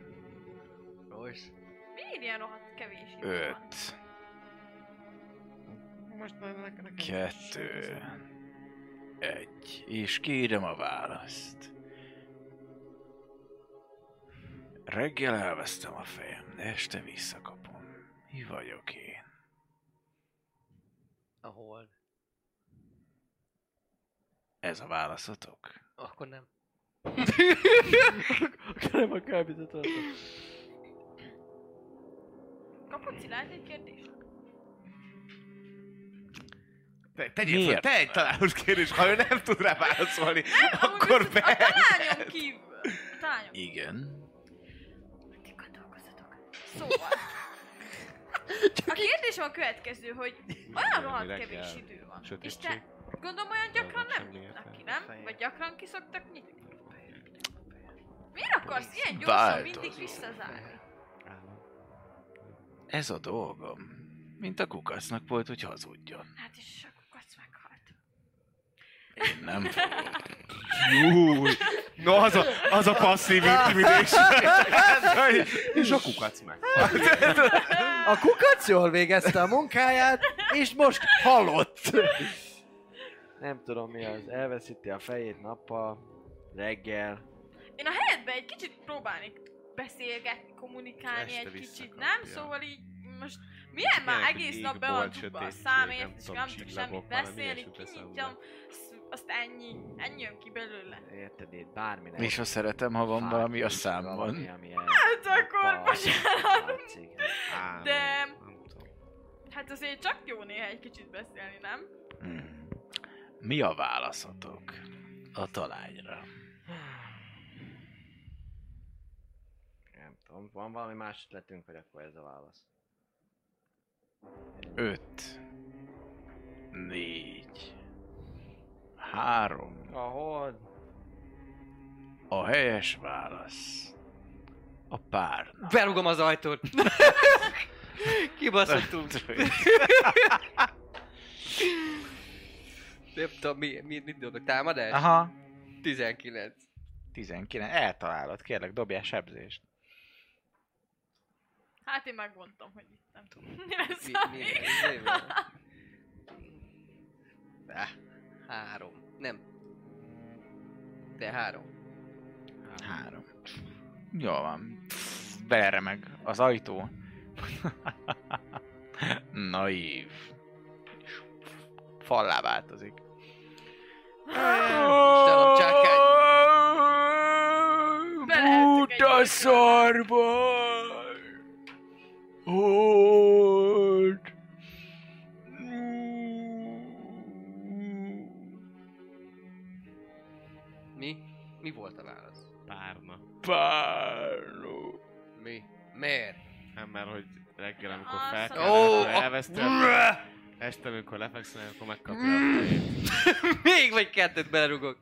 Royce. Miért ilyen rohadt kevés? 5, Most már nekem... 2, 1. És kérem a választ. Reggel elvesztem a fejem, de este visszakapom. Mi vagyok én? A hold. Ez a válaszotok? Akkor nem. Nem a kábított Kapott Szilárd egy kérdést? Te, tegyél fel, te egy találós kérdés, ha ő nem tud rá válaszolni, amúgy akkor be... A talányom kívül. A talányom Igen. Ti gondolkozzatok. Szóval. A kérdésem a következő, hogy olyan rohadt kevés idő van. És Sötétség? te gondolom olyan gyakran nem nyitnak ki, nem? Vagy gyakran ki szoktak nyitni? Miért akarsz ilyen gyorsan Változó. mindig visszazárni? Ez a dolgom. Mint a kukacnak volt, hogy hazudjon. Hát és a kukac meghalt. Én nem fogok. Júj! No, az a, az a passzív intimidation. És a kukac meg. A kukac jól végezte a munkáját, és most halott. Nem tudom mi az, elveszíti a fejét nappal, reggel. Én a helyedben egy kicsit próbálnék beszélgetni, kommunikálni Este egy kicsit, visszakapja. nem? Szóval így most milyen már egész nap be égbolt, van csukva a sötétség, számért, és tudom, nem tudok semmit valami beszélni, ilyesmit eszembe. kinyitjam, sz- azt ennyi, ennyi jön ki belőle. Érted, itt bármi nem. És ha szeretem, ha van valami a számban. Hát akkor, bocsánat. De- Nem tudom. Hát azért csak jó néha egy kicsit beszélni, nem? Hmm. Mi a válaszotok a talányra? Nem tudom, van valami más ötletünk, vagy akkor ez a válasz? 5, 4, 3. Ahol? A helyes válasz. A párna. Berugom az ajtót. Kibaszottunk. Nem tudom, mi, mi, mit dobok? Támadás? Aha. 19. 19. Eltalálod, kérlek, dobjál sebzést. Hát én megmondtam, hogy itt nem tudom. Mi lesz Mi, a mi, mi, De, három. Nem. De három. 3. Jó van. Beleremeg az ajtó. Naív. Fallá változik. Istenem, csákány. Buta szarba! Hold! Mi? Mi volt a válasz? Párna. Párnó. Mi? Miért? Nem, mert hogy reggel, amikor Azt felkel, A- este, amikor lefekszem, akkor megkapja a fejét. Még vagy kettőt belerugok.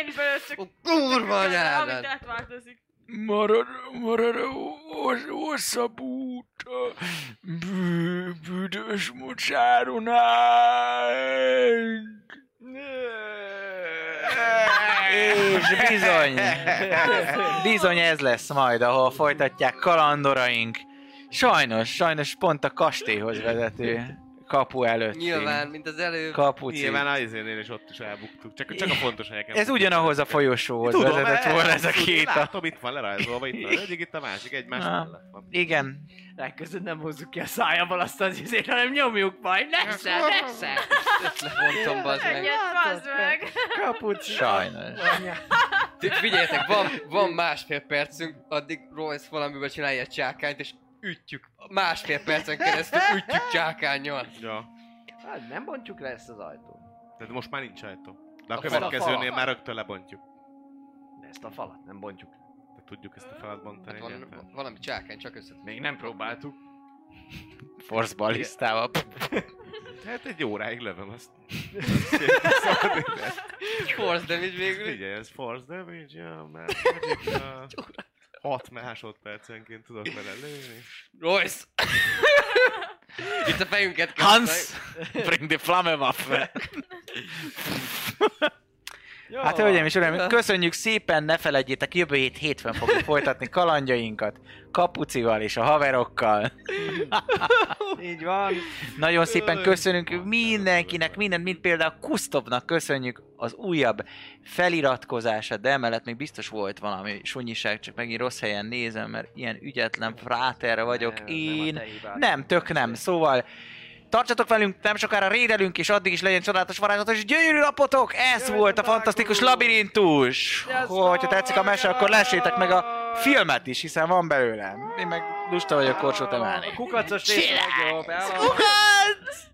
Én is belőle csak Ó, kurva amit anyádat! átváltozik. Marad, marad a hos- hosszabb út a bű, büdös mocsáron át. És bizony, bizony ez lesz majd, ahol folytatják kalandoraink Sajnos, sajnos pont a kastélyhoz vezető kapu előtt. Nyilván, mint az előbb. Kapuci. Nyilván a izénél is ott is elbuktuk. Csak, csak a fontos helyeken. Ez ugyanahoz a folyosóhoz Tudom, vezetett volna ez a két. A... Látom, itt van lerajzolva, itt van az egyik, itt a másik, egymás Na. mellett van. Igen, Legközelebb nem hozzuk ki a szájából azt az izét, hanem nyomjuk majd. Nesze, nesze! Ezt levontom, bazd meg. Egyet, bazd meg! Kapuc. sajnos. Figyeljetek, van, van másfél percünk, addig Royce valamivel csinálja egy csákányt, és ütjük. Másfél percen keresztül ütjük csákányjal. Ja. Hát nem bontjuk le ezt az ajtót. De most már nincs ajtó. De a A következőnél már rögtön lebontjuk. De ezt a falat nem bontjuk. De tudjuk ezt a falat bontani. Hát van, valami csákány, csak össze. Még nem próbáltuk. Force balisztával. Hát egy óráig lövöm azt. Force damage végül. Figyelj, ez force damage, ja, uh, 6 másodpercenként tudok vele lőni. Royce! Itt a fejünket kell Hans! Bring the Flammewaffe! Jó. Hát hölgyeim és uraim, köszönjük szépen, ne felejtjétek, jövő hét hétfőn fogjuk folytatni kalandjainkat, Kapucival és a haverokkal. Így van. Nagyon szépen köszönünk mindenkinek, minden, mint például Kusztopnak köszönjük az újabb feliratkozását, de emellett még biztos volt valami sunyiság, csak megint rossz helyen nézem, mert ilyen ügyetlen fráterre vagyok én. Nem, tök nem. Szóval tartsatok velünk, nem sokára rédelünk, és addig is legyen csodálatos, varázslatos és gyönyörű napotok! Ez Jövő volt a fantasztikus labirintus! Hogyha tetszik a mese, akkor lessétek meg a filmet is, hiszen van belőle. Én meg lusta vagyok korsót emelni. A kukacos rész legjobb. Kukac!